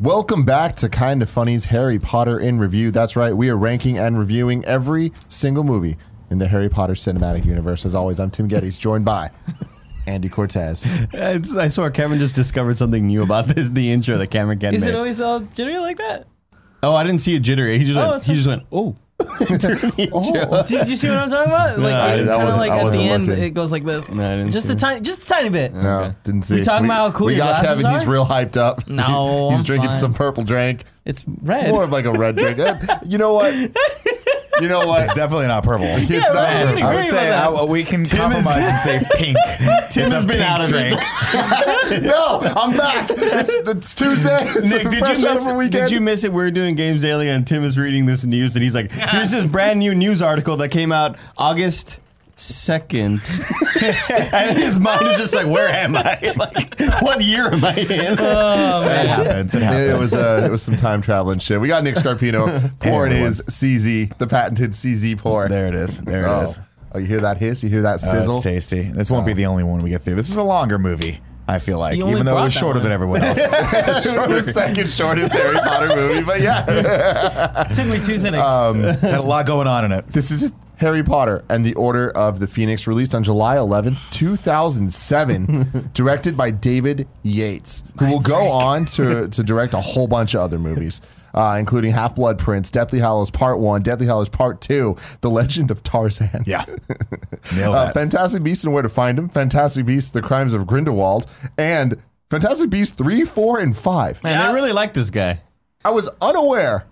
Welcome back to Kind of Funny's Harry Potter in Review. That's right, we are ranking and reviewing every single movie in the Harry Potter cinematic universe. As always, I'm Tim Gettys, joined by Andy Cortez. I swear Kevin just discovered something new about this the intro that Cameron Ken Is made. it always all jittery like that? oh, I didn't see a jitter. He just Oh, went, it's he just went, oh. During the intro. Did you see what I'm talking about? Like, I it's didn't- kind of wasn't- like I at the wasn't end, looking. it goes like this. No, I didn't just see a tiny, just a tiny bit. No, didn't see. We talking about how cool We your got glasses Kevin. He's are? real hyped up. No, he's I'm drinking fine. some purple drink. It's red. More of like a red drink. Uh, You know what? You know what? It's definitely not purple. It's Yeah, not right. purple. I would say about that. uh, we can is- compromise and say pink. Tim has been out of drink. no, I'm back. It's, it's Tuesday. It's Nick, did fresh you, out miss, of a weekend. did you miss it? We are doing Games Daily and Tim is reading this news and he's like, here's this brand new news article that came out August 2nd. and his mind is just like, where am I? Like, what year am I in? Oh, It happens. It happens. It was uh, it was some time traveling shit. We got Nick Scarpino pouring everyone. his CZ, the patented CZ pour. there it is. There oh. it is. Oh, you hear that hiss? You hear that Uh, sizzle? it's tasty. This won't be the only one we get through. This is a longer movie. I feel like, You even though it was shorter one. than everyone else. it was the second shortest Harry Potter movie, but yeah. it took me two seconds. Um, It's had a lot going on in it. This is Harry Potter and the Order of the Phoenix, released on July 11th, 2007, directed by David Yates, who will go on to, to direct a whole bunch of other movies, uh, including Half Blood Prince, Deathly Hallows Part 1, Deathly Hallows Part 2, The Legend of Tarzan. Yeah. Nailed Uh, that. Fantastic Beasts and Where to Find Them, Fantastic Beasts, The Crimes of Grindelwald, and Fantastic Beasts 3, 4, and 5. Man, they really like this guy. I was unaware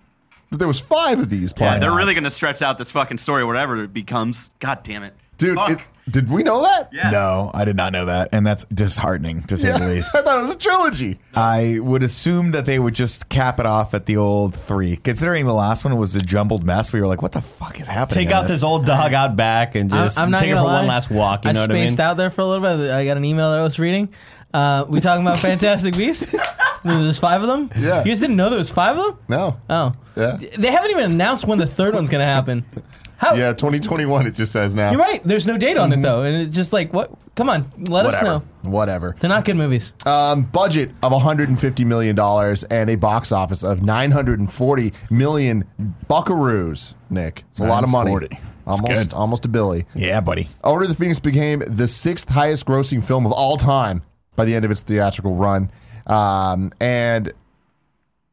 that there was five of these Yeah, they're really gonna stretch out this fucking story, whatever it becomes. God damn it, Dude, it, did we know that? yeah. No, I did not know that. And that's disheartening, to say the least. I thought it was a trilogy. I would assume that they would just cap it off at the old three. Considering the last one was a jumbled mess, we were like, what the fuck is happening? Take out this old dog out back and I'm- just I'm not take her gonna for one last walk. You I know what I mean? spaced out there for a little bit. I got an email that I was reading. Uh, we talking about Fantastic Beasts? There's five of them. Yeah. You guys didn't know there was five of them? No. Oh. Yeah. They haven't even announced when the third one's gonna happen. How? Yeah, 2021 it just says now. You're right. There's no date on it though, and it's just like, what? Come on, let us Whatever. know. Whatever. They're not good movies. Um, budget of 150 million dollars and a box office of 940 million buckaroos. Nick, it's a lot of money. 940. Almost, good. almost a billy. Yeah, buddy. Order of the Phoenix became the sixth highest grossing film of all time by the end of its theatrical run. Um, and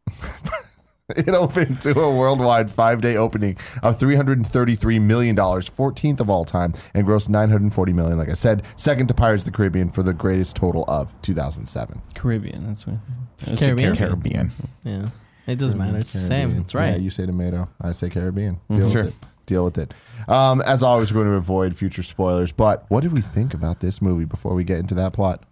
it opened to a worldwide five day opening of $333 million, 14th of all time, and grossed 940 million, like I said, second to Pirates of the Caribbean for the greatest total of 2007. Caribbean. That's what. That's Caribbean? Caribbean. Yeah, it doesn't matter. It's the same. Caribbean. It's right. Yeah, you say tomato. I say Caribbean. Deal That's with true. it. Deal with it. Um, as always, we're going to avoid future spoilers. But what did we think about this movie before we get into that plot?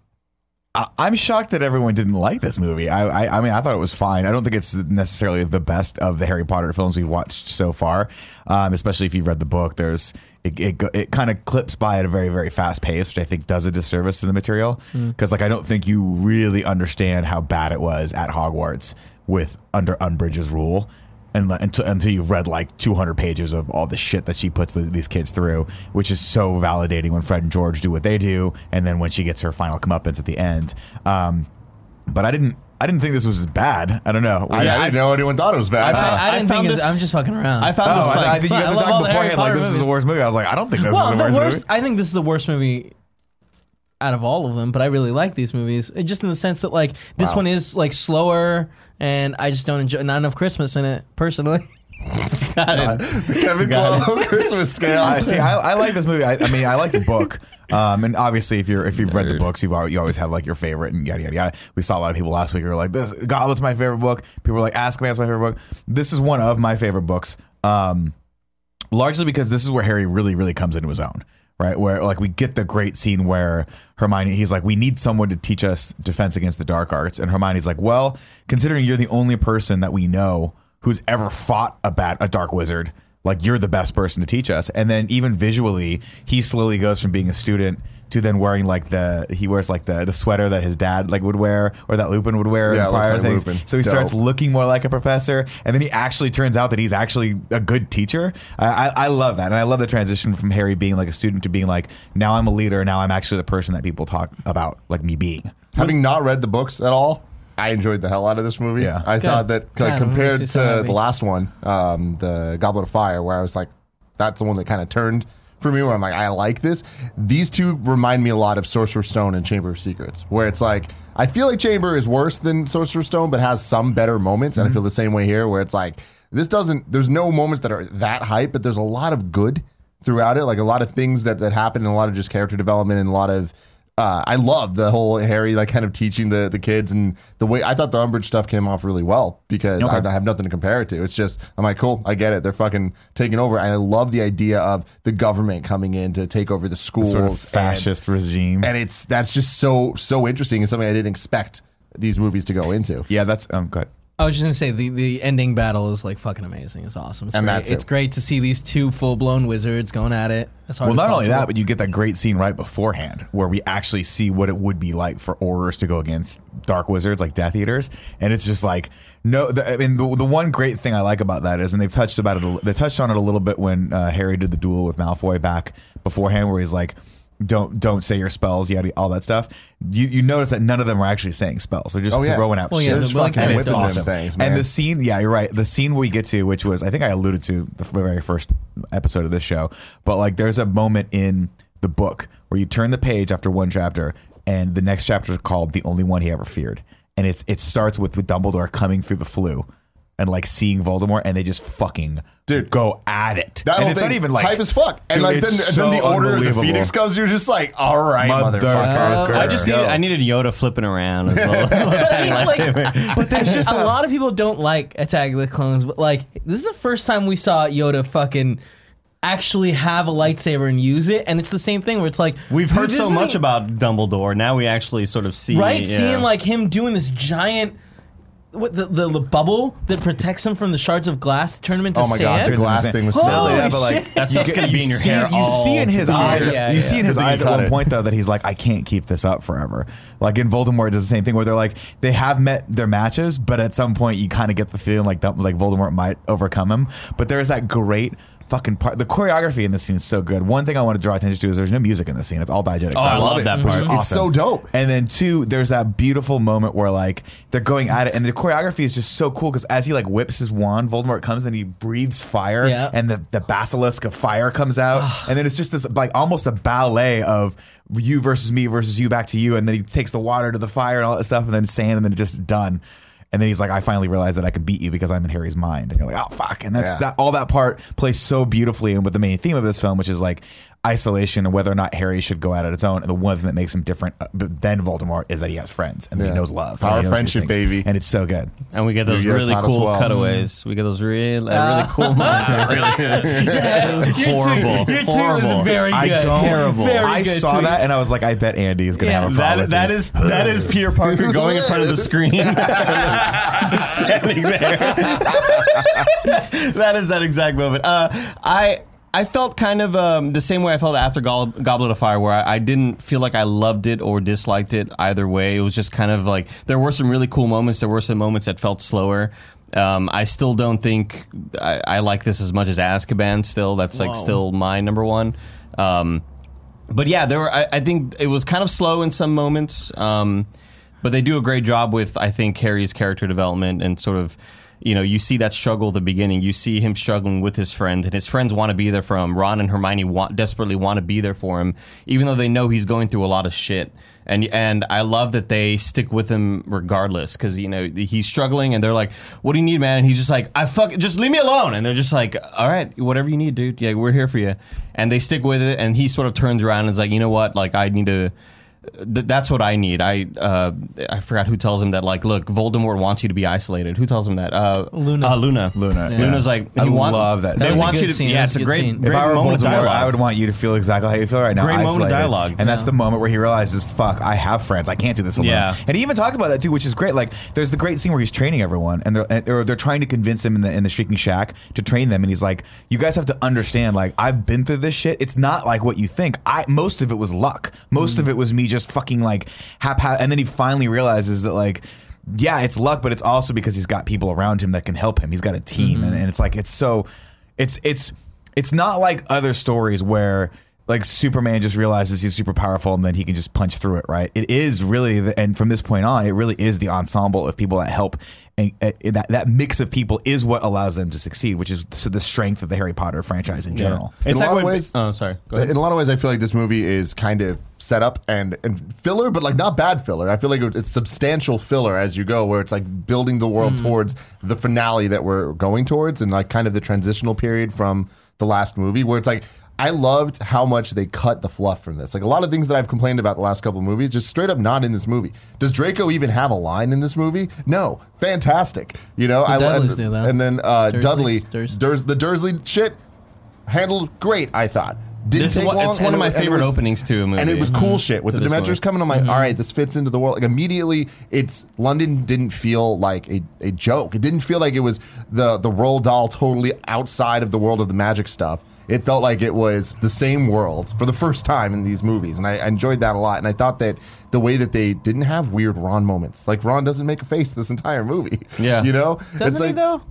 I'm shocked that everyone didn't like this movie. I, I, I mean, I thought it was fine. I don't think it's necessarily the best of the Harry Potter films we've watched so far. Um, especially if you've read the book, there's it it, it kind of clips by at a very very fast pace, which I think does a disservice to the material. Because like I don't think you really understand how bad it was at Hogwarts with under Umbridge's rule. And until, until you've read like 200 pages of all the shit that she puts the, these kids through, which is so validating when Fred and George do what they do, and then when she gets her final comeuppance at the end. Um, but I didn't, I didn't think this was bad. I don't know. I, Yeah, I didn't know anyone thought it was bad. I, found, I didn't I found think this, I'm just fucking around. I found Oh, this I, like. I think you guys were talking the beforehand like Potter this is the worst movie. I was like, I don't think this well, is the the worst, worst. movie. I think this is the worst movie out of all of them. But I really like these movies, It- just in the sense that like this Wow. one is like slower, and I just don't enjoy not enough Christmas in it personally. Kevin Got Clow Christmas scale. I see. I, I like this movie. I, I mean, I like the book. Um, and obviously, if you're if you've read the books, you've you always have like your favorite and yada yada yada. We saw a lot of people last week who were like, "This Goblet's my favorite book." People were like, "Ask me, that's my favorite book." This is one of my favorite books. Um, largely because this is where Harry really really comes into his own. Right, where like we get the great scene where Hermione, he's like, we need someone to teach us defense against the dark arts, and Hermione's like, well, considering you're the only person that we know who's ever fought a bat a dark wizard, like you're the best person to teach us. And then even visually, he slowly goes from being a student to then wearing like the he wears like the the sweater that his dad like would wear or that Lupin would wear Yeah, in prior like things. Lupin. So he starts looking more like a professor, and then he actually turns out that he's actually a good teacher. I, I, I love that, and I love the transition from Harry being like a student to being like now I'm a leader. Now I'm actually the person that people talk about, like me being. Having not read the books at all, I enjoyed the hell out of this movie. Yeah. I Good. thought that like, God, it compared makes you so to the last one, um, the Goblet of Fire, where I was like, that's the one that kind of turned for me. Where I'm like, I like this. These two remind me a lot of Sorcerer's Stone and Chamber of Secrets, where it's like I feel like Chamber is worse than Sorcerer's Stone, but has some better moments, and I mhm. feel the same way here, where it's like this doesn't. There's no moments that are that hype, but there's a lot of good throughout it, like a lot of things that that happen, and a lot of just character development, and a lot of. Uh, I love the whole Harry like kind of teaching the the kids and the way I thought the Umbridge stuff came off really well because I, I have nothing to compare it to. It's just I'm like cool, I get it. They're fucking taking over, and I love the idea of the government coming in to take over the schools, Sort of and- fascist regime. and, it's that's just so so interesting and something I didn't expect these movies to go into. yeah, that's um good. I was just gonna say the, the ending battle is like fucking amazing. It's awesome. It's And great. that's it's great to see these two full blown wizards going at it. As hard Well, as not only possible. that, but you get that great scene right beforehand where we actually see what it would be like for Aurors to go against Dark Wizards like Death Eaters, and it's just like no. The, I mean, the, the one great thing I like about that is, and they've touched about it. a- They touched on it a little bit when uh, Harry did the duel with Malfoy back beforehand, where he's like. Don't don't say your spells, yada all that stuff. You you notice that none of them are actually saying spells. They're just Oh, yeah. throwing out Well, shit. yeah, They're just but like fucking that whipping them awesome. things, man. And the scene, yeah, you're right. The scene we get to, which was, I think I alluded to the very first episode of this show, but like there's a moment in the book where you turn the page after one chapter, and the next chapter is called "The Only One He Ever Feared," and it's it starts with with Dumbledore coming through the Floo. And like seeing Voldemort, and they just fucking Dude. go at it. That and it's thing, not even like hype as fuck. And Dude, like then, it's then the order of the. Phoenix comes, you're just like, all right, Motherfucker. motherfucker. Uh, I just Go. needed, I needed Yoda flipping around as well. Tiny lightsaber. But there's just a lot of people don't like Attack of the Clones. But like, this is the first time we saw Yoda fucking actually have a lightsaber and use it, and it's the same thing where it's like We've heard so much about Dumbledore. Now we actually sort of see, right, yeah. seeing like him doing this giant. What the, the the bubble that protects him from the shards of glass to turn him into Oh my God, sand? the glass thing was so Holy yeah, but like shit. That stuff's gonna be in your see- hair You all see in his the eyes. Yeah, you yeah. see in his eyes at one it. point though that he's like, I can't keep this up forever. Like in Voldemort does the same thing where they're like, they have met their matches, but at some point you kind of get the feeling like Dum- like Voldemort might overcome him. But there's that great. Fucking part. The choreography in this scene is so good. One thing I want to draw attention to is there's no music in this scene. It's all diegetic. Oh, I sound. love that Which part. is It's so dope. and then two, there's that beautiful moment where like they're going at it, and the choreography is just so cool because as he like whips his wand, Voldemort comes and he breathes fire, Yeah. and the the basilisk of fire comes out, and then it's just this like almost a ballet of you versus me versus you back to you, and then he takes the water to the fire and all that stuff, and then sand, and then it's just done. And then he's like, I finally realized that I can beat you because I'm in Harry's mind. And you're like, oh fuck. And that's Yeah. that all that part plays so beautifully and with the main theme of this film, which is like isolation and whether or not Harry should go out on its own. And the one thing that makes him different uh, than Voldemort is that he has friends and that Yeah. he knows love. Power and he knows these friendship, things. baby. And it's so good. and we get those You guys really taught us cool well. cutaways. We get those really, uh, really cool moments. horrible, Your two horrible. is very good. I don't. Terrible. Very I good saw too. that and I was like, I bet Andy is going to Yeah, have a problem. That, with that these. is that is Peter Parker going in front of the screen, just standing there. that is that exact moment. Uh, I I felt kind of um, the same way I felt after Gob- Goblet of Fire, where I, I didn't feel like I loved it or disliked it either way. It was just kind of like there were some really cool moments. There were some moments that felt slower. Um, I still don't think I, I like this as much as Azkaban. Still, that's like Whoa. still my number one. Um, but yeah, there were. I, I think it was kind of slow in some moments, um, but they do a great job with I think Harry's character development and sort of. You know, you see that struggle at the beginning. You see him struggling with his friends, and his friends want to be there for him. Ron and Hermione want, desperately want to be there for him, even though they know he's going through a lot of shit. And and I love that they stick with him regardless, because you know he's struggling, and they're like, "What do you need, man?" And he's just like, "I fuck, just leave me alone." And they're just like, "All right, whatever you need, dude. Yeah, we're here for you." And they stick with it, and he sort of turns around and is like, "You know what? Like, I need to." Th- that's what I need. I uh, I forgot who tells him that. Like, look, Voldemort wants you to be isolated. Who tells him that? Uh, Luna. Uh, Luna. Luna, yeah. Luna's like. I he want- love that They scene. That was a want you to. scene. Yeah, it's a a great, scene. great if I were moment Voldemort, dialogue. I would want you to feel exactly how you feel right now. Great moment of dialogue. and that's the moment where he realizes, "Fuck, I have friends. I can't do this alone." Yeah. and he even talks about that too, which is great. Like, there's the great scene where he's training everyone, and they're and, or they're trying to convince him in the in the Shrieking Shack to train them, and he's like, "You guys have to understand. Like, I've been through this shit. It's not like what you think. I most of it was luck. Most of it was me just fucking like hap And then he finally realizes that like." Yeah, it's luck, but it's also because he's got people around him that can help him. He's got a team, and, mm-hmm. and it's like it's so, it's it's it's not like other stories where like Superman just realizes he's super powerful and then he can just punch through it, right? It is really, the, and from this point on, it really is the ensemble of people that help, and uh, that that mix of people is what allows them to succeed, which is so the strength of the Harry Potter franchise in general. It's In a like lot of ways- Oh, sorry. Go ahead. In a lot of ways, I feel like this movie is kind of set up and, and filler, but like not bad filler. I feel like it's substantial filler as you go, where it's like building the world towards the finale that we're going towards, and like kind of the transitional period from the last movie, where it's like. I loved how much they cut the fluff from this. Like a lot of things that I've complained about the last couple of movies, just straight up not in this movie. Does Draco even have a line in this movie? No. Fantastic. You know, I Dudleys and, and then uh, Dursleys- Dudley, Dursleys. Durs, the Dursley shit handled great. I thought. Didn't This is take one- long, it's one of my it favorite was- openings to a movie. And it was cool shit with To the Dementors coming. I'm like, all right, this fits into the world. Like immediately, it's London didn't feel like a, a joke. It didn't feel like it was the the Roald Dahl totally outside of the world of the magic stuff. It felt like it was the same world for the first time in these movies, and I, I enjoyed that a lot. And I thought that the way that they didn't have weird Ron moments, like Ron doesn't make a face this entire movie. Yeah. you know, Doesn't it's he though?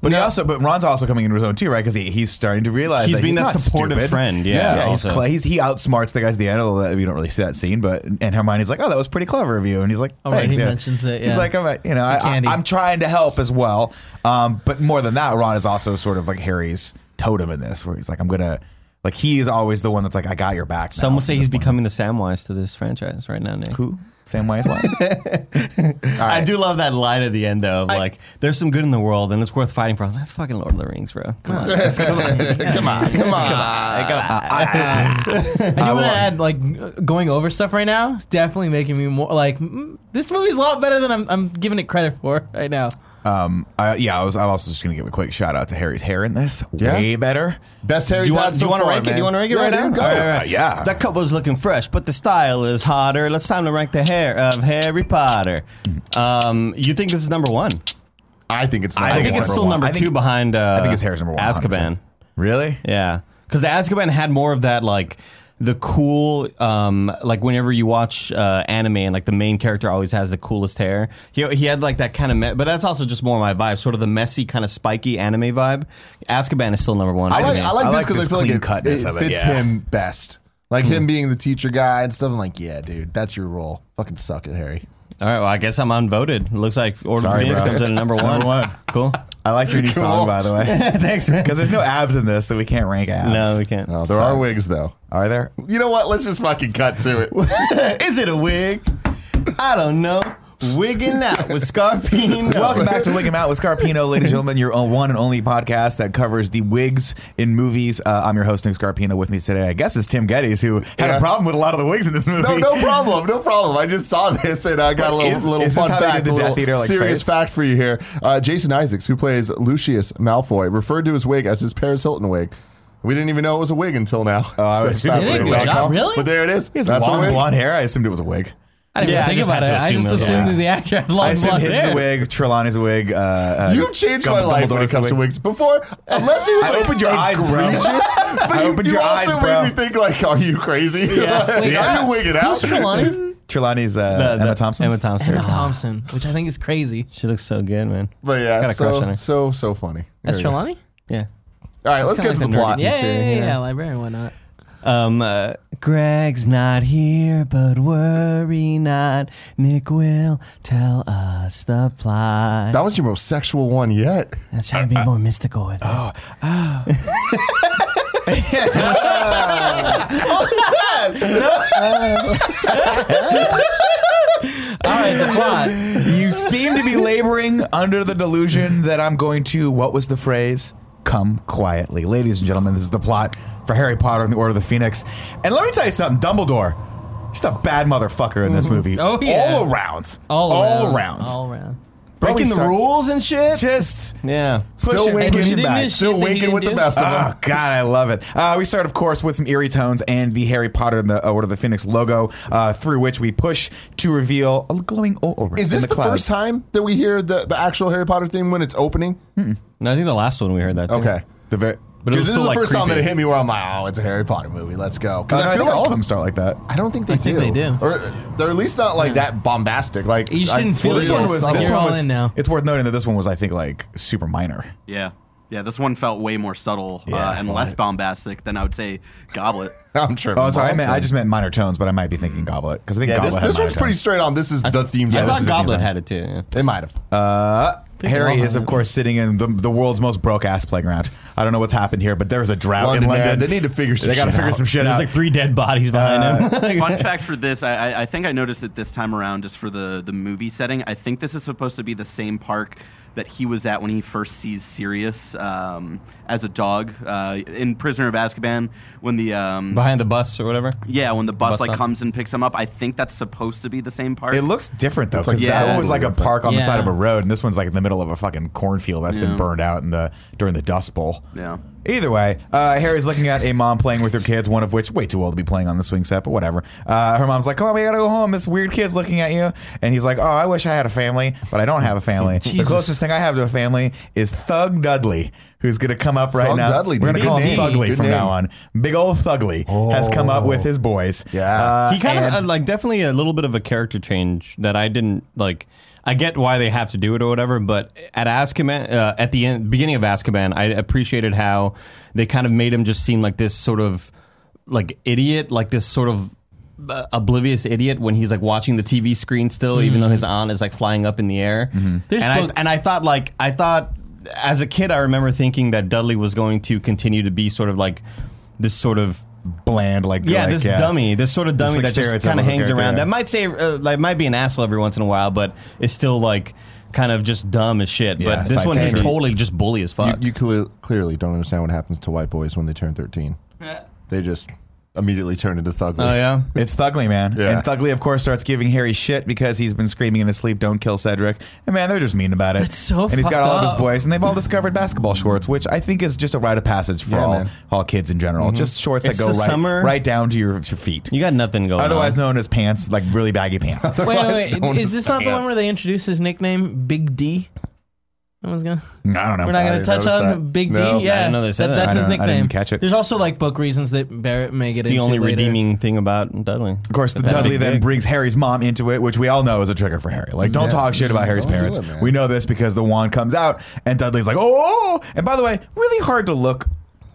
But he also, but Ron's also coming into his own too, right? Because he, he's starting to realize He's that being he's that not supportive stupid. friend, yeah, yeah. He's, cl- he's he outsmarts the guys at the end. Although we don't really see that scene, but and Hermione's like, "Oh, that was pretty clever of you," and he's like, Oh, right, he yeah. mentions it, He's yeah. like, I'm, a- "You know, I, I, I'm trying to help as well." Um, but more than that, Ron is also sort of like Harry's totem in this, where he's like, "I'm gonna." Like he is always the one that's like, I got your back. now Some would say he's point. becoming the Samwise to this franchise right now, Nick. who Samwise Wise. I do love that line at the end though, of like, "There's some good in the world, and it's worth fighting for." I was like, That's fucking Lord of the Rings, bro. Come on. come on, come on. Come on. I do want to add, like, going over stuff right now is definitely making me more like mm, this movie's a lot better than I'm, I'm giving it credit for right now. Um, I, yeah, I was. I'm also just gonna give a quick shout out to Harry's hair in this. Yeah. Way better. Best Harry's Do you want? Do you want to rank it? Do you want to rank it Yeah, right now? go. All right, all right. Uh, yeah. That cup was looking fresh, but the style is hotter. Let's time to rank the hair of Harry Potter. Um, you think this is number one? I think it's. I think one. it's still one. number I think- two behind. Uh, I think his hair's number one, Azkaban. 100%. Really? Yeah, because the Azkaban had more of that like the cool um like whenever you watch uh anime and like the main character always has the coolest hair he, he had like that kind of me- but that's also just more my vibe sort of the messy kind of spiky anime vibe Azkaban is still number one I like. I like I this because I this feel like it, clean-cutness it of it, fits yeah. him best. Like him being the teacher guy and stuff. I'm like, yeah, dude, that's your role. Fucking suck it, Harry. all right well I guess I'm unvoted looks like Order of Sorry, Phoenix bro. comes in at number one Number one. cool I like your new song, by the way. thanks man Because there's no abs in this, so we can't rank abs. no we can't No, there are wigs though. Are there? You know what? Let's just fucking cut to it. is it a wig I don't know wigging out with Scarpino Welcome back to Wigging Out with Scarpino, ladies and gentlemen, your own one and only podcast that covers the wigs in movies. Uh, I'm your host, Nick Scarpino. With me today, I guess, is Tim Gettys, who had Yeah. a problem with a lot of the wigs in this movie. No, no problem, no problem. I just saw this and I got a little, Is- little is fun fact, a little Death Eater, like, serious face? fact for you here. Uh, Jason Isaacs, who plays Lucius Malfoy, referred to his wig as his Paris Hilton wig. We didn't even know it was a wig until now. Oh, I assumed it was a wig. Really? But there it is. He has That's a long blonde hair. I assumed it was a wig. I didn't Yeah, I even think just about it. I just assumed a- that the actor had I long assumed blonde his hair. wig, Trelawney's wig. Uh, uh, You've changed my Dumbledore's life when it a comes to wig. wigs. Before, unless he was I like opened your eyes, bro. egregious, but I you, opened you your also eyes, bro. made me think like, are you crazy? Yeah, Wait, are you wigging out? Who's Trelawney? Trelawney's uh, The- the- Emma Thompson. Emma Thompson Emma Thompson, which I think is crazy. she looks so good man But yeah, Got a crush on so her. so so funny. That's There you go. Trelawney? yeah All right, let's get to the the plot. Yeah, yeah, Teacher, yeah, yeah, yeah. librarian, whatnot. Um, uh, Greg's not here, but worry not. Nick will tell us the plot. That was your most sexual one yet. Let's try to be more mystical with it. Oh, All right, the plot. You seem to be laboring under the delusion that I'm going to, what was the phrase? Come quietly. Ladies and gentlemen, this is the plot for Harry Potter and the Order of the Phoenix. And let me tell you something Dumbledore, just a bad motherfucker in this movie. Oh, yeah. All around. All All around. around. All around. Bro, breaking the start- rules and shit. Just Yeah. Still winking, didn't back. his- still that he winking with the do? best of them. Oh. God, I love it. Uh, we start, of course, with some eerie tones and the Harry Potter and the uh, Order of the Phoenix logo, uh, through which we push to reveal a glowing aura. Is in this the, the, clouds. first time that we hear the, the actual Harry Potter theme when it's opening? No, I think the last one we heard that. Too. Okay. The very, But it was Because this is the like first time that it hit me where I'm like, oh, it's a Harry Potter movie. Let's go. Because I, I feel like all of them start like that. I don't think they I do. think they do. Or they're at least not like that bombastic. Like You just I- didn't feel well, this one was Like, this one was now. It's worth noting that this one was, I think, like super minor. Yeah. Yeah, this one felt way more subtle uh, and less bombastic than I would say Goblet. I'm sure. Oh, sorry. I, meant, I just meant minor tones, but I might be thinking Goblet because I think Yeah, Goblet this, has this minor one's pretty tones. straight on. This is the theme I song. this thought is theme Goblet had it too. Yeah. They might have. Uh, Harry is, of course, sitting in the, the world's most broke ass playground. I don't know what's happened here, but there's a drought London, in man, London. they need to figure some They got to figure out. some shit out. There's out. like three dead bodies behind him. Uh, Fun fact for this, I, I, I think I noticed it this time around just for the, the movie setting. I think this is supposed to be the same park that he was at when he first sees Sirius um, as a dog uh, in Prisoner of Azkaban. When the um, behind the bus or whatever. yeah, when the bus, Bus like stop. comes and picks him up, I think that's supposed to be the same park. It looks different though, It's like because Yeah. that one was like a park on the side of a road, and this one's like in the middle of a fucking cornfield that's been burned out in the during the Dust Bowl. yeah. Either way, uh, Harry's looking at a mom playing with her kids, one of which way too old to be playing on the swing set, but whatever. Uh, her mom's like, "Come on, we gotta go home. This weird kid's looking at you," and he's like, "Oh, I wish I had a family, but I don't have a family. the closest thing I have to a family is Thug Dudley." Who's gonna come up right Thug now? Dudley, We're gonna call him name. Thugly Good from name. now on. Big old Thugly has come up with his boys. Yeah. Uh, he kind of and- uh, like definitely a little bit of a character change that I didn't like. I get why they have to do it or whatever, but at Azkaban, uh, at the end, beginning of Azkaban, I appreciated how they kind of made him just seem like this sort of like idiot, like this sort of uh, oblivious idiot when he's like watching the TV screen still, even though his aunt is like flying up in the air. There's And I and I thought like I thought as a kid, I remember thinking that Dudley was going to continue to be sort of like this sort of bland, like yeah, like, this dummy, this sort of dummy like that just kind of hangs character, around. That might say uh, like might be an asshole every once in a while, but it's still like kind of just dumb as shit. Yeah, but this one he's psychotic. totally just bully as You, fuck. you clear, clearly don't understand what happens to white boys when they turn 13. They just immediately turn into thugly. oh yeah. It's Thugly, man. Yeah. And Thugly, of course, starts giving Harry shit because he's been screaming in his sleep, "Don't kill Cedric." And man, they're just mean about it. It's so And he's got fucked all of his boys, and they've all discovered basketball shorts, which I think is just a rite of passage for Yeah, all, man. all kids in general. Mm-hmm. Just shorts It's that go right, summer. right down to your, your feet. You got nothing going Otherwise on. known as pants, like really baggy pants. Wait, wait, wait. Is this not the one where they introduce his nickname, Big D? No one's gonna. I don't know. We're not I gonna didn't touch notice on that. Big No. D. Yeah, I didn't know they said That- that. That's I his don't- I nickname. didn't catch it. There's also like book reasons that Barrett may get It's the into only later. redeeming thing about Dudley. Of course, the That Dudley then dick. brings Harry's mom into it, which we all know is a trigger for Harry. Like, don't Yeah. talk shit about Harry's parents. it, man. we know this because the wand comes out, and Dudley's like, oh! And by the way, really hard to look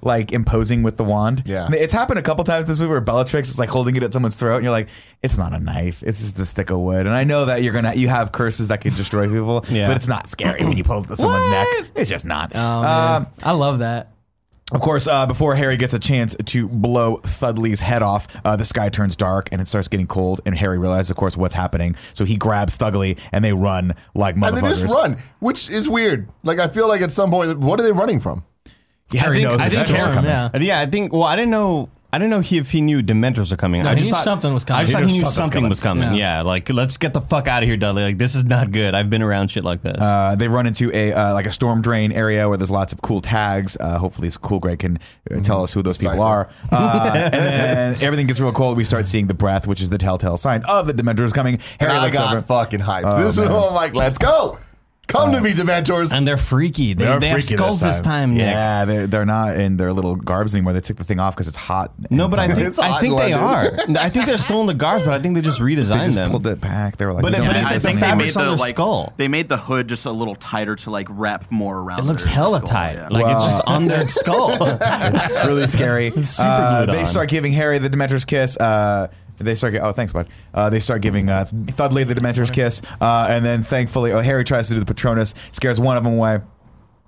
like imposing with the wand. Yeah. it's happened a couple times this movie where Bellatrix is like holding it at someone's throat, and you're like, it's not a knife, it's just a stick of wood. And I know that you're gonna you have curses that can destroy people, Yeah. but it's not scary when you pull someone's neck. It's just not. Oh Um, I love that. of course, uh, before Harry gets a chance to blow Thudley's head off, uh, the sky turns dark and it starts getting cold. And Harry realizes, of course, what's happening. So he grabs Thugly and they run like motherfuckers. And they just run, which is weird. Like, I feel like at some point, what are they running from? Harry think- knows I the think Dementors are Harry- coming. yeah. Uh, Yeah, I think. Well, I didn't know. I didn't know he, if he knew Dementors are coming. No, I he just knew thought something was coming. I just He thought knew he knew something's something coming. was coming. Yeah. Yeah. like let's get the fuck out of here, Dudley. Like this is not good. I've been around shit like this. Uh, they run into a uh, like a storm drain area where there's lots of cool tags. Uh, hopefully, this cool Greg can uh, tell us who those people Cycle. are. Uh, and then everything gets real cold. We start seeing the breath, which is the telltale sign of the Dementors coming. Harry And I looks got over. fucking hyped. Oh, this is man. what I'm like, let's go. Come to me, Dementors. and they're freaky. They, They're they have freaky skulls this time. Nick. Yeah, they're, they're not in their little garbs anymore. They took the thing off because it's hot. No, but I think It's I hot think they are. London. I think they're still in the guards, but I think they just redesigned they just them. pulled it back. They were like, But we it- don't but need it's I this the think anymore. they fabric's made on the their like skull. they made the hood just a little tighter to like wrap more around. it looks their hella skull, tight. yeah. Like it's just on their skull. it's really scary. super Uh, glued they on. start giving Harry the Dementor's kiss. Uh, they start. Oh, thanks, bud. Uh, they start giving uh, Thudley the Dementor's kiss, uh, and then thankfully, oh, Harry tries to do the Patronus, scares one of them away.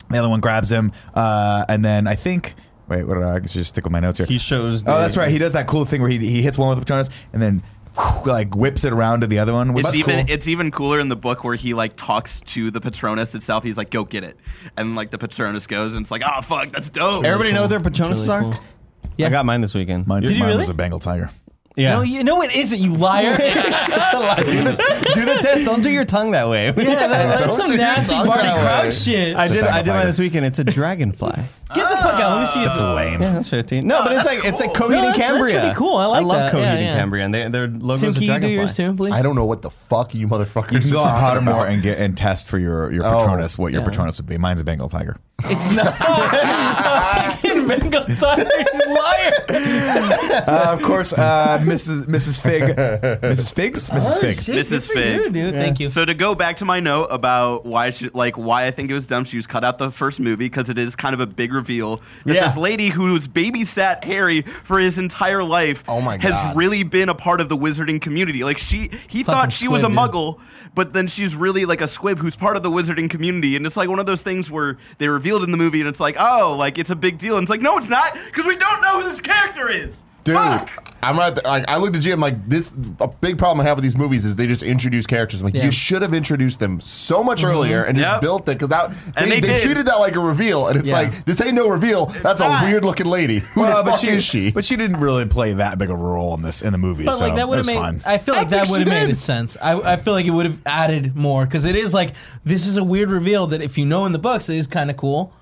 The other one grabs him, uh, and then I think. Wait, what did I, I should just stick with my notes here? he shows. oh, that's right. He does that cool thing where he, he hits one with the Patronus, and then whew, like whips it around to the other one. Which It's is even cool. it's even cooler in the book where he like talks to the Patronus itself. He's like, "Go get it," and like the Patronus goes, and it's like, "Oh fuck, that's dope." Everybody know their Patronuses really are? cool. I got mine this weekend. Mine, Did you mine really? was a Bengal tiger. Yeah. No, you know it isn't. You liar. Such a lie. Do the, do the test. Don't do your tongue that way. Yeah, that, that's Don't some your nasty tongue Barty that way. Crouch shit. I did. Bengal I did mine this weekend. It's a dragonfly. Get the fuck out. Let me see it. That's lame. Yeah, I'll show it. No, but it's like it's like Coheed No, and that's- that's Cambria. pretty cool. I like I love that. Coheed Yeah, and yeah. Cambria, and they, their logo Tim, is a can you do dragonfly. yours too, please? I don't know what the fuck you motherfuckers You can go are on talking Pottermore about. and get and test for your your Oh, Patronus what your yeah. Patronus would be. Mine's a Bengal tiger. It's not. Fucking mango time. Liar. Uh, of course, uh, Mrs. Mrs. Fig, Mrs. Figs, Mrs. Fig. Oh, shit, Mrs. good for Fig. you, dude. Thank you. So to go back to my note about why she, like why I think it was dumb she was cut out the first movie because it is kind of a big reveal that Yeah. this lady who's babysat Harry for his entire life Oh my has God. really been a part of the wizarding community. Like she he Fucking thought she was a squib, dude. muggle, but then she's really like a squib who's part of the wizarding community and it's like one of those things where they revealed in the movie and it's like, "Oh, like it's a big deal." And it's like, "No, it's not because we don't know who this character is." Dude, Fuck. I'm right. Like I looked at Jim like this. A big problem I have with these movies is they just introduce characters. I'm like Yeah. you should have introduced them so much mm-hmm. earlier and just built it because that And they, they they treated that like a reveal, and it's Yeah. like this ain't no reveal. That's not. a weird looking lady. Who Well, the but fuck she, is she? but she didn't really play that big of a role in this in the movie. But so like that would have made. fun. I feel I like that would have made it sense. I, I feel like it would have added more because it is like this is a weird reveal that if you know in the books it is kind of cool,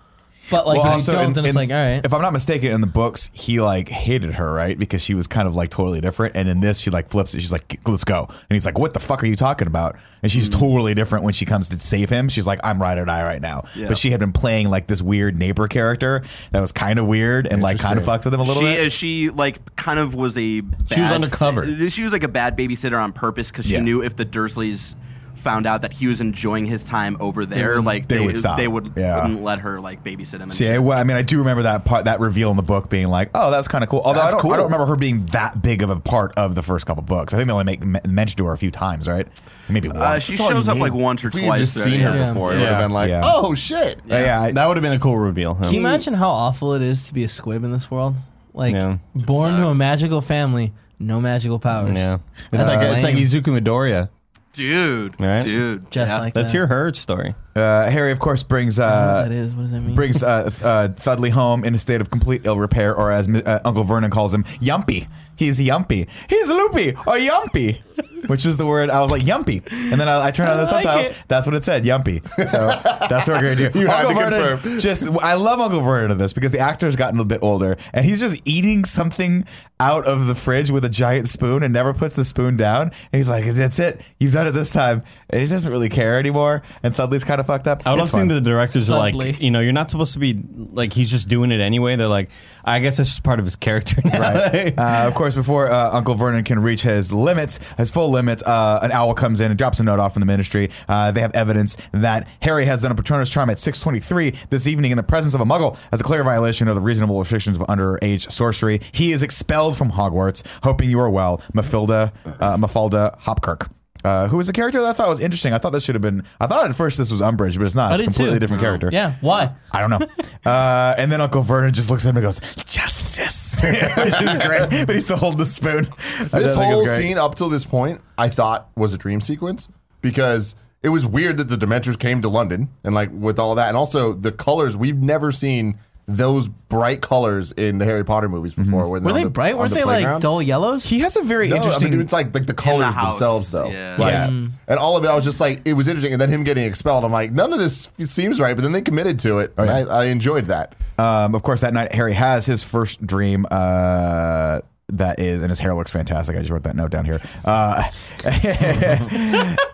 but like Well, if also, don't, in- then it's in- like all right. If I'm not mistaken, in the books, he like hated her, right? Because she was kind of like totally different. And in this, she like flips it. She's like, "Let's go." And he's like, "What the fuck are you talking about?" And she's Hmm. totally different when she comes to save him. She's like, "I'm ride or die right now." Yeah. But she had been playing like this weird neighbor character that was kind of weird and like kind of Interesting. fucked with him a little she, bit. She like kind of was a. Bad, She was undercover. She was like a bad babysitter on purpose because she Yeah. knew if the Dursleys found out that he was enjoying his time over there, like They would stop. They would Yeah. wouldn't let her like babysit him. See. I, well, I mean, I do remember that part, that reveal in the book being like, "Oh, that's kind of cool." Although I That's don't, I don't remember her being that big of a part of the first couple books. I think they only make m- mention to her a few times, right? Maybe once. Uh, she That's shows up need. like once or if we twice. had just there, seen her Yeah. before, it would have been like, Yeah. oh shit. Uh, yeah, I- That would have been a cool reveal. Can you imagine how awful it is to be a squib in this world? Like Yeah. born to a magical family, no magical powers. Yeah, That's it's like it's like. Izuku Midoriya. Dude, Right? dude, Just yeah. like That's that. your her story. uh, Harry, of course, brings I don't know uh, that is. What does that mean? brings uh, uh, Thudley home in a state of complete ill repair, or as uh, Uncle Vernon calls him, yumpy. He's yumpy. He's loopy or yumpy, which is the word. I was like yumpy, and then I, I turned on the like subtitles. it. That's what it said, yumpy. So that's what we're gonna do. You had Uncle to Vernon, confirm. just I love Uncle Vernon in this because the actor's gotten a bit older, and he's just eating something out of the fridge with a giant spoon and never puts the spoon down. And he's like, "That's it. You've done it this time." And he doesn't really care anymore. And Thudley's kind of fucked up. I would love It's think the directors are Lovely. like, you know, you're not supposed to be like he's just doing it anyway. They're like, I guess that's just part of his character. Now. Right. uh, of course, before uh, Uncle Vernon can reach his limits, his full limits, uh, an owl comes in and drops a note off in the ministry. Uh, they have evidence that Harry has done a Patronus charm at 623 this evening in the presence of a muggle as a clear violation of the reasonable restrictions of underage sorcery. He is expelled from Hogwarts. Hoping you are well, Mafilda, uh, Mafalda Hopkirk. Uh, who is a character that I thought was interesting. I thought this should have been. I thought at first this was Umbridge, but it's not. I It's a did completely too. different character. Yeah. Why? I don't know. Uh, and then Uncle Vernon just looks at him and goes, "Justice," which is great. But he's still holding the spoon. I This think it's whole great. scene up till this point, I thought was a dream sequence because it was weird that the Dementors came to London and like with all that, and also the colors we've never seen those bright colors in the Harry Potter movies before. when they're Were they the, bright? Weren't the they like dull yellows? He has a very No, interesting. I mean, it's like like the colors house, themselves, though. yeah. Like, Yeah. Mm. and all of it, I was just like, it was interesting. And then him getting expelled, I'm like, none of this seems right. But then they committed to it. and. I, I enjoyed that. Um, of course, that night Harry has his first dream. Uh, that is, and his hair looks fantastic. I just wrote that note down here. Uh,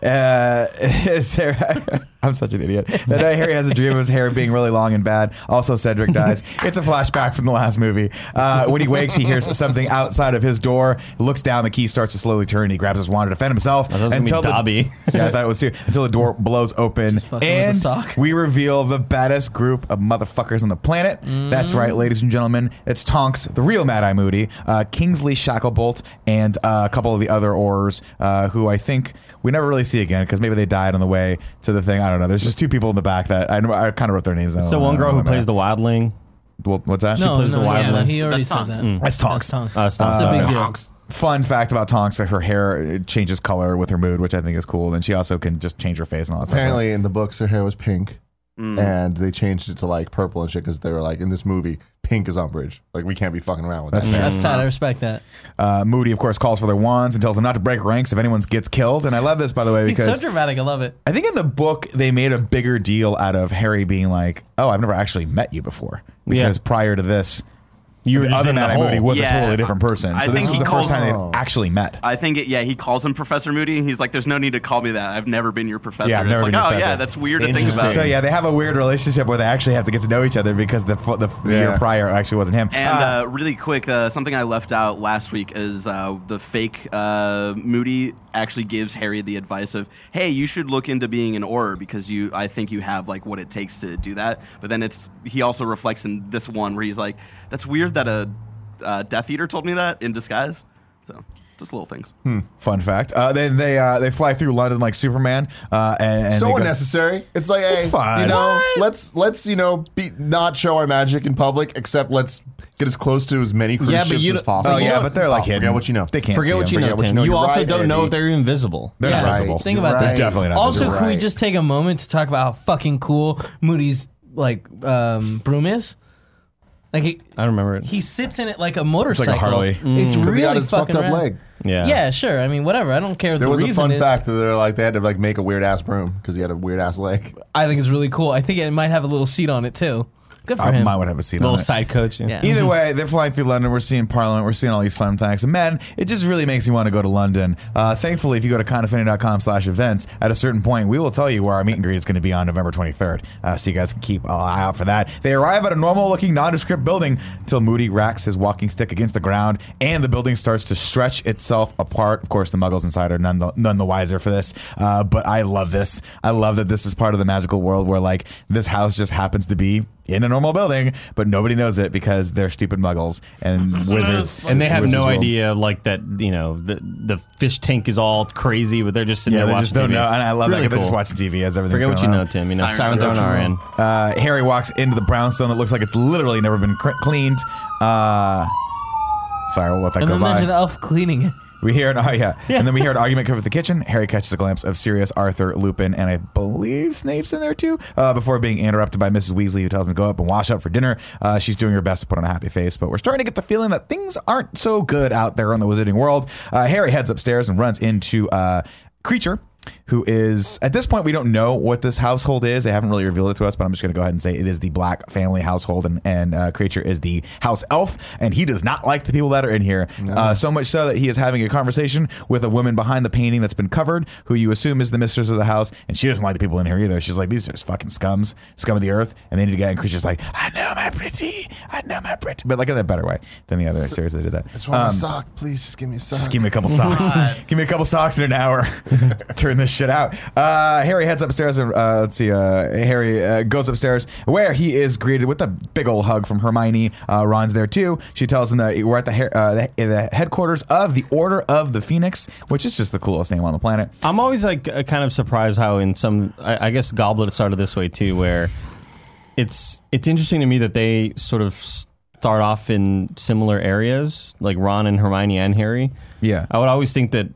uh, hair, I'm such an idiot. That Harry has a dream of his hair being really long and bad. Also, Cedric dies. It's a flashback from the last movie. Uh, when he wakes, he hears something outside of his door. Looks down. The key starts to slowly turn. He grabs his wand to defend himself. was gonna the- Dobby. yeah, I thought it was too. Until the door blows open, and we reveal the baddest group of motherfuckers on the planet. That's right, ladies and gentlemen. It's Tonks, the real Mad Eye Moody, uh, Kingsley Shacklebolt, and uh, a couple of the other Aurors, uh, who I think we never really see again because maybe they died on the way to the thing. I don't know. There's just two people in the back that I, I kind of wrote their names down. It's the one girl who plays the wildling. Well, what's that? no, plays no, the yeah, one. he already That's said Tonks. that. Mm. That's Tonks. That's Tonks. Uh, it's Tonks. It's a big deal. Tonks. Fun fact about Tonks: that her hair changes color with her mood, which I think is cool. And she also can just change her face and all that stuff. Apparently, in the books, her hair was pink. Mm. And they changed it to like purple and shit because they were like, in this movie, pink is Umbridge. Like, we can't be fucking around with that. fair. That's tight. I respect that. Uh, Moody, of course, calls for their wands and tells them not to break ranks if anyone gets killed. And I love this, by the way, He's because so dramatic. I love it. I think in the book they made a bigger deal out of Harry being like, "Oh, I've never actually met you before," because Yeah. prior to this, You were just other in the Mad Eye hole. Moody was Yeah. a totally different person. I so this was the first time they actually met. I think it, yeah, he calls him Professor Moody. and He's like, "There's no need to call me that. I've never been your professor." Yeah, I've it's never like, been your oh professor. yeah, that's weird to think Interesting. about. So yeah, they have a weird relationship where they actually have to get to know each other because the the, the year prior actually wasn't him. And Uh, uh, really quick, uh, something I left out last week is uh, the fake uh, Moody actually gives Harry the advice of, "Hey, you should look into being an Auror because you, I think you have like what it takes to do that." But then it's he also reflects in this one where he's like, "That's weird that a uh, Death Eater told me that in disguise." So just little things. fun fact. Uh, then they uh, they fly through London like Superman. Uh, and, and so they go- unnecessary. It's like, hey, fine. you know, let's let's you know be not show our magic in public, except let's get as close to as many cruise Yeah, ships you as possible. Oh yeah, but they're like Oh, forget what you know. They can't Forget see what them. you know, Forget what you know. You You're also right, don't know if they're invisible. They're Yeah, not visible. think You're about that. Definitely not Also, visible. can we just take a moment to talk about how fucking cool Moody's like um, broom is? Like he, I don't remember it. he sits in it like a motorcycle. Harley. It's mm. really he got his fucking fucked up rad. leg. yeah. Yeah, sure. I mean, whatever. I don't care. There the was a fun is- fact that they're like they had to like make a weird ass broom because he had a weird ass leg. I think it's really cool. I think it might have a little seat on it too. Good for I him. might would have a seat Little on it. side coach. Yeah. Either way, they're flying through London. We're seeing Parliament. We're seeing all these fun things. And man, it just really makes me want to go to London. Uh, thankfully, if you go to kindoffunny.com slash events, at a certain point, we will tell you where our meet and greet is going to be on November 23rd. Uh, so you guys can keep an eye out for that. They arrive at a normal looking nondescript building until Moody racks his walking stick against the ground and the building starts to stretch itself apart. Of course, the muggles inside are none the, none the wiser for this. Uh, but I love this. I love that this is part of the magical world where like this house just happens to be in a normal building, but nobody knows it because they're stupid muggles and wizards. And they have no World. idea, like that. You know, the the fish tank is all crazy, but they're just sitting Yeah, there they watching just don't TV. know. And I love It's that. really They're just watching TV as everything's Forget what you going know. Tim. You know, Siren Siren Throne Throne. are in. Uh, Harry walks into the brownstone that looks like it's literally never been cr- cleaned. Uh, sorry, we'll let that and go then by. there's an elf cleaning it. We hear an oh yeah. and then we hear an argument come from the kitchen. Harry catches a glimpse of Sirius, Arthur, Lupin, and I believe Snape's in there too. Uh, before being interrupted by Mrs. Weasley, who tells him to go up and wash up for dinner. Uh, she's doing her best to put on a happy face, but we're starting to get the feeling that things aren't so good out there in the Wizarding world. Uh, Harry heads upstairs and runs into uh, Kreacher. Who is at this point we don't know what this household is. They haven't really revealed it to us, but I'm just going to go ahead and say it is the Black family household, and and uh, Kreacher is the house elf, and he does not like the people that are in here. Uh, so much so that he is having a conversation with a woman behind the painting that's been covered, who you assume is the mistress of the house, and she doesn't like the people in here either. She's like, these are just fucking scums, scum of the earth, and they need to get. And Kreacher's like, I know my pretty, I know my pretty, but like in a better way than the other series that did that. Just want Um, a sock, please. Just give me a sock. just give me a couple socks. give me a couple socks in an hour. Turn this shit out. Uh, Harry heads upstairs and uh, let's see. Uh, Harry uh, goes upstairs where he is greeted with a big old hug from Hermione. Uh, Ron's there too. She tells him that we're at the, uh, the, the headquarters of the Order of the Phoenix, which is just the coolest name on the planet. I'm always like kind of surprised how in some I, I guess Goblet started this way too, where it's it's interesting to me that they sort of start off in similar areas, like Ron and Hermione and Harry. Yeah. I would always think that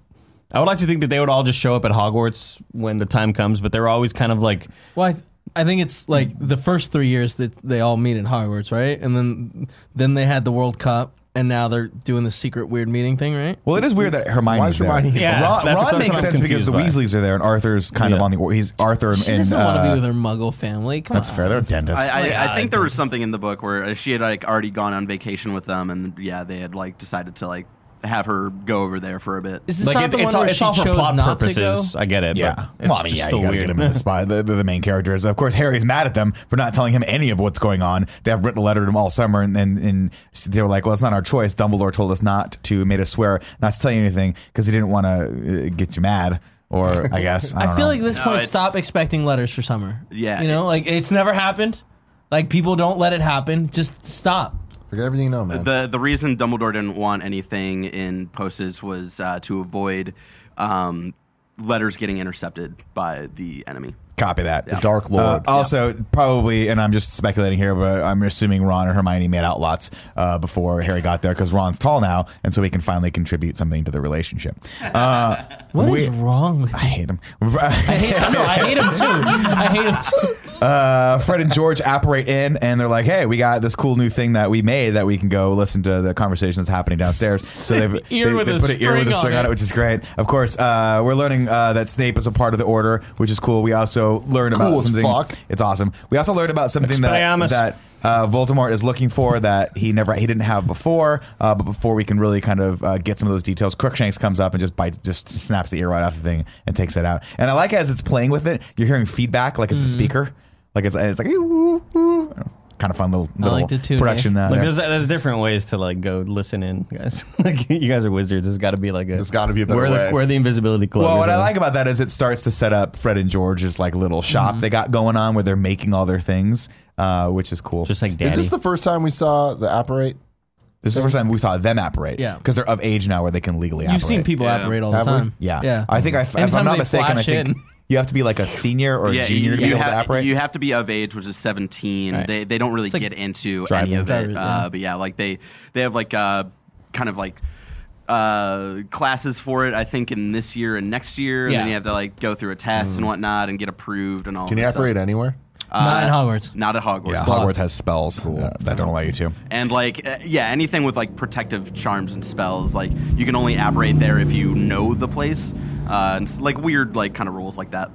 I would like to think that they would all just show up at Hogwarts when the time comes, but they're always kind of like Well, I, th- I think it's like the first three years that they all meet in Hogwarts, right? And then then they had the World Cup, and now they're doing the secret weird meeting thing, right? Well, it is weird that Hermione's Why is Hermione there. here? Yeah, Ron, that's- Ron that's makes I'm sense because the by. Weasleys are there, and Arthur's kind of Yeah. on the. He's Arthur She and. doesn't want to uh, be with her Muggle family. Come That's on. fair. They're dentists. I, I, I think there was something in the book where she had like already gone on vacation with them, and yeah, they had like decided to like have her go over there for a bit. Is this like not it- the it's one all, where it's she all for chose plot not purposes. to go? I get it. Yeah, but it's well, I mean, just yeah, still you gotta weird. get him in the spot. They're, they're the main characters. Of course, Harry's mad at them for not telling him any of what's going on. They have written a letter to him all summer, and and, and they were like, "Well, it's not our choice." Dumbledore told us not to, made us swear not to tell you anything because he didn't want to uh, get you mad. Or I guess I, I, feel know. like at this No, point, it's- stop expecting letters for summer. Yeah. you know, like it's never happened. Like people don't let it happen. Just stop. Forget everything you know, man. The the reason Dumbledore didn't want anything in postage was uh, to avoid um, letters getting intercepted by the enemy. Copy that. The Dark Lord. Uh, also, probably, and I'm just speculating here, but I'm assuming Ron and Hermione made out lots uh, before Harry got there because Ron's tall now, and so he can finally contribute something to the relationship. Uh, What is we- wrong with? I hate him. I hate, no, I hate him too. I hate him too. uh, Fred and George apparate in, and they're like, "Hey, we got this cool new thing that we made that we can go listen to the conversation that's happening downstairs." So they've Ear they, with they a put an ear with a string string on on it. it, which is great. Of course, uh, we're learning uh, that Snape is a part of the Order, which is cool. We also learned about Cool as something. fuck. It's awesome. We also learned about something that Expelliarmus. that uh, Voldemort is looking for that he never he didn't have before. Uh, but before we can really kind of uh, get some of those details, Crookshanks comes up and just bites, just snaps the ear right off the thing and takes it out. And I like as it's playing with it, you're hearing feedback like it's a speaker, like it's it's like ooh, ooh. Kind of fun little, little like the tune, production. yeah. Uh, Like there's, there's different ways to like go listen in, guys. like you guys are wizards. There's got to be like a. There's gotta be a better where way. The, where the invisibility cloak. Well, what I like about that is it starts to set up Fred and George's like little shop they got going on where they're making all their things, uh, which is cool. just like Is this the first time we saw the apparate? this is the first time we saw them apparate. Yeah. because they're of age now where they can legally. Operate. You've apparate. seen people Yeah. operate all the Have we? time. Yeah, yeah. I think I, if I'm not mistaken, I think in. You have to be like a senior or a junior you, to be you able to operate. you have to be of age, which is 17. Right. They, they don't really like get into driving. any of it. Uh, but yeah, like they they have like uh, kind of like uh, classes for it. I think in this year and next year, and Yeah. then you have to like go through a test and whatnot and get approved and all. That. Can you this stuff. operate anywhere? Not in Hogwarts. Not at Hogwarts. yeah, Hogwarts has spells uh, that don't allow you to. And like, uh, yeah, anything with like protective charms and spells, like you can only operate there if you know the place. Uh, and like weird, like kind of rules like that.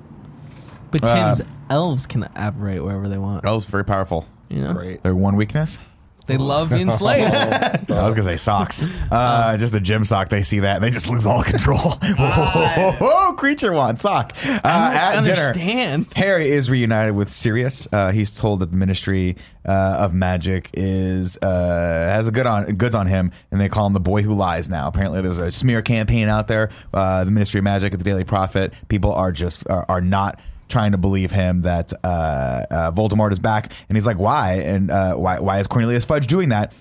But Uh, Tim's elves can operate wherever they want. That was very powerful. You know, Great. Their one weakness. They love being slaves. I was gonna say socks. Uh, just a gym sock. They see that and they just lose all control. oh, Kreacher wants sock. Uh, I at don't dinner, understand. Harry is reunited with Sirius. Uh, he's told that the Ministry uh, of Magic is uh, has a good on goods on him, and they call him the boy who lies. Now, apparently, there's a smear campaign out there. Uh, the Ministry of Magic at the Daily Prophet. People are just are, are not trying to believe him that uh, uh, Voldemort is back, and he's like, "Why? And uh, why? Why is Cornelius Fudge doing that?"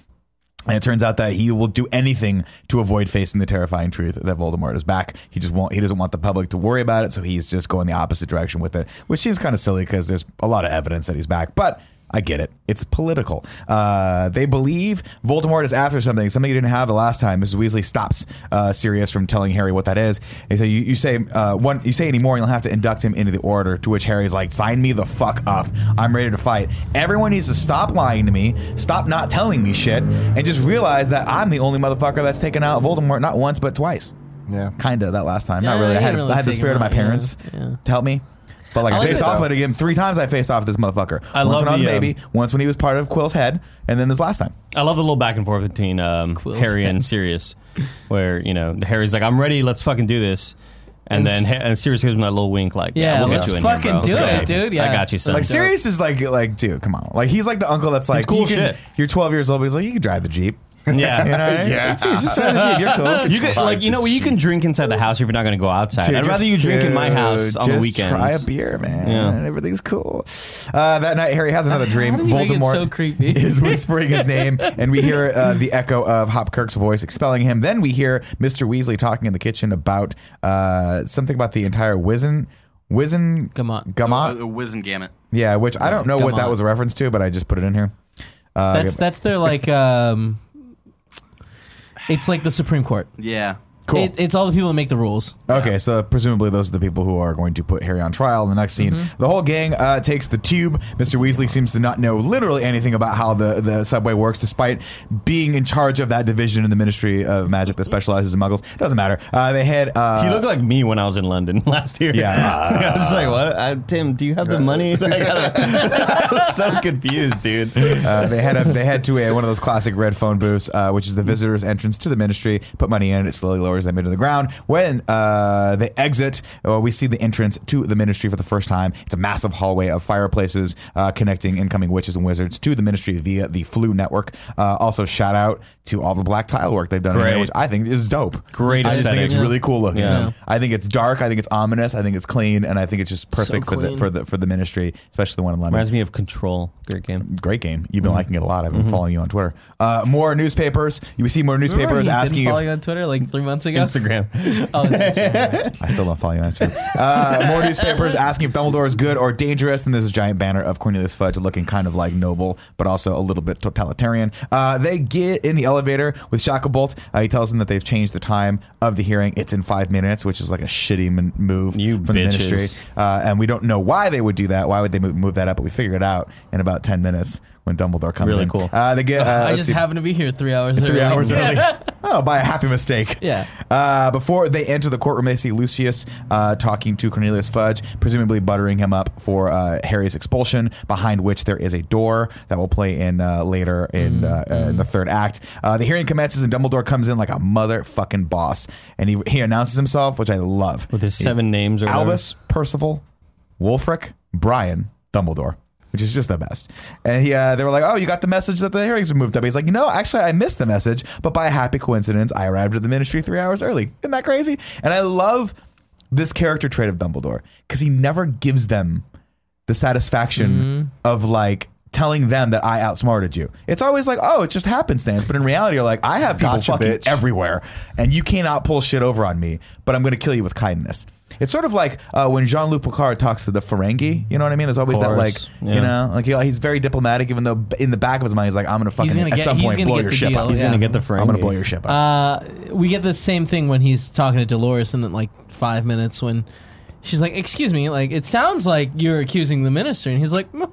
And it turns out that he will do anything to avoid facing the terrifying truth that Voldemort is back. He just won't. He doesn't want the public to worry about it, so he's just going the opposite direction with it, which seems kind of silly because there's a lot of evidence that he's back. But I get it. It's political. Uh, they believe Voldemort is after something, something he didn't have the last time. Mrs. Weasley stops uh, Sirius from telling Harry what that is. They say, "You, you say uh, one, you say any more, and you'll have to induct him into the Order." To which Harry's like, "Sign me the fuck up. I'm ready to fight." Everyone needs to stop lying to me, stop not telling me shit, and just realize that I'm the only motherfucker that's taken out Voldemort not once but twice. Yeah. Kinda that last time. Yeah, not really. I had, really I had the spirit him of my out, yeah, parents yeah. to help me. But like I, I like faced it, off though. with it again three times. I faced off with this motherfucker. I once love when I was a the, um, baby, once when he was part of Quirrell's head, and then this last time. I love the little back and forth between um, Quill's Harry and. Sirius, where you know Harry's like, "I'm ready, let's fucking do this," and, And then s- and Sirius gives him that little wink, like, "Yeah, Yeah, we'll let's get you in fucking here, bro. do Let's it, go. dude. Yeah. I got you, son." Like. Sirius is like like dude, come on. Like he's like the uncle that's like cool you can- shit. You're 12 years old, but he's like you can drive the jeep. Yeah, You know, yeah. Just, just drive. You're cool. You could like you know you can drink inside the house if you're not going to go outside. Dude, I'd just- rather you drink in my house on the just weekends. Try a beer, man. Yeah. Everything's cool. Uh, that night, Harry has another dream. How does he make it Voldemort so creepy? is whispering his name, and we hear uh, the echo of Hopkirk's voice expelling him. Then we hear Mr. Weasley talking in the kitchen about uh, something about the entire Wizen. Wizen Gamot. Gamot? Uh, Wiz and Gamut. Yeah, which I don't know what that was a reference to, but I just put it in here. Uh, That's that's their like um. It's like the Supreme Court. Yeah. Cool. It, it's all the people that make the rules. Okay, so presumably those are the people who are going to put Harry on trial in the next scene. Mm-hmm. The whole gang uh, takes the tube. Mr. Weasley seems to not know literally anything about how the, the subway works, despite being in charge of that division in the Ministry of Magic that specializes in muggles. It doesn't matter. Uh, they head. Uh, He looked like me when I was in London last year. Yeah. I was like, "What, uh, Tim? Do you have the money?" I, gotta- I was so confused, dude. uh, they head up, they head to a, one of those classic red phone booths, uh, which is the visitor's entrance to the ministry. Put money in, it slowly lowers them into the ground. When uh, they exit, uh, we see the entrance to the ministry for the first time. It's a massive hallway of fireplaces uh, connecting incoming witches and wizards to the ministry via the Floo network. Uh, also, shout out to all the black tile work they've done, in there, which I think is dope. Great I just think it's Yeah. really cool looking. Yeah. I think it's dark. I think it's ominous. I think it's clean, and I think it's just perfect for the for the for the ministry, especially the one in London. Reminds me of Control. Great game. Great game. You've Mm-hmm. been liking it a lot. I've been following you on Twitter. Uh, more newspapers. You see more newspapers he asking didn't follow if you on Twitter like three months ago. Instagram. Oh, right. I still don't follow you on Instagram. Uh, more newspapers asking if Dumbledore is good or dangerous. And there's a giant banner of Cornelius Fudge looking kind of like noble, but also a little bit totalitarian. Uh, they get in the elevator with Shacklebolt. Uh, he tells them that they've changed the time of the hearing. It's in five minutes, which is like a shitty man- move You from the ministry. Uh, and we don't know why they would do that. Why would they move, move that up? But we figured it out in about 10 minutes when Dumbledore comes Really in. cool. Uh, they get, uh, I just see. happen to be here three hours Three early. hours early. Oh, by a happy mistake. Yeah. Uh, before they enter the courtroom, they see Lucius uh, talking to Cornelius Fudge, presumably buttering him up for uh, Harry's expulsion. Behind which there is a door that will play in uh, later in, uh, uh, in the third act. Uh, the hearing commences, and Dumbledore comes in like a motherfucking boss, and he he announces himself, which I love. With his seven names or whatever. Albus, Percival, Wulfric, Brian, Dumbledore. Which is just the best. And he, uh, they were like, "Oh, you got the message that the hearing's been moved up." He's like, "No, actually, I missed the message, but by a happy coincidence, I arrived at the Ministry three hours early. Isn't that crazy?" And I love this character trait of Dumbledore because he never gives them the satisfaction of like telling them that I outsmarted you. It's always like, "Oh, it just happenstance," but in reality, you're like, "I have people Gotcha, fucking bitch. everywhere, and you cannot pull shit over on me, but I'm going to kill you with kindness." It's sort of like uh, when Jean Luc Picard talks to the Ferengi. You know what I mean? There's always that like, course, you know, like he, he's very diplomatic, even though in the back of his mind he's like, "I'm going to fucking gonna at get- some point blow your ship deal, up." He's yeah. gonna get the I'm going to blow your ship up. Uh, we get the same thing when he's talking to Dolores in like five minutes when she's like, "Excuse me, like it sounds like you're accusing the minister," and he's like, "Mm,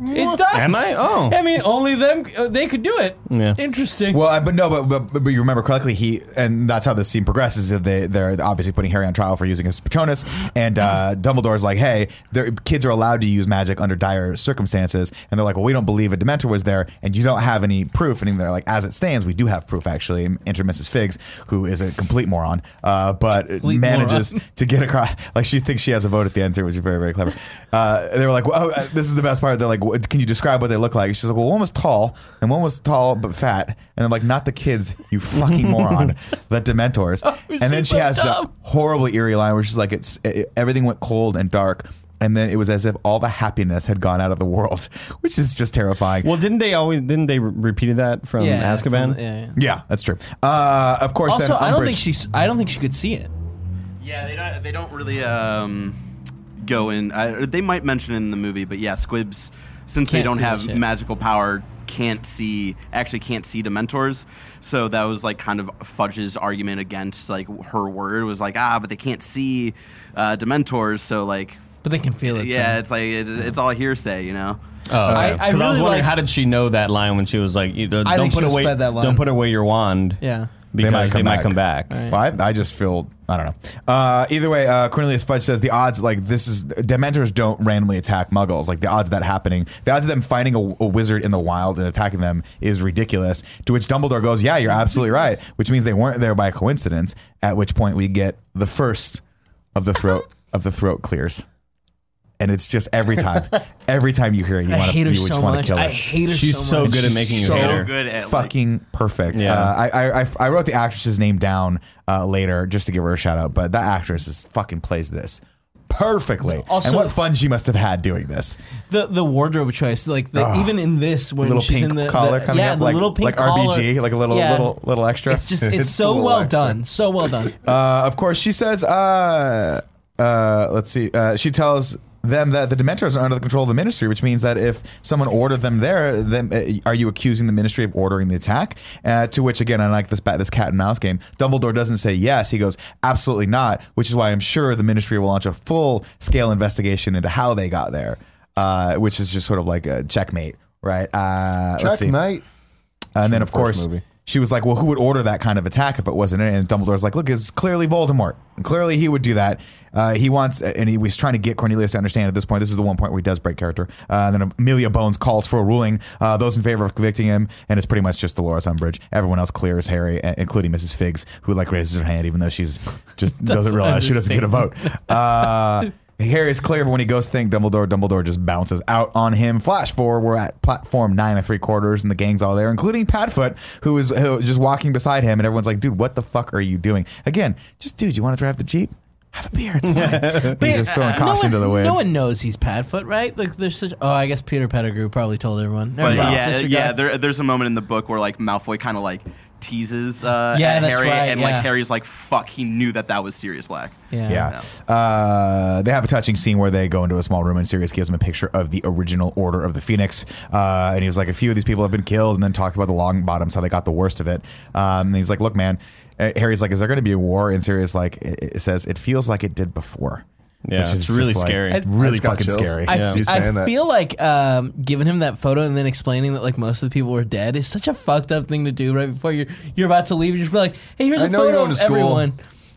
"It does." Am I? Oh. I mean, only them uh, they could do it. Yeah. Interesting. Well, I- but no, but, but but you remember correctly. He and that's how this scene progresses. is They they're obviously putting Harry on trial for using his Patronus, and uh, Dumbledore's like, "Hey, their kids are allowed to use magic under dire circumstances," and they're like, "Well, we don't believe a Dementor was there, and you don't have any proof." And they're like, "As it stands, we do have proof. Actually, enter Mrs. Figs, who is a complete moron, uh, but manages to get across. Like she thinks she has a vote at the end, too, which is very very clever. Uh, they were like, "Well, uh, this is the best part." They're like, "What- "Can you describe what they look like?" She's like, "Well, one was tall, and one was tall but fat." And they're like, "Not the kids, you fucking moron, the Dementors." and then she has dumb. the horribly eerie line where she's like, "It's it, everything went cold and dark." And then it was as if all the happiness had gone out of the world, which is just terrifying. Well, didn't they always? Didn't they re- repeated that from yeah, Azkaban? from- yeah, yeah. yeah, that's true. Uh, of course, Also, then I don't Umbridge- think she's. I don't think she could see it. Yeah, they don't. They don't really um, go in. Uh, they might mention it in the movie, but yeah, Squibs, since they Can't don't have shit. magical power, can't see. Actually, can't see Dementors. So that was like kind of Fudge's argument against like her word was like ah, but they can't see uh, Dementors. So like, But they can feel it. yeah, so. it's like it, it's all hearsay, you know. Oh, I- okay. I 'Cause I was really wondering like- how did she know that line when she was like, you know, I "Don't put away, spread that line. don't put away your wand." Yeah. Because they might come back. Right. Well, I, I just feel I don't know. Uh, either way, uh, Cornelius Fudge says the odds like this is Dementors don't randomly attack Muggles. Like the odds of that happening, the odds of them finding a, a wizard in the wild and attacking them is ridiculous. To which Dumbledore goes, "Yeah, you're absolutely right," which means they weren't there by coincidence. At which point we get the first of the throat of the throat clears. And it's just every time, every time you hear it, you want to, you just so want to kill her. I hate her She's so so much. good at making you so hate her. good at like, fucking perfect. Yeah. Uh, I, I- I I wrote the actress's name down uh, later just to give her a shout out, but that actress is fucking plays this perfectly. Also- and what fun she must have had doing this. the the wardrobe choice, like the, even in this when little she's pink in the, collar the coming yeah, up, the like, little pink like collar. RBG, like a little Yeah. little little extra. It's just it's, It's so well extra. done, so well done. Uh, of course, she says, uh, uh, let's see. Uh, she tells them that the Dementors are under the control of the Ministry, which means that if someone ordered them there, then uh, are you accusing the Ministry of ordering the attack? Uh, to which, again, I like this bat, this cat and mouse game, Dumbledore doesn't say yes. He goes, absolutely not. Which is why I'm sure the Ministry will launch a full scale investigation into how they got there, uh, which is just sort of like a checkmate, right? Uh, let's see. Checkmate. And then, of course, movie. She was like, "Well, who would order that kind of attack if it wasn't it?" And Dumbledore's like, "Look, it's clearly Voldemort. And clearly, he would do that. Uh, he wants, and he was trying to get Cornelius to understand. At this point, this is the one point where he does break character. Uh, and then Amelia Bones calls for a ruling. Uh, those in favor of convicting him, and it's pretty much just Dolores Umbridge. Everyone else clears Harry, uh, including Mrs. Figs, who like raises her hand, even though she's just doesn't realize she doesn't get a vote. Uh, Harry is clear, but when he goes to thank Dumbledore, Dumbledore just bounces out on him. Flash forward, we're at platform nine and three quarters, and the gang's all there, including Padfoot, who is who, just walking beside him, and everyone's like, "Dude, what the fuck are you doing?" Again, just dude, you want to drive the jeep? Have a beer. It's fine. He's just throwing no caution one, to the wind. No one knows he's Padfoot, right? Like there's such. Oh, I guess Peter Pettigrew probably told everyone. Never But mind, yeah, disregard. yeah. There, there's a moment in the book where like Malfoy kind of like teases uh, Yeah, at that's Harry, right, and yeah. like Harry's like, "Fuck," he knew that that was Sirius Black. yeah. Yeah. Uh, they have a touching scene where they go into a small room and Sirius gives him a picture of the original Order of the Phoenix. Uh, and he was like, a few of these people have been killed, and then talked about the Longbottoms, how they got the worst of it. Um, and he's like, look, man. Uh, Harry's like, is there going to be a war? And Sirius like, it, it says, it feels like it did before. Yeah, which is it's really like, scary. I- really just fucking chills. scary. I, Yeah. She's I feel like um, giving him that photo and then explaining that like most of the people were dead is such a fucked up thing to do right before you're you're about to leave. You just be like, hey, here's I a know you're photo going of to school. everyone.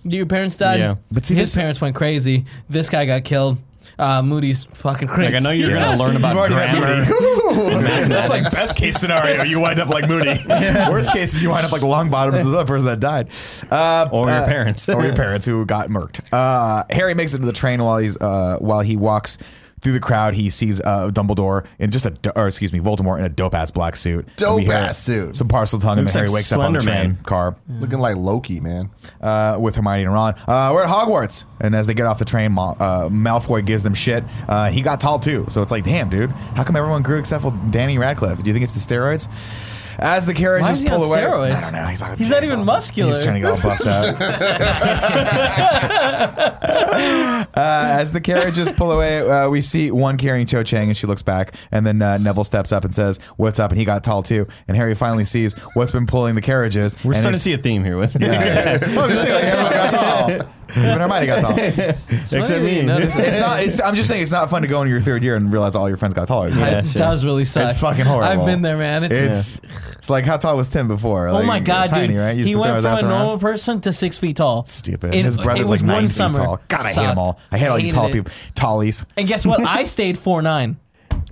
Your parents died. Yeah. But see, his this- parents went crazy. This guy got killed. Uh, Moody's fucking crazy. Like I know you're Yeah. gonna learn about You've already met grammar. That's like best case scenario. You wind up like Moody. Worst case is you wind up like Longbottom, the other person that died, uh, Or your uh, parents. or your parents who got murked. Uh, Harry makes it to the train while he's uh, while he walks through the crowd. He sees uh, Dumbledore in just a do- or excuse me, Voldemort in a dope ass black suit. Dope We hear ass suit. Some Parseltongue, and Looks then Harry like wakes up on the Slender train Man. car Looking like Loki, man. uh, with Hermione and Ron. Uh, we're at Hogwarts, and as they get off the train, Ma- uh, Malfoy gives them shit. Uh, he got tall too, so it's like, damn, dude, how come everyone grew except for Danny Radcliffe? Do you think it's the steroids? As the carriages is he pull on away, steroids? I don't know. He's, like, He's not even muscular. He's trying to get all buffed out. uh, as the carriages pull away, uh, we see one carrying Cho Chang, and she looks back, and then uh, Neville steps up and says, "What's up?" And he got tall too, and Harry finally sees what's been pulling the carriages. We're and starting to it's- see a theme here with yeah. well, I'm just saying, like, everyone got tall. Even Hermione got tall. except me. It's, it's not. It's, I'm just saying, it's not fun to go into your third year and realize all your friends got taller. Yeah, it sure. does really suck. It's fucking horrible. I've been there, man. It's, It's it's like how tall was Tim before? oh Like, my god, tiny, dude. right? You used He to throw went his from ass a around. normal person to six feet tall. Stupid. It- His brother's it like was one nine feet summer. tall. God, I hate them all. I hate all you Hated tall it. people. Tallies. And guess what? I stayed four nine.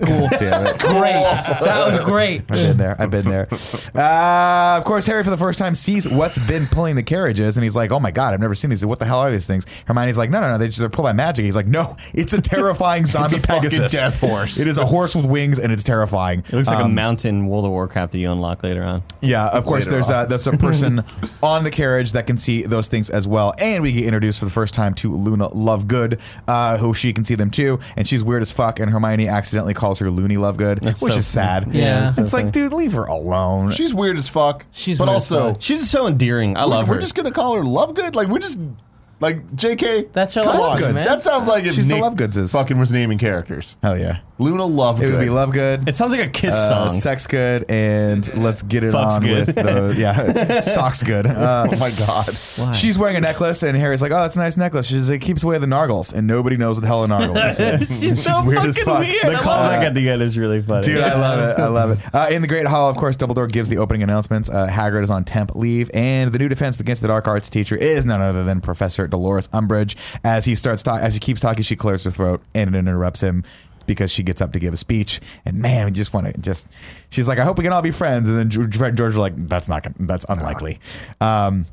Cool. Damn it. Great. That was great. I've been there. I've been there. Uh, of course, Harry for the first time sees what's been pulling the carriages, and he's like, "Oh my god, I've never seen these. What the hell are these things?" Hermione's like, "No, no, no. They just, they're pulled by magic." He's like, "No, it's a terrifying zombie a fucking Pegasus, death horse." It is a horse with wings, and it's terrifying. It looks like a Um, mountain World of Warcraft that you unlock later on. Yeah, of course. Later There's a there's a person on the carriage that can see those things as well, and we get introduced for the first time to Luna Lovegood, uh, who she can see them too, and she's weird as fuck. And Hermione accidentally calls her Looney Lovegood, That's which so is sad. Yeah. Yeah, it's, it's so like, dude, leave her alone. She's weird as fuck. She's but weird as also fuck. She's so endearing. I love her. we're her. just gonna call her Lovegood. Like we're just like J.K. That's her come last on. name, man. That sounds like if She's the Nick Lovegoods. Fucking was naming characters. Hell yeah, Luna Lovegood. it would be Lovegood. it sounds like a Kiss Uh, song. sex good and let's get it Fuck's on good. with the yeah socks good. Uh, Oh my god. She's wearing a necklace, and Harry's like, "Oh, that's a nice necklace." She's like, "It "Keeps away the Nargles," and nobody knows what the hell a Nargle is. She's so weird as fucking fuck. weird. the I love callback it. at the end is really funny. Dude, I love it. I love it. Uh, in the Great Hall, of course, Dumbledore gives the opening announcements. Uh, Hagrid is on temp leave, and the new defense against the Dark Arts teacher is none other than Professor Dolores Umbridge. As he starts, talk- as he keeps talking, she clears her throat and interrupts him because she gets up to give a speech. And man, we just want to just. She's like, "I hope we can all be friends." And then George, George like, "That's not. gonna- That's unlikely." Um,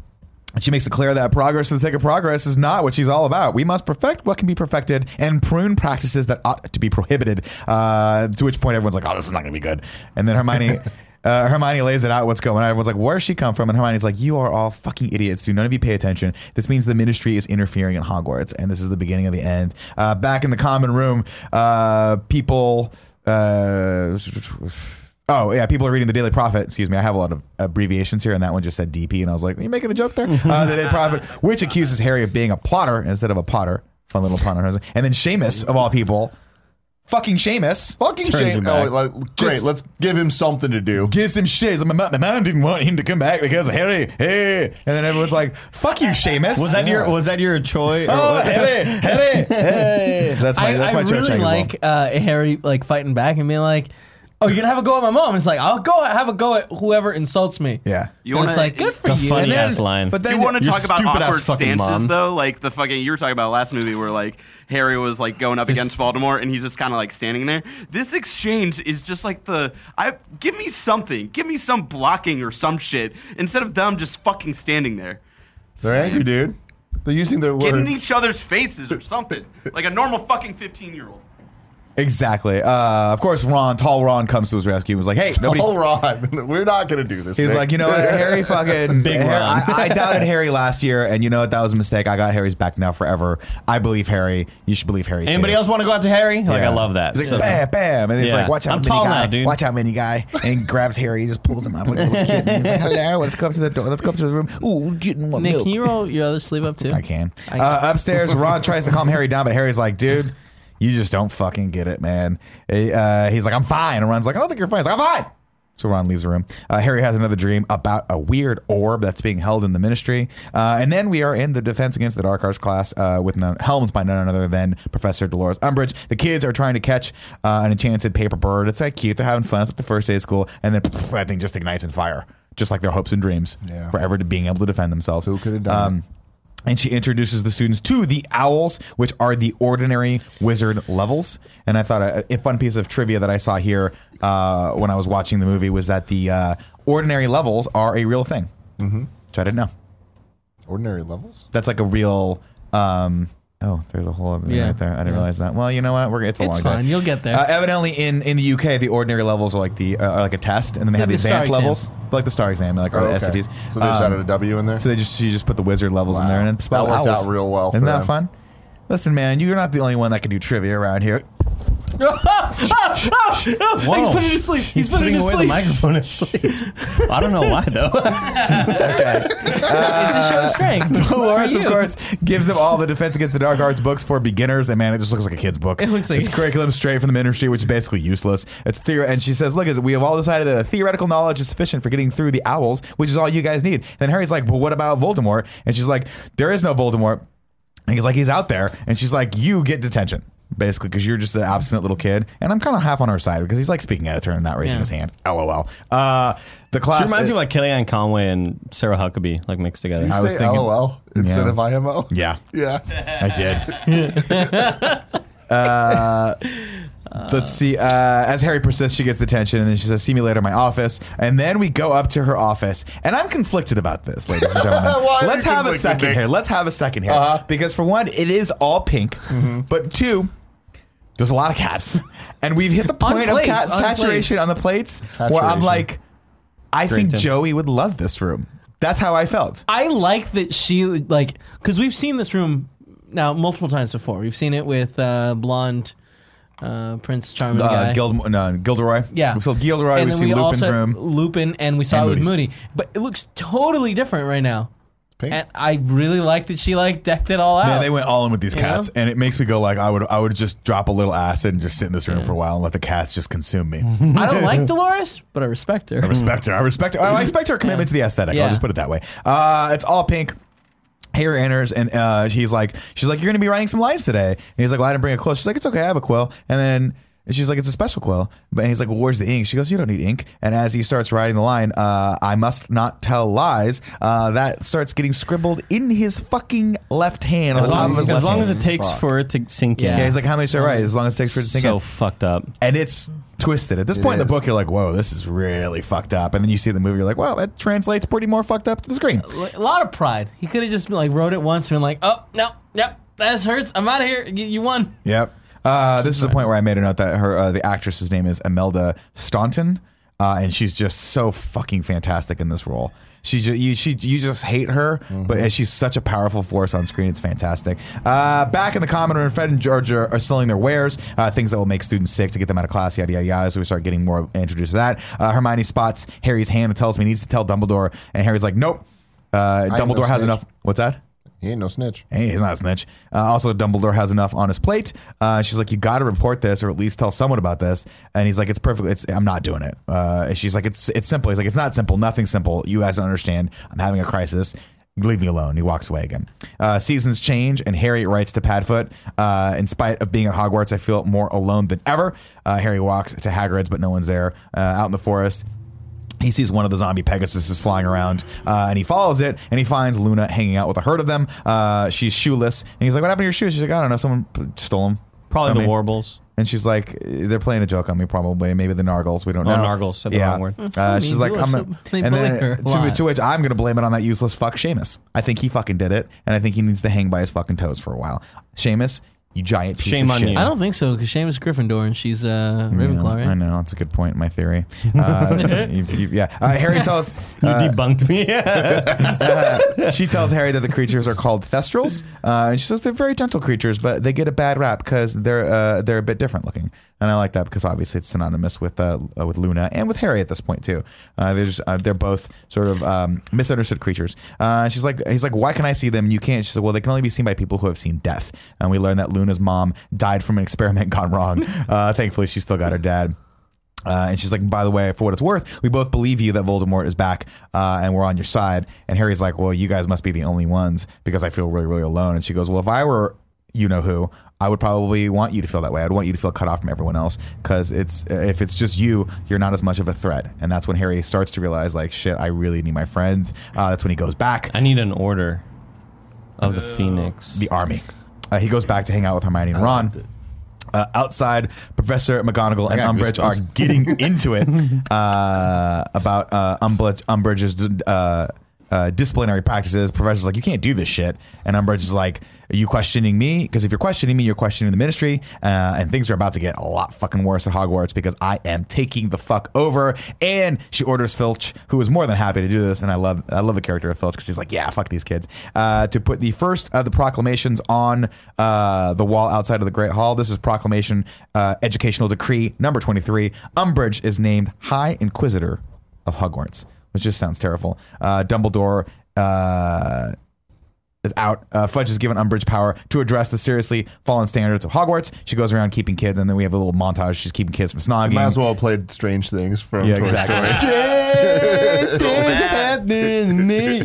she makes it clear that progress for the sake of progress is not what she's all about. We must perfect what can be perfected and prune practices that ought to be prohibited. Uh, to which point everyone's like, "Oh, this is not going to be good." And then Hermione. Uh, Hermione lays it out what's going on. Everyone's like, "Where's she come from?" And Hermione's like, "You are all fucking idiots. Do none of you pay attention? This means the Ministry is interfering in Hogwarts, and this is the beginning of the end." Uh, back in the common room, uh, people. Uh, Oh yeah, people are reading the Daily Prophet. Excuse me, I have a lot of abbreviations here, and that one just said DP, and I was like, "Are you making a joke there?" uh, the Daily Prophet, which accuses Harry of being a plotter instead of a potter. Fun little pun on her. And then Seamus, of all people, fucking Seamus, Fucking Turns shame. her Oh, back. like, great. Just- let's give him something to do. gives him shit. He's like, my, my mom didn't want him to come back because of Harry. Hey, and then everyone's like, "Fuck you, Seamus." was that your was that your Troy? or Oh, what? Harry, Harry, hey. That's my I, that's I my Cho really Chang as well. like uh, Harry like fighting back and being like, "Oh, you're gonna have a go at my mom." And it's like, "I'll go have a go at whoever insults me." Yeah. You and wanna- it's like, "Good for It's a you." funny And then- ass line. But then you want to Your talk about stupid ass awkward fucking stances mom. though? Like the fucking you were talking about last movie where like Harry was like going up against Voldemort and he's just kind of like standing there. This exchange is just like the I give me something, give me some blocking or some shit instead of them just fucking standing there, They're angry, dude. They're using their words. getting in each other's faces or something like a normal fucking fifteen year old. Exactly. Uh, of course, Ron, tall Ron, comes to his rescue and was like, "Hey, nobody." Oh, Ron, we're not gonna do this. He's Nick. like, you know what, Harry fucking Big Harry- Ron. I, I doubted Harry last year, and you know what? That was a mistake. I got Harry's back now forever. I believe Harry. You should believe Harry. Too. Anybody too. else want to go out to Harry? Like Yeah. I love that. He's like, So- bam, bam, and he's Yeah. like, watch out, I'm mini tall guy. now, dude. Watch out, mini guy, and he grabs Harry. He just pulls him up like a little kid. And he's like, hello, let's go up to the door. Let's go up to the room. Ooh, getting one Nick, milk. can you roll your other sleeve up too? I can. I- Uh, upstairs, Ron tries to calm Harry down, but Harry's like, dude, you just don't fucking get it, man. Uh, he's like, I'm fine. And Ron's like, I don't think you're fine. He's like, I'm fine. So Ron leaves the room. Uh, Harry has another dream about a weird orb that's being held in the Ministry, uh, and then we are in the Defense Against the Dark Arts class uh, with none, helms by none other than Professor Dolores Umbridge. The kids are trying to catch uh, an enchanted paper bird. It's like cute. They're having fun. It's like the first day of school, and then pff, that thing just ignites in fire, just like their hopes and dreams Yeah. forever to being able to defend themselves. Who could have done Um, and she introduces the students to the owls, which are the ordinary wizard levels. And I thought a, a fun piece of trivia that I saw here uh, when I was watching the movie was that the uh, ordinary levels are a real thing, mm-hmm. which I didn't know. Ordinary levels. That's like a real. Um, oh, there's a whole other thing Yeah. right there. I didn't Yeah. realize that. Well, you know what? We're it's a It's long fine. day. You'll get there. Uh, evidently, in, in the UK, the ordinary levels are like the uh, are like a test, and then they have the, The star advanced exam. levels, like the star exam, like or Oh, the okay. SATs. So they just Um, added a W in there. so they just she just put the wizard levels in there and it spelled That worked owls. out real well Isn't for that them. fun? Listen, man, you're not the only one that can do trivia around here. He's putting it to sleep. He's, putting, putting it to away the sleep. microphone to sleep. I don't know why though. it's a show of strength. Dolores, of you. course, gives them all the Defense Against the Dark Arts books for beginners, and man, it just looks like a kid's book. It looks like- it's curriculum straight from the ministry, which is basically useless. It's theory, and she says, "Look, we have all decided that theoretical knowledge is sufficient for getting through the owls, which is all you guys need." And Harry's like, "But what about Voldemort?" And she's like, "There is no Voldemort." And he's like, "He's out there," and she's like, "You get detention." Basically, because you're just an obstinate little kid, and I'm kind of half on her side because he's like speaking at a turn and not raising Yeah. his hand. LOL. Uh, the class She reminds me of like Kellyanne Conway and Sarah Huckabee, like mixed together. You I was say thinking- LOL instead Yeah. of IMO. yeah, Yeah. I did. uh, let's see. Uh, as Harry persists, she gets detention, and then she says, "See me later in my office." And then we go up to her office, and I'm conflicted about this, ladies and gentlemen. Why are Let's you have a conflicted, second Nick? here. Let's have a second here, Uh-huh. because for one, it is all pink, Mm-hmm. but two. There's a lot of cats, and we've hit the On point of plates, cat on saturation plates. on the plates, where I'm Saturation. like, I think Tim. Joey would love this room. That's how I felt. I like that she like because we've seen this room now multiple times before. We've seen it with uh, blonde uh, Prince Charming Uh, guy. Gild, no, Gilderoy. yeah, we saw Gilderoy. and We've then seen we Lupin's also room. Lupin, and we saw And it with Moody's. Moody. But it looks totally different right now. Pink. And I really like that she like decked it all out. Man, they went all in with these You cats, and it makes me go like I would. I would just drop a little acid and just sit in this room for a while and let the cats just consume me. I don't like Dolores, but I respect her. I respect her. I respect her. I respect her commitment to the aesthetic. I'll Yeah. just put it that way. Uh, it's all pink. Harry enters and uh, he's like, she's like, you're gonna be writing some lines today. And he's like, well, I didn't bring a quill. She's like, it's okay, I have a quill. And then and she's like, it's a special quill. But he's like, well, where's the ink? She goes, you don't need ink. And as he starts writing the line, uh, I must not tell lies. Uh, that starts getting scribbled in his fucking left hand on As top long, of his as left long hand. as it takes Fuck. for it to sink in. Yeah. Yeah, he's like, how many should I write? As long as it takes for it to sink so in. So fucked up. And it's twisted. At this It point in the is. book, you're like, whoa, this is really fucked up. And then you see the movie, you're like, wow, that translates pretty more fucked up to the screen. a lot of pride. He could have just like wrote it once and been like, oh no, yep, this hurts. I'm out of here. You, you won. Yep. Uh, this is the point where I made a note that her uh, the actress's name is Imelda Staunton, uh, and she's just so fucking fantastic in this role. She just, you she you just hate her, but she's such a powerful force on screen. It's fantastic. Uh, back in the common room, Fred and George are, are selling their wares, uh, things that will make students sick to get them out of class, yada yada yada. So we start getting more introduced to that. Uh, Hermione spots Harry's hand and tells him he needs to tell Dumbledore, and Harry's like, nope. Uh, Dumbledore has snitch. enough. What's that? He ain't no snitch. Hey, he's not a snitch. Uh, also, Dumbledore has enough on his plate. Uh, she's like, you got to report this, or at least tell someone about this. And he's like, it's perfect. It's I'm not doing it. Uh, and she's like, it's it's simple. He's like, it's not simple. Nothing's simple. You guys don't understand. I'm having a crisis. Leave me alone. He walks away again. Uh, seasons change, and Harry writes to Padfoot. Uh, in spite of being at Hogwarts, I feel more alone than ever. Uh, Harry walks to Hagrid's, but no one's there. Out in the forest, he sees one of the zombie Pegasuses flying around, uh, and he follows it, and he finds Luna hanging out with a herd of them. Uh, she's shoeless, and he's like, "What happened to your shoes?" She's like, "I don't know. Someone p- stole them." Probably the mean- warbles. And she's like, "They're playing a joke on me, probably. Maybe the Nargles. We don't Oh, know." Nargles, said the wrong word. That's Uh, so she's mean. like, They "I'm." so- A, they and bully then her a to, lot. to which I'm going to blame it on that useless fuck Seamus. I think he fucking did it, and I think he needs to hang by his fucking toes for a while. Seamus, you giant piece Shame of on shit. you. I don't think so because Seamus Gryffindor and she's uh, Ravenclaw, Yeah, I know that's a good point. In my theory. Uh, you- you- yeah, uh, Harry tells You uh, debunked me. she tells Harry that the creatures are called Thestrals, uh, and she says they're very gentle creatures, but they get a bad rap because they're uh, they're a bit different looking. And I like that because obviously it's synonymous with uh, uh, with Luna and with Harry at this point too. Uh, they're just, uh, they're both sort of um, misunderstood creatures. Uh, she's like he's like, why can I see them? and You can't. She said, well, they can only be seen by people who have seen death. And we learn that Luna's mom died from an experiment gone wrong. Uh, thankfully, she still got her dad. Uh, and she's like, by the way, for what it's worth, we both believe you that Voldemort is back uh, and we're on your side. And Harry's like, well, you guys must be the only ones because I feel really, really alone. And she goes, well, if I were you know who, I would probably want you to feel that way. I'd want you to feel cut off from everyone else because it's if it's just you, you're not as much of a threat. And that's when Harry starts to realize, like, shit, I really need my friends. Uh, that's when he goes back I need an order of the Phoenix. the army. Uh, he goes back to hang out with Hermione and Ron. Uh, outside, Professor McGonagall and Umbridge are goosebumps. getting into it uh, about uh, Umbridge, Umbridge's uh, uh, disciplinary practices. Professor's like, you can't do this shit. And Umbridge is like, are you questioning me? Because if you're questioning me, you're questioning the ministry. Uh, and things are about to get a lot fucking worse at Hogwarts because I am taking the fuck over. And she orders Filch, who is more than happy to do this. And I love I love the character of Filch because he's like, yeah, fuck these kids. Uh, to put the first of the proclamations on uh, the wall outside of the Great Hall. This is proclamation uh, educational decree number 23. Umbridge is named High Inquisitor of Hogwarts, which just sounds terrible. Uh, Dumbledore. Uh, is out. Uh, Fudge is given Umbridge power to address the seriously fallen standards of Hogwarts. She goes around keeping kids, and then we have a little montage. She's keeping kids from snogging. Might as well have played Strange Things from Yeah, Toy exactly. Story.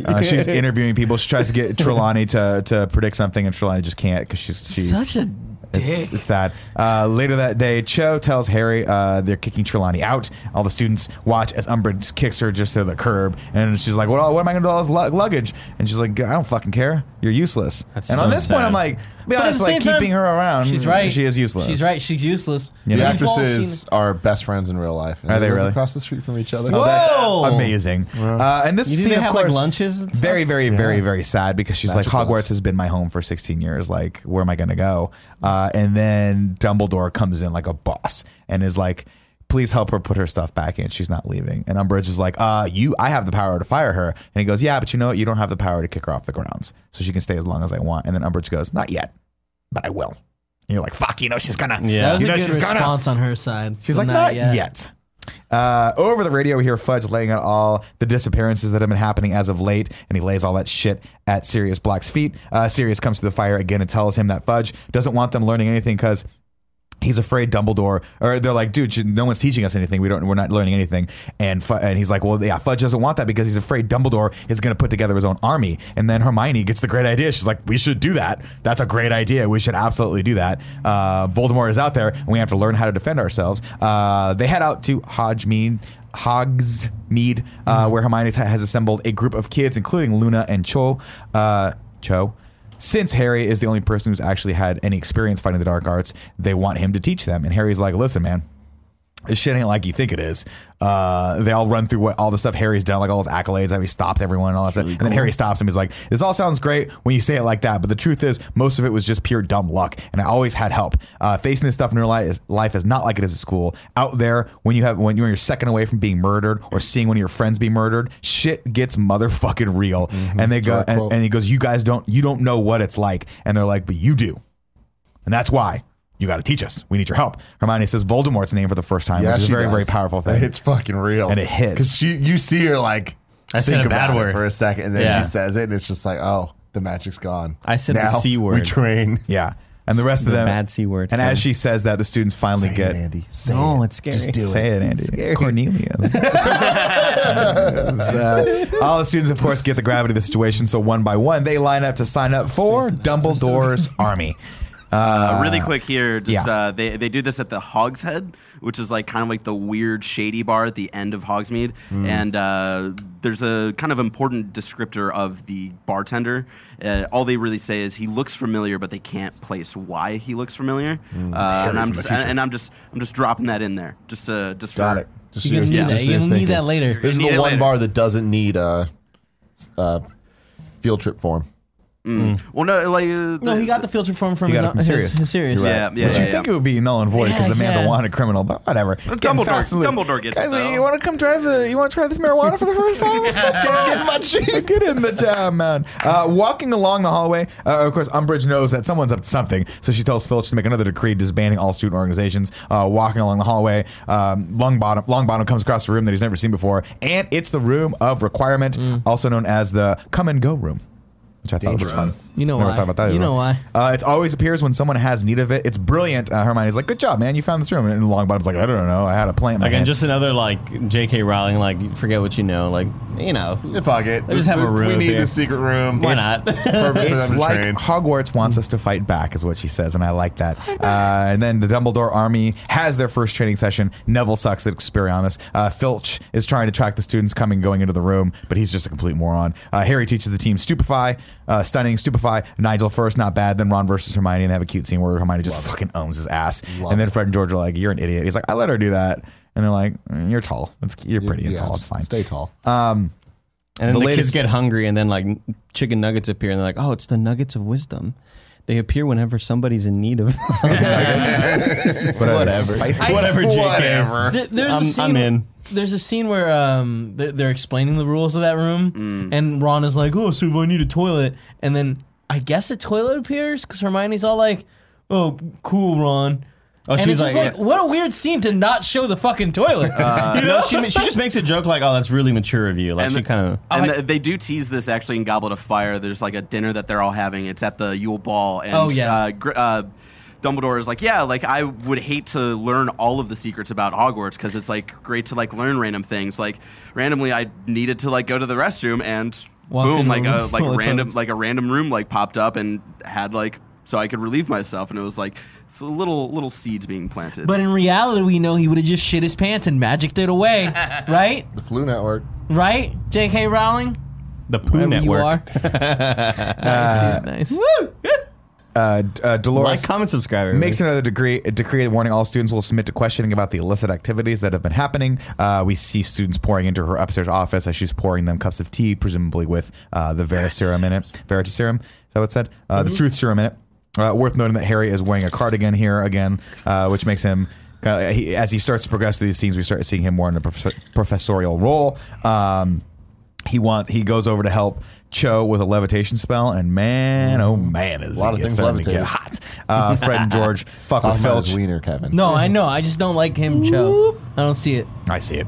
Uh, she's interviewing people. She tries to get Trelawney to to predict something, and Trelawney just can't because she's she, Such a dick. It's, it's sad. Uh, later that day, Cho tells Harry uh, they're kicking Trelawney out. All the students watch as Umbridge kicks her just to the curb, and she's like, "What? What am I going to do with all this lu- luggage?" And she's like, "I don't fucking care. You're useless." That's and so on this point. I'm like, be honest, like same time, keeping her around. She's right. She is useless. She's right. She's useless. You The know? Actresses seen- are best friends in real life. and Are they live really? across the street from each other? Oh, that's Whoa. amazing. Uh, and this You scene, they of have, like, course, lunches and stuff? very, very, very, very sad because she's Magical. like, Hogwarts has been my home for 16 years. Like, where am I going to go? Uh, and then Dumbledore comes in like a boss and is like, please help her put her stuff back in. She's not leaving. And Umbridge is like, uh, you, I have the power to fire her. And he goes, yeah, but you know what? You don't have the power to kick her off the grounds. So she can stay as long as I want. And then Umbridge goes, not yet, but I will. And you're like, fuck, you know, she's gonna, Yeah. That was you a know, good she's gonna. response on her side. She's like, not yet. Uh, over the radio, we hear Fudge laying out all the disappearances that have been happening as of late, and he lays all that shit at Sirius Black's feet. Uh, Sirius comes to the fire again and tells him that Fudge doesn't want them learning anything because he's afraid Dumbledore, or they're like, dude, no one's teaching us anything. We don't, we're not learning anything. And Fu- and he's like, well, yeah, Fudge doesn't want that because he's afraid Dumbledore is going to put together his own army. And then Hermione gets the great idea. She's like, we should do that. That's a great idea. We should absolutely do that. Uh, Voldemort is out there, and we have to learn how to defend ourselves. Uh, they head out to Hogsmeade. Hogsmeade, uh, where Hermione has assembled a group of kids, including Luna and Cho. Uh, Cho. Since Harry is the only person who's actually had any experience fighting the dark arts, they want him to teach them. And Harry's like, listen, man, this shit ain't like you think it is. Uh, they all run through what all the stuff Harry's done, like all his accolades, how he stopped everyone and all that stuff. And then Harry stops him. He's like, "This all sounds great when you say it like that, but the truth is, most of it was just pure dumb luck, and I always had help. Uh, facing this stuff in real life is, life is not like it is at school. Out there, when you have when you're second away from being murdered or seeing one of your friends be murdered, shit gets motherfucking real. And they go, and, and he goes, "You guys don't, you don't know what it's like," and they're like, "But you do." And that's why you got to teach us. We need your help. Hermione says Voldemort's name for the first time, which is a very, does. very powerful thing. It's fucking real, And it hits. because she, you see her like I said think a bad about it word. for a second, and then Yeah. she says it, and it's just like, oh, the magic's gone. I said the now C We train. yeah. And the rest of The them. bad C word. And as she says that, the students finally Say get. it, Andy. Say No, it. it's scary. Just do Say it. it, Andy. Cornelius. Uh, all the students, of course, get the gravity of the situation. So one by one, they line up to sign up for Dumbledore's army. Uh, really quick here, just, yeah. uh, they they do this at the Hogshead, Head, which is like kind of like the weird shady bar at the end of Hogsmeade, and uh, there's a kind of important descriptor of the bartender. Uh, all they really say is he looks familiar, but they can't place why he looks familiar. uh, and I'm just future. and I'm just I'm just dropping that in there, just uh, just Got for it. Just You're gonna so need you're- that. You're you're gonna need that later. This is the one later. bar that doesn't need a, a field trip form. Mm. Well, no, like uh, No, he got the filter form from He his, got it from his, Sirius. his Sirius. You're Yeah, right. yeah, But yeah. you think it would be null and void because Yeah, the man's yeah. a wanted criminal, but whatever. Getting Dumbledore- fast and loose. Dumbledore gets it, Guys, though. you want to come try the? You want to try this marijuana for the first time? Let's, let's get, get in my jeep. Get in the jam, man. Uh, walking along the hallway, uh, of course, Umbridge knows that someone's up to something, so she tells Filch to make another decree disbanding all student organizations. Uh, walking along the hallway, um, Longbottom Longbottom comes across a room that he's never seen before, and it's the room of requirement, also known as the come and go room. Which I thought was fun. You know Never why. thought about that. You either. know why. Uh, it always appears when someone has need of it. It's brilliant. Uh, Hermione's like, "Good job, man! You found this room." And Longbottom's like, "I don't know. I had a plant." in my Again, hand." just another like J.K. Rowling, like forget what you know, like you know. Fuck it. Let's just have a room. We room need here. the secret room. Why It's not? Perfect for It's them to like train. Hogwarts wants us to fight back, is what she says, and I like that. Uh, and then the Dumbledore army has their first training session. Neville sucks at Expelliarmus. Uh, Filch is trying to track the students coming going into the room, but he's just a complete moron. Uh, Harry teaches the team Stupefy, uh, Stunning, Stupefy. Nigel first, not bad. Then Ron versus Hermione, and they have a cute scene where Hermione just fucking owns his ass. Love and then. Fred and George are like, "You're an idiot." He's like, "I let her do that." And they're like, "Mm, "You're tall. It's, you're pretty and Yeah, tall. It's fine." Stay tall. And then The the, latest- kids get hungry, and then like chicken nuggets appear, and they're like, "Oh, it's the nuggets of wisdom." They appear whenever somebody's in need of. Whatever. Spicy. I- Whatever, J.K. Whatever. Th- There's a I'm, scene, I'm in. There's a scene where um they're, they're explaining the rules of that room, Mm. and Ron is like, "Oh, so if I need a toilet," and then I guess a toilet appears because Hermione's all like, "Oh, cool, Ron." Oh, and she's it's just like, like, what a weird scene to not show the fucking toilet. Uh, no, she she just makes a joke like, "Oh, that's really mature of you." Like And she the- kind of. And I- th- they do tease this actually in Goblet of Fire. There's like a dinner that they're all having. It's at the Yule Ball. And, Oh, yeah. Uh, Gr- uh, Dumbledore is like, yeah, like I would hate to learn all of the secrets about Hogwarts because it's like great to like learn random things. Like randomly, I needed to like go to the restroom and Walked boom, like a room like full random like a random room like popped up and had like so I could relieve myself. And it was like it's a little little seeds being planted. but in reality, we know he would have just shit his pants and magicked it away, right? The Floo Network. Right? J.K. Rowling, The Poo wherever Network. you are. nice, dude, nice. Uh, uh, Dolores Like, comment, subscribe. makes another degree, decree warning all students will submit to questioning about the illicit activities that have been happening. Uh, we see students pouring into her upstairs office as she's pouring them cups of tea, presumably with uh, the Veritaserum in it. Veritaserum, is that what it said? Uh, The truth serum in it. Uh, worth noting that Harry is wearing a cardigan here again, uh, which makes him. He, as he starts to progress through these scenes, we start seeing him more in a prof- professorial role. Um, he want he goes over to help Cho with a levitation spell, and man, oh man, is A lot he of things starting to get hot. Uh, Fred and George fuck with Talking about Filch. his wiener, Kevin. No, I know. I just don't like him, Cho. I don't see it. I see it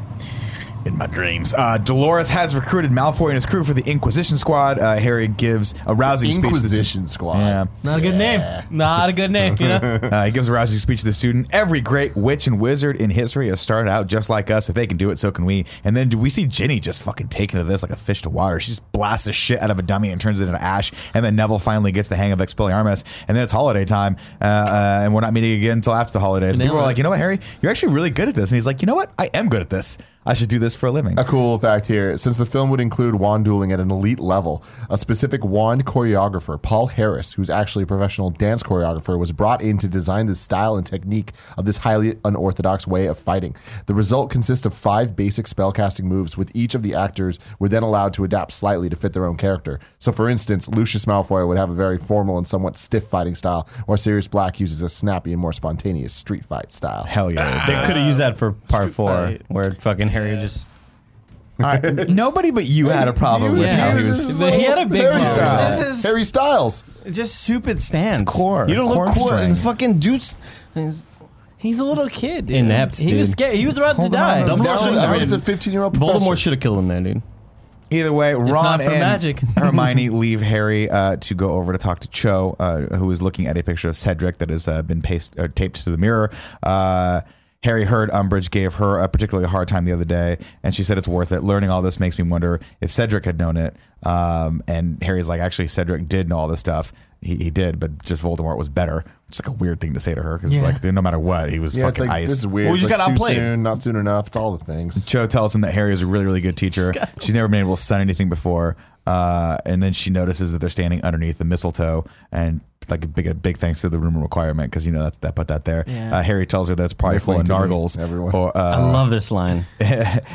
in my dreams. Uh, Dolores has recruited Malfoy and his crew for the Inquisition Squad. Uh, Harry gives a rousing speech. to the- Inquisition Squad. Yeah. Not a good name. Not a good name, you know? Uh, he gives a rousing speech to the student. Every great witch and wizard in history has started out just like us. If they can do it, so can we. And then do we see Ginny just fucking taking to this like a fish to water? She just blasts the shit out of a dummy and turns it into ash. And then Neville finally gets the hang of Expelliarmus. And then it's holiday time, uh, uh, and we're not meeting again until after the holidays. Nailed People are it. like, you know what, Harry, you're actually really good at this. And he's like, you know what, I am good at this. I should do this for a living. A cool fact here since the film would include wand dueling at an elite level, a specific wand choreographer, Paul Harris, who's actually a professional dance choreographer, was brought in to design the style and technique of this highly unorthodox way of fighting. The result consists of five basic spellcasting moves, with each of the actors were then allowed to adapt slightly to fit their own character. So, for instance, Lucius Malfoy would have a very formal and somewhat stiff fighting style, while Sirius Black uses a snappy and more spontaneous street fight style. Hell yeah. They could have used that for part four, fight. where fucking Harry just. All right. Nobody but you had a problem with Yeah. how he He was. was- But he had a big Harry problem. Styles. This is- Harry Styles. Just stupid stance. core. You don't look Core cool. fucking dudes. He's a little kid. Dude. Inept, He was scared. He was about to die. on to Dumbledore should- now I mean, a 15 year old Voldemort should have killed him there, dude. Either way, Ron for and magic. Hermione leave Harry uh, to go over to talk to Cho, uh, who is looking at a picture of Cedric that has uh, been paste, uh, taped to the mirror. Harry heard Umbridge gave her a particularly hard time the other day, and she said it's worth it. Learning all this makes me wonder if Cedric had known it. Um, and Harry's like, actually, Cedric did know all this stuff. He, he did, but just Voldemort was better. It's like a weird thing to say to her because Yeah. it's like no matter what, he was Yeah, it's fucking like ice. this is weird. Well, we It's just like got too outplayed. soon, not soon enough. It's all the things. Cho tells him that Harry is a really, really good teacher. She's never been able to stun anything before. Uh, and then she notices that they're standing underneath the mistletoe, and like a big, a big thanks to the room requirement because you know that's that put that there. Yeah. Uh, Harry tells her that's probably full of linked nargles. everyone. Or, I uh, love this line.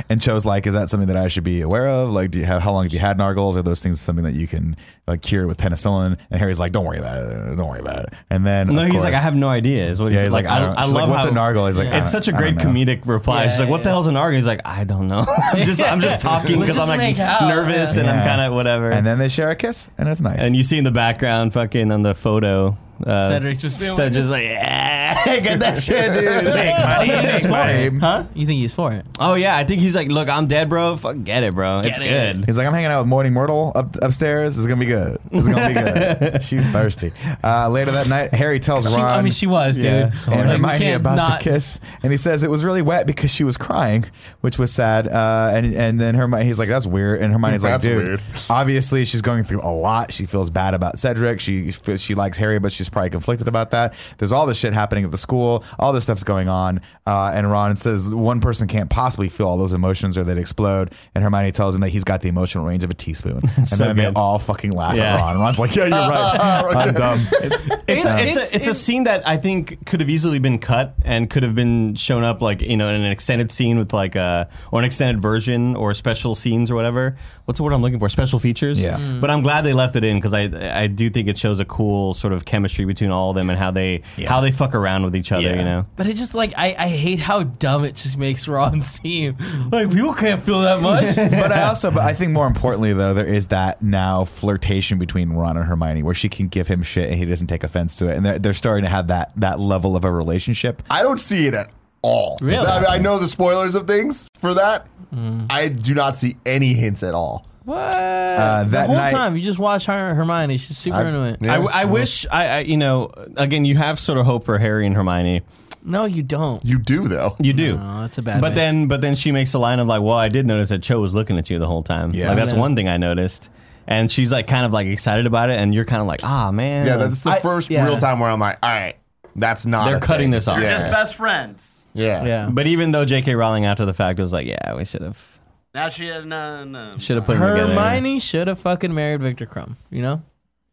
and Cho's like, is that something that I should be aware of? Like, do you have how long have you had nargles? Are those things something that you can like cure with penicillin? And Harry's like, don't worry about it. Don't worry about it. And then No, of he's course- like, I have no idea. Is what Yeah, he's, he's like. like, I I, don't- I she's like, love "What's how a nargle?" He's like, it's such a great comedic reply. Yeah, She's like, "What the hell's a nargle?" He's like, "I don't know. I'm just, I'm just talking because I'm like nervous and I'm kind of whatever." And then they share a kiss, and it's nice. And you see in the background, fucking on the photo, photo uh, Cedric just being Cedric's just like, yeah, get that shit, dude. Make money, make money. Huh? You think he's for it? Oh yeah, I think he's like, look, I'm dead, bro. Fuck, get it, bro. it's it. good. He's like, I'm hanging out with Moaning Myrtle up, upstairs. It's gonna be good. It's gonna be good. She's thirsty. Uh, later that night, Harry tells She, Ron I mean, she was, dude. Yeah. and Like, we Hermione about not- the kiss, and he says it was really wet because she was crying, which was sad. Uh, and and then Hermione, he's like, "That's weird," and Hermione's like, "Dude, weird. obviously she's going through a lot. She feels bad about Cedric. She she likes Harry, but she's probably conflicted about that. There's all this shit happening at the school. All this stuff's going on." Uh, and Ron says one person can't possibly feel all those emotions or they'd explode. And Hermione tells him that he's got the emotional range of a teaspoon. And So then they all fucking laugh Yeah. at Ron. Ron's like, "Yeah, you're right. I'm dumb." It's, a, it's, It's- a, it's a scene that I think could have easily been cut and could have been shown up like you know in an extended scene with like a or an extended version or special scenes or whatever. What's the word I'm looking for? Special features. Yeah. Mm. But I'm glad they left it in because I I do think it shows a cool sort of chemistry between all of them and how they how they fuck around with each other. Yeah. You know. But it just like I, I hate how dumb it just makes Ron seem. Like people can't feel that much. but I also, but I think more importantly though, there is that now flirtation between Ron and Hermione, where she can give him shit and he doesn't take offense to it, and they're, they're starting to have that that level of a relationship. I don't see it at all. Really? I, mean, I know the spoilers of things for that. Mm. I do not see any hints at all. What? Uh, the that whole night- time you just watch her Hermione. She's super I- into it. Yeah. I, I wish I, I you know again you have sort of hope for Harry and Hermione. No, you don't. You do though. You do. No, that's a bad. But mix. then, but then she makes a line of like, "Well, I did notice that Cho was looking at you the whole time. Yeah. like that's Yeah. one thing I noticed." And she's like, kind of like excited about it, and you're kind of like, "Ah, man." Yeah, that's the I- first yeah. real time where I'm like, all right, that's not. They're a cutting thing. this off. Yeah. Just best friends. yeah, yeah. But even though J.K. Rowling after the fact was like, "Yeah, we should have, Now she had no, no. should have put them together." Hermione should have fucking married Viktor Krum. You know.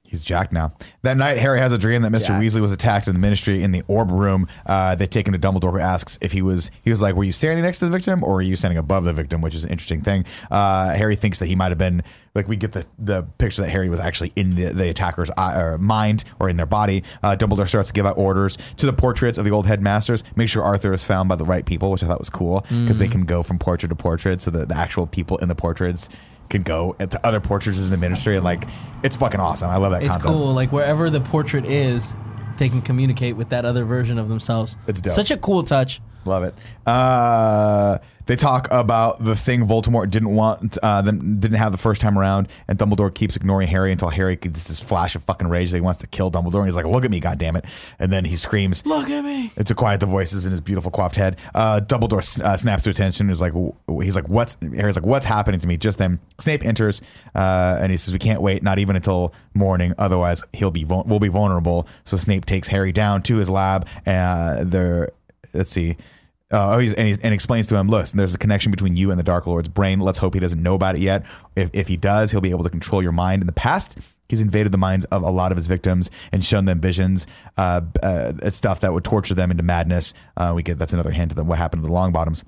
He's Jack now. That night, Harry has a dream that Mr. Jack. Weasley was attacked in the Ministry in the Orb Room. Uh, they take him to Dumbledore, who asks if he was. He was like, "Were you standing next to the victim, or were you standing above the victim?" Which is an interesting thing. Uh, Harry thinks that he might have been like we get the the picture that Harry was actually in the, the attacker's eye, or mind or in their body. Uh, Dumbledore starts to give out orders to the portraits of the old headmasters. Make sure Arthur is found by the right people, which I thought was cool because they can go from portrait to portrait, so that the actual people in the portraits can go to other portraits in the ministry and like it's fucking awesome. I love that It's concept. cool. Like wherever the portrait is, they can communicate with that other version of themselves. It's dope. Such a cool touch. Love it. Uh, they talk about the thing Voldemort didn't want, uh, them didn't have the first time around, and Dumbledore keeps ignoring Harry until Harry gets this flash of fucking rage that he wants to kill Dumbledore. And he's like, "Look at me, goddammit. And then he screams Look at me. to quiet the voices in his beautiful coiffed head. Uh, Dumbledore s- uh, snaps to attention. Is like, he's like, "What's?" Harry's like, "What's happening to me?" Just then, Snape enters, uh, and he says, "We can't wait, not even until morning. Otherwise, he'll be vul- we'll be vulnerable." So Snape takes Harry down to his lab. Uh, there, let's see. Uh, oh, he's, and, and explains to him, look, there's a connection between you and the Dark Lord's brain. Let's hope he doesn't know about it yet. If, if he does, he'll be able to control your mind. In the past, he's invaded the minds of a lot of his victims and shown them visions, uh, uh, stuff that would torture them into madness. Uh, we get that's another hint of what happened to the Longbottoms.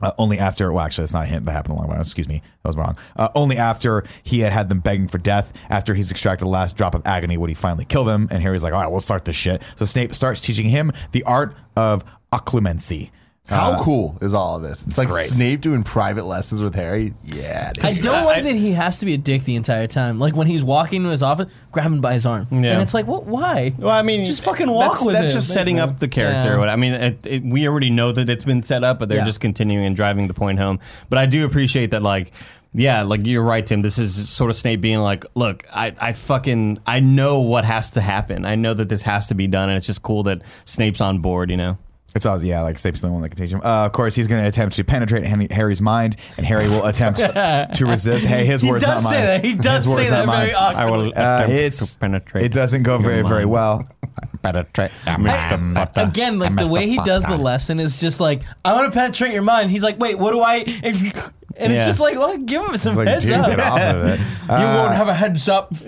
Uh, only after, well, actually, it's not a hint that happened a to Longbottom. Excuse me, that was wrong. Uh, only after he had had them begging for death, after he's extracted the last drop of agony, would he finally kill them. And Harry's like, all right, we'll start this shit. So Snape starts teaching him the art of occlumency. How uh, cool is all of this? It's like great. Snape doing private lessons with Harry. Yeah, it I don't like that he has to be a dick the entire time. Like when he's walking to his office, grab him by his arm, Yeah. and it's like, what? Why? Well, I mean, just fucking walk that's, with That's him. just setting up the character. Yeah. I mean, it, it, we already know that it's been set up, but they're Yeah. just continuing and driving the point home. But I do appreciate that, like. Yeah, like you're right, Tim. This is sort of Snape being like, "Look, I, I fucking, I know what has to happen. I know that this has to be done, and it's just cool that Snape's on board." You know, It's all, yeah, like Snape's the one that can teach him. Uh, of course, he's going to attempt to penetrate Henry, Harry's mind, and Harry will attempt to resist. Hey, his He words, does not say mine. that. He does His words, say not that very mine. I will awkwardly. Uh, it's to penetrate. It doesn't go very, very well. Penetrate. Again, like the way he does the lesson is just like, I want to penetrate your mind. He's like, wait, what do I? If you, and Yeah. it's just like, well, give him some It's like, heads dude, up. get off of it. you won't have a heads up.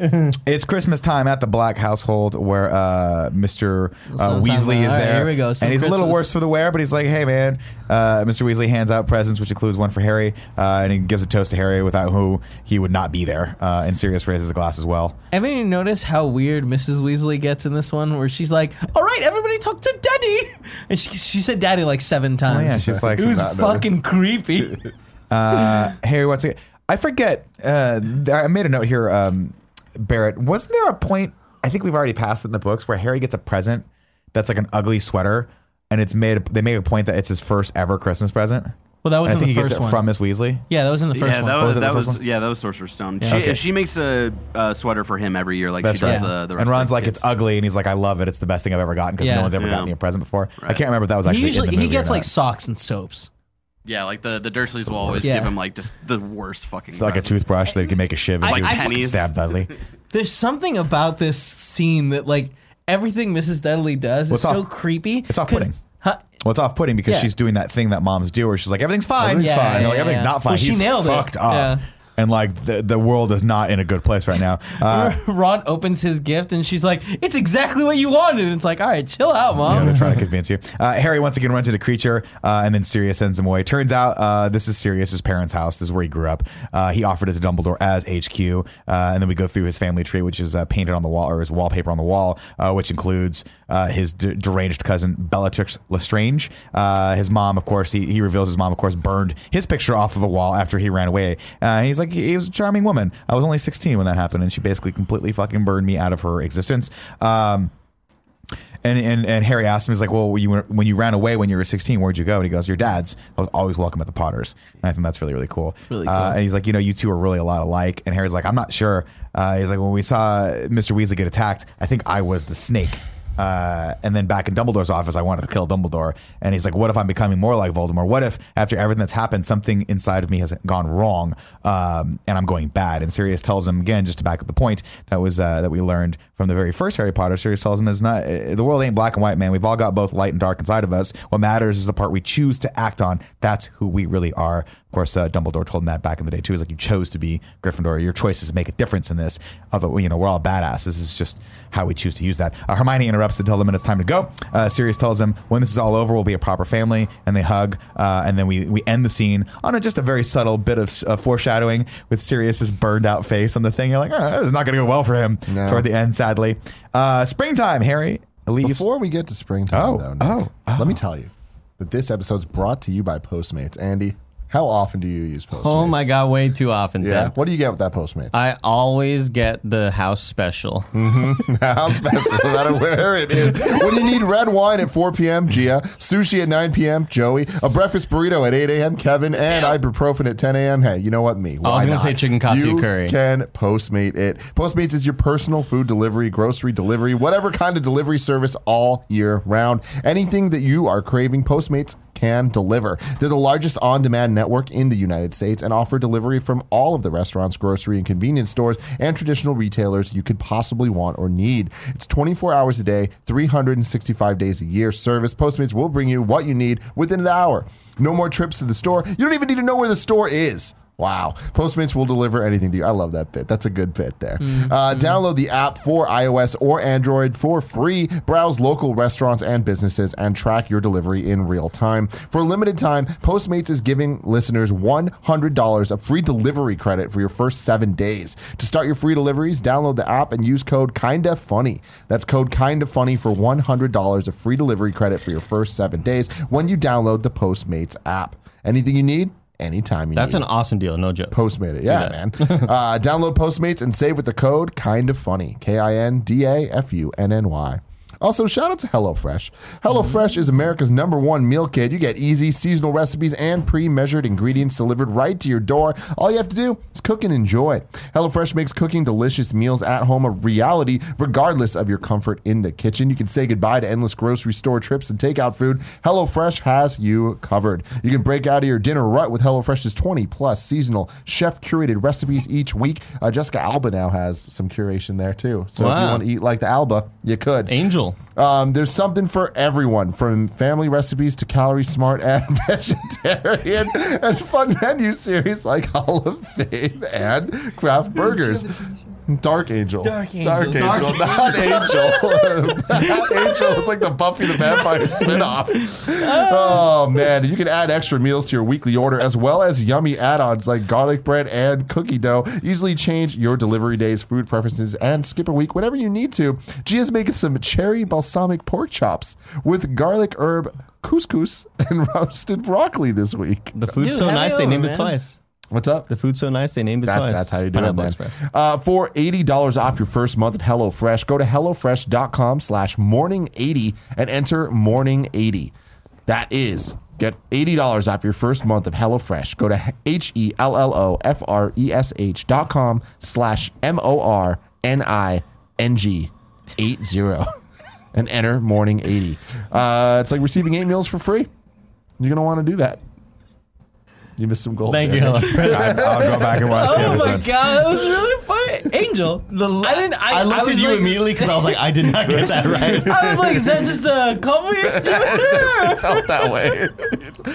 It's Christmas time at the Black household where uh, Mr. Uh, So- so- Weasley is all right, there. here we go. Some And he's a little Christmas. worse for the wear, but he's like, hey, man. Uh, Mr. Weasley hands out presents, which includes one for Harry, uh, and he gives a toast to Harry without who he would not be there. Uh, and Sirius raises a glass as well. Haven't you noticed how weird Mrs. Weasley gets in this one, where she's like, "All right, everybody, talk to Daddy," and she, she said "Daddy" like seven times. Oh, yeah, she's like, it was not fucking creepy. Uh, Harry, what's it? I forget. Uh, I made a note here, um, Barrett. Wasn't there a point I think we've already passed it in the books where Harry gets a present that's like an ugly sweater, and it's made. They make a point that it's his first ever Christmas present. Well, that was I in think the he gets it one. from Miss Weasley. yeah, that was in the first yeah, one. that Oh, was was, the that first was one? yeah, that was Sorcerer's Stone. Yeah. She, Okay. she makes a, uh sweater for him every year, like That's she does right. the, the rest and Ron's the like, kids. it's ugly, and he's like, I love it. It's the best thing I've ever gotten because Yeah. no one's ever Yeah. gotten me a present before. I can't remember if that was actually he usually in the he movie or gets like socks and soaps. Yeah, like the the Dursleys will always Yeah. give him like just the worst fucking. It's like a presents. toothbrush that he can make a shiv and I- she I- just Pennies. stab Dudley. There's something about this scene that like everything Mrs. Dudley does Well, is it's so off- creepy. it's off-putting. Huh? Well, it's off-putting because Yeah. she's doing that thing that moms do, where she's like, "Everything's fine, Everything's Yeah, fine. And you're like, yeah, everything's yeah. not fine. Well, she He's nailed it. fucked up, Yeah. And like the the world is not in a good place right now." Uh, Ron opens his gift and she's like, "It's exactly what you wanted." And it's like, "All right, chill out, mom." know, they're trying to convince you. Uh, Harry once again runs into Kreacher, uh, and then Sirius sends him away. Turns out uh, this is Sirius's parents' house. This is where he grew up. Uh, he offered it to Dumbledore as HQ, uh, and then we go through his family tree, which is uh, painted on the wall or his wallpaper on the wall, uh, which includes uh, his d- deranged cousin Bellatrix Lestrange. Uh, his mom, of course, he, he reveals his mom, of course, burned his picture off of a wall after he ran away. Uh, he's like, he was a charming woman. I was only 16 when that happened, and she basically completely fucking burned me out of her existence. Um, and, and and Harry asked him, he's like, well, when you, were- when you ran away when you were 16, where'd you go? And he goes, your dad's. I was always welcome at the Potters. And I think that's really, really cool. really Uh, and he's like, you know, you two are really a lot alike. And Harry's like, I'm not sure. Uh, he's like, when we saw Mr. Weasley get attacked, I think I was the snake. Uh, and then back in Dumbledore's office, I wanted to kill Dumbledore. And he's like, what if I'm becoming more like Voldemort? What if after everything that's happened, something inside of me has gone wrong um, and I'm going bad? And Sirius tells him again, just to back up the point that was uh, that we learned from the very first Harry Potter. Sirius tells him, "Is not uh, the world ain't black and white, man. We've all got both light and dark inside of us. What matters is the part we choose to act on. That's who we really are." Of course, uh, Dumbledore told him that back in the day too. He's like, "You chose to be Gryffindor. Your choices make a difference in this. Although you know we're all badasses. This is just how we choose to use that." Uh, Hermione interrupts to tell them it's time to go. Uh, Sirius tells them, "When this is all over, we'll be a proper family," and they hug. Uh, and then we we end the scene on a, just a very subtle bit of uh, foreshadowing with Sirius's burned out face on the thing. You're like, "All right, this is not going to go well for him." No. Toward the end, sadly. Uh, springtime, Harry leaves. Before we get to springtime, Oh, though, Nick, oh, oh. let me tell you that this episode's brought to you by Postmates. Andy, how often do you use Postmates? Oh my god, way too often. Yeah. Dad. What do you get with that Postmates? I always get the house special. Mm-hmm. House special, no matter where it is. When you need red wine at 4 p.m., Gia, sushi at 9 p.m., Joey, a breakfast burrito at 8 a.m., Kevin, and ibuprofen at 10 a.m. Hey, you know what? Me. Oh, Why was gonna say chicken katsu you curry. can Postmate it. Postmates is your personal food delivery, grocery delivery, whatever kind of delivery service all year round. Anything that you are craving, Postmates can deliver. They're the largest on demand network in the United States and offer delivery from all of the restaurants, grocery, and convenience stores and traditional retailers you could possibly want or need. It's 24 hours a day, 365 days a year service. Postmates will bring you what you need within an hour. No more trips to the store. You don't even need to know where the store is. Wow. Postmates will deliver anything to you. I love that bit. That's a good bit there. Uh, download the app for iOS or Android for free. Browse local restaurants and businesses and track your delivery in real time. For a limited time, Postmates is giving listeners $100 of free delivery credit for your first seven days. To start your free deliveries, download the app and use code Kinda Funny. That's code Kinda Funny for $100 of free delivery credit for your first seven days when you download the Postmates app. Anything you need, anytime you need. That's need. an awesome deal, no joke. Postmate it. Yeah, man. uh, download Postmates and save with the code kind of funny. K I N D A F U N N Y. Also, shout out to HelloFresh. HelloFresh is America's number one meal kit. You get easy seasonal recipes and pre measured ingredients delivered right to your door. All you have to do is cook and enjoy. HelloFresh makes cooking delicious meals at home a reality, regardless of your comfort in the kitchen. You can say goodbye to endless grocery store trips and takeout food. HelloFresh has you covered. You can break out of your dinner rut with HelloFresh's 20 plus seasonal chef curated recipes each week. Uh, Jessica Alba now has some curation there too. So if you want to eat like the Alba, you could. Angel. Um, there's something for everyone, from family recipes to calorie smart and vegetarian, and fun menu series like Hall of Fame and craft burgers. Dark Angel. Dark Angel. Dark Angel. Dark Not Angel. Not Angel. It's like the Buffy the Vampire spinoff. Oh. oh, man. You can add extra meals to your weekly order as well as yummy add ons like garlic bread and cookie dough. Easily change your delivery days, food preferences, and skip a week whenever you need to. Gia's making some cherry balsamic pork chops with garlic herb couscous and roasted broccoli this week. The food's Dude, so nice they over, named man. it twice. What's up? The food's so nice they named it That's, twice. that's how you do it, man. Uh, for $80 off your first month of HelloFresh, go to HelloFresh.com slash morning80 and enter morning80. That is, get $80 off your first month of HelloFresh. Go to E H-E-L-L-O-F-R-E-S-H dot com slash M-O-R-N-I-N-G 80 and enter morning80. Uh, it's like receiving eight meals for free. You're going to want to do that. You missed some gold. Thank there. you, Helen. I, I'll go back and watch the Oh my god, that was really funny. Angel, I didn't. I, I looked was at you like- immediately because I was like, I did not get that right. I was like, is that just a compliment? felt that way.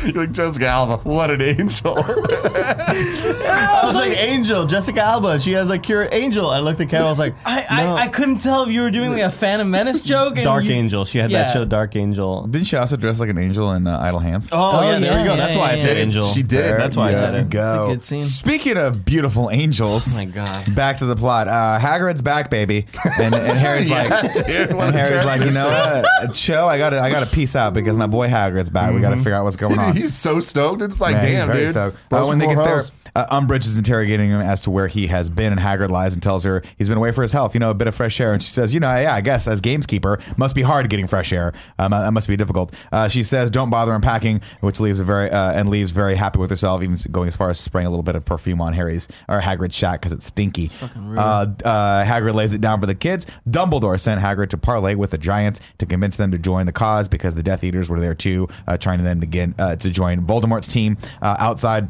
You're like Jessica Alba. What an angel. I was like, Angel, Jessica Alba. She has like cure Angel. I looked at Kevin. I was like, I, I, no. I couldn't tell if you were doing like a Phantom Menace joke. And Dark you- Angel. She had Yeah. that show, Dark Angel. Didn't she also dress like an angel in uh, Idle Hands? Oh, Oh, yeah, there we go. yeah, That's yeah, why I yeah. said Angel. She did. That's why I said it. Go. It's a good scene. Speaking of beautiful angels, Oh my god. back to the plot. Uh, Hagrid's back, baby, and, and Harry's like, and Harry's like, you know what, Cho, I gotta, I gotta peace out because my boy Hagrid's back. We gotta figure out what's going on. He's so stoked. It's like, Man, he's damn, very dude. stoked. Bros Uh, when they before get there, hoes. uh, Umbridge is interrogating him as to where he has been, and Hagrid lies and tells her he's been away for his health. You know, a bit of fresh air. And she says, you know, yeah, I guess as gameskeeper, must be hard getting fresh air. Um, that must be difficult. Uh, she says, don't bother unpacking, which leaves a very uh, and leaves very happy with herself, even going as far as spraying a little bit of perfume on Harry's or Hagrid's shack because it's stinky. Uh, uh, Hagrid lays it down for the kids. Dumbledore sent Hagrid to parley with the Giants to convince them to join the cause because the Death Eaters were there too, uh, trying to then again uh, to join Voldemort's team uh, outside.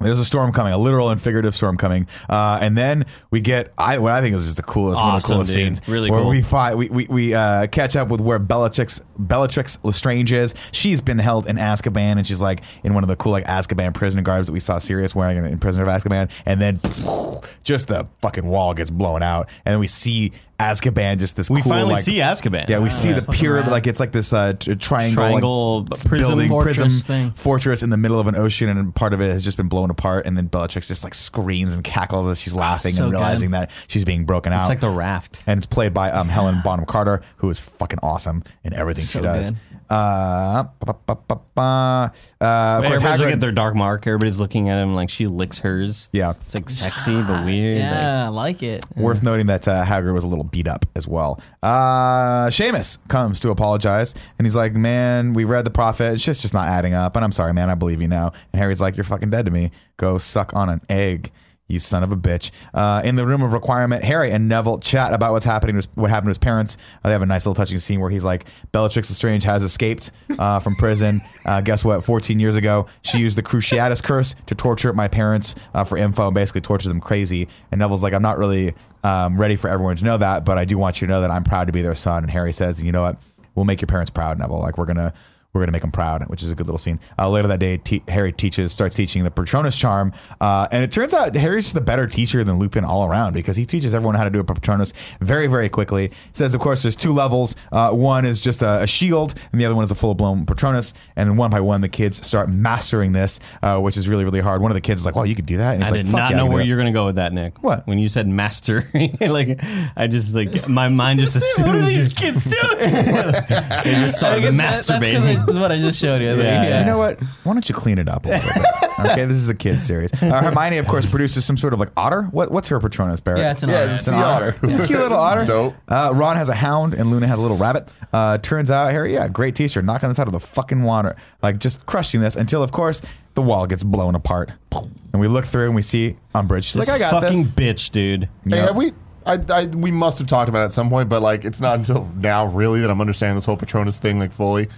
There's a storm coming, a literal and figurative storm coming, uh, and then we get I what I think is just the coolest, one of the coolest dude. scenes. Really where cool. we find we we, we uh, catch up with where Bellatrix Bellatrix Lestrange is. She's been held in Azkaban, and she's like in one of the cool like Azkaban prison guards that we saw Sirius wearing in, in Prisoner of Azkaban, and then just the fucking wall gets blown out, and then we see Azkaban just this. We cool, finally like- see Azkaban. Yeah, we see the fucking pyramid, rad. like it's like this uh, t- triangle, Triangle like, prism building, fortress prism thing. fortress in the middle of an ocean, and part of it has just been blown apart. And then Bellatrix just like screams and cackles as she's laughing so and good. realizing that she's being broken out. It's like the raft. and it's played by um, Helen Bonham Carter, who is fucking awesome in everything So she does. good. Uh, ba- ba- ba- ba- ba. Uh, of course, Everybody's looking Hagrid- at their dark mark. Everybody's looking at him like she licks hers. Yeah. It's like sexy but weird. like- Yeah, I like it. Worth noting that uh, Hagrid was a little beat up as well. Uh, Seamus comes to apologize, and he's like, "Man, we read the prophet. It's just just not adding up. And I'm sorry, man. I believe you now." And Harry's like, "You're fucking dead to me. Go suck on an egg." You son of a bitch. Uh, in the room of requirement, Harry and Neville chat about what's happening, to his, what happened to his parents. Uh, they have a nice little touching scene where he's like, Bellatrix Lestrange has escaped uh, from prison. Uh, guess what? 14 years ago, she used the Cruciatus curse to torture my parents uh, for info and basically torture them crazy. And Neville's like, I'm not really um, ready for everyone to know that, but I do want you to know that I'm proud to be their son. And Harry says, you know what? We'll make your parents proud, Neville. Like, we're going to we're gonna make him proud, which is a good little scene. Uh, later that day, te- Harry teaches, starts teaching the Patronus charm, uh, and it turns out Harry's just a better teacher than Lupin all around because he teaches everyone how to do a Patronus very, very quickly. He Says, of course, there's two levels. Uh, one is just a, a shield, and the other one is a full blown Patronus. And one by one, the kids start mastering this, uh, which is really, really hard. One of the kids is like, "Well, you could do that," and he's I like, did not yeah, know where you're gonna go with that, Nick. What? When you said master, like I just like my mind just What are assumes these kids doing? they just started masturbating. I- what I just showed you. Like, Yeah, yeah. You know what? Why don't you clean it up a little bit? Okay, this is a kid series. Uh, Hermione, of course, produces some sort of like otter. What, what's her Patronus, Barrett? Yeah, it's an Yeah, honor. it's a sea otter. It's a cute little otter. Dope. Uh, Ron has a hound and Luna has a little rabbit. Uh, turns out, Harry, yeah, great teacher, knocking this out of the fucking water, like just crushing this until, of course, the wall gets blown apart. And we look through and we see Umbridge. She's This like, I got fucking this. bitch, dude. Hey, Yeah. have we? I, I, we must have talked about it at some point, but like it's not until now really that I'm understanding this whole Patronus thing like fully.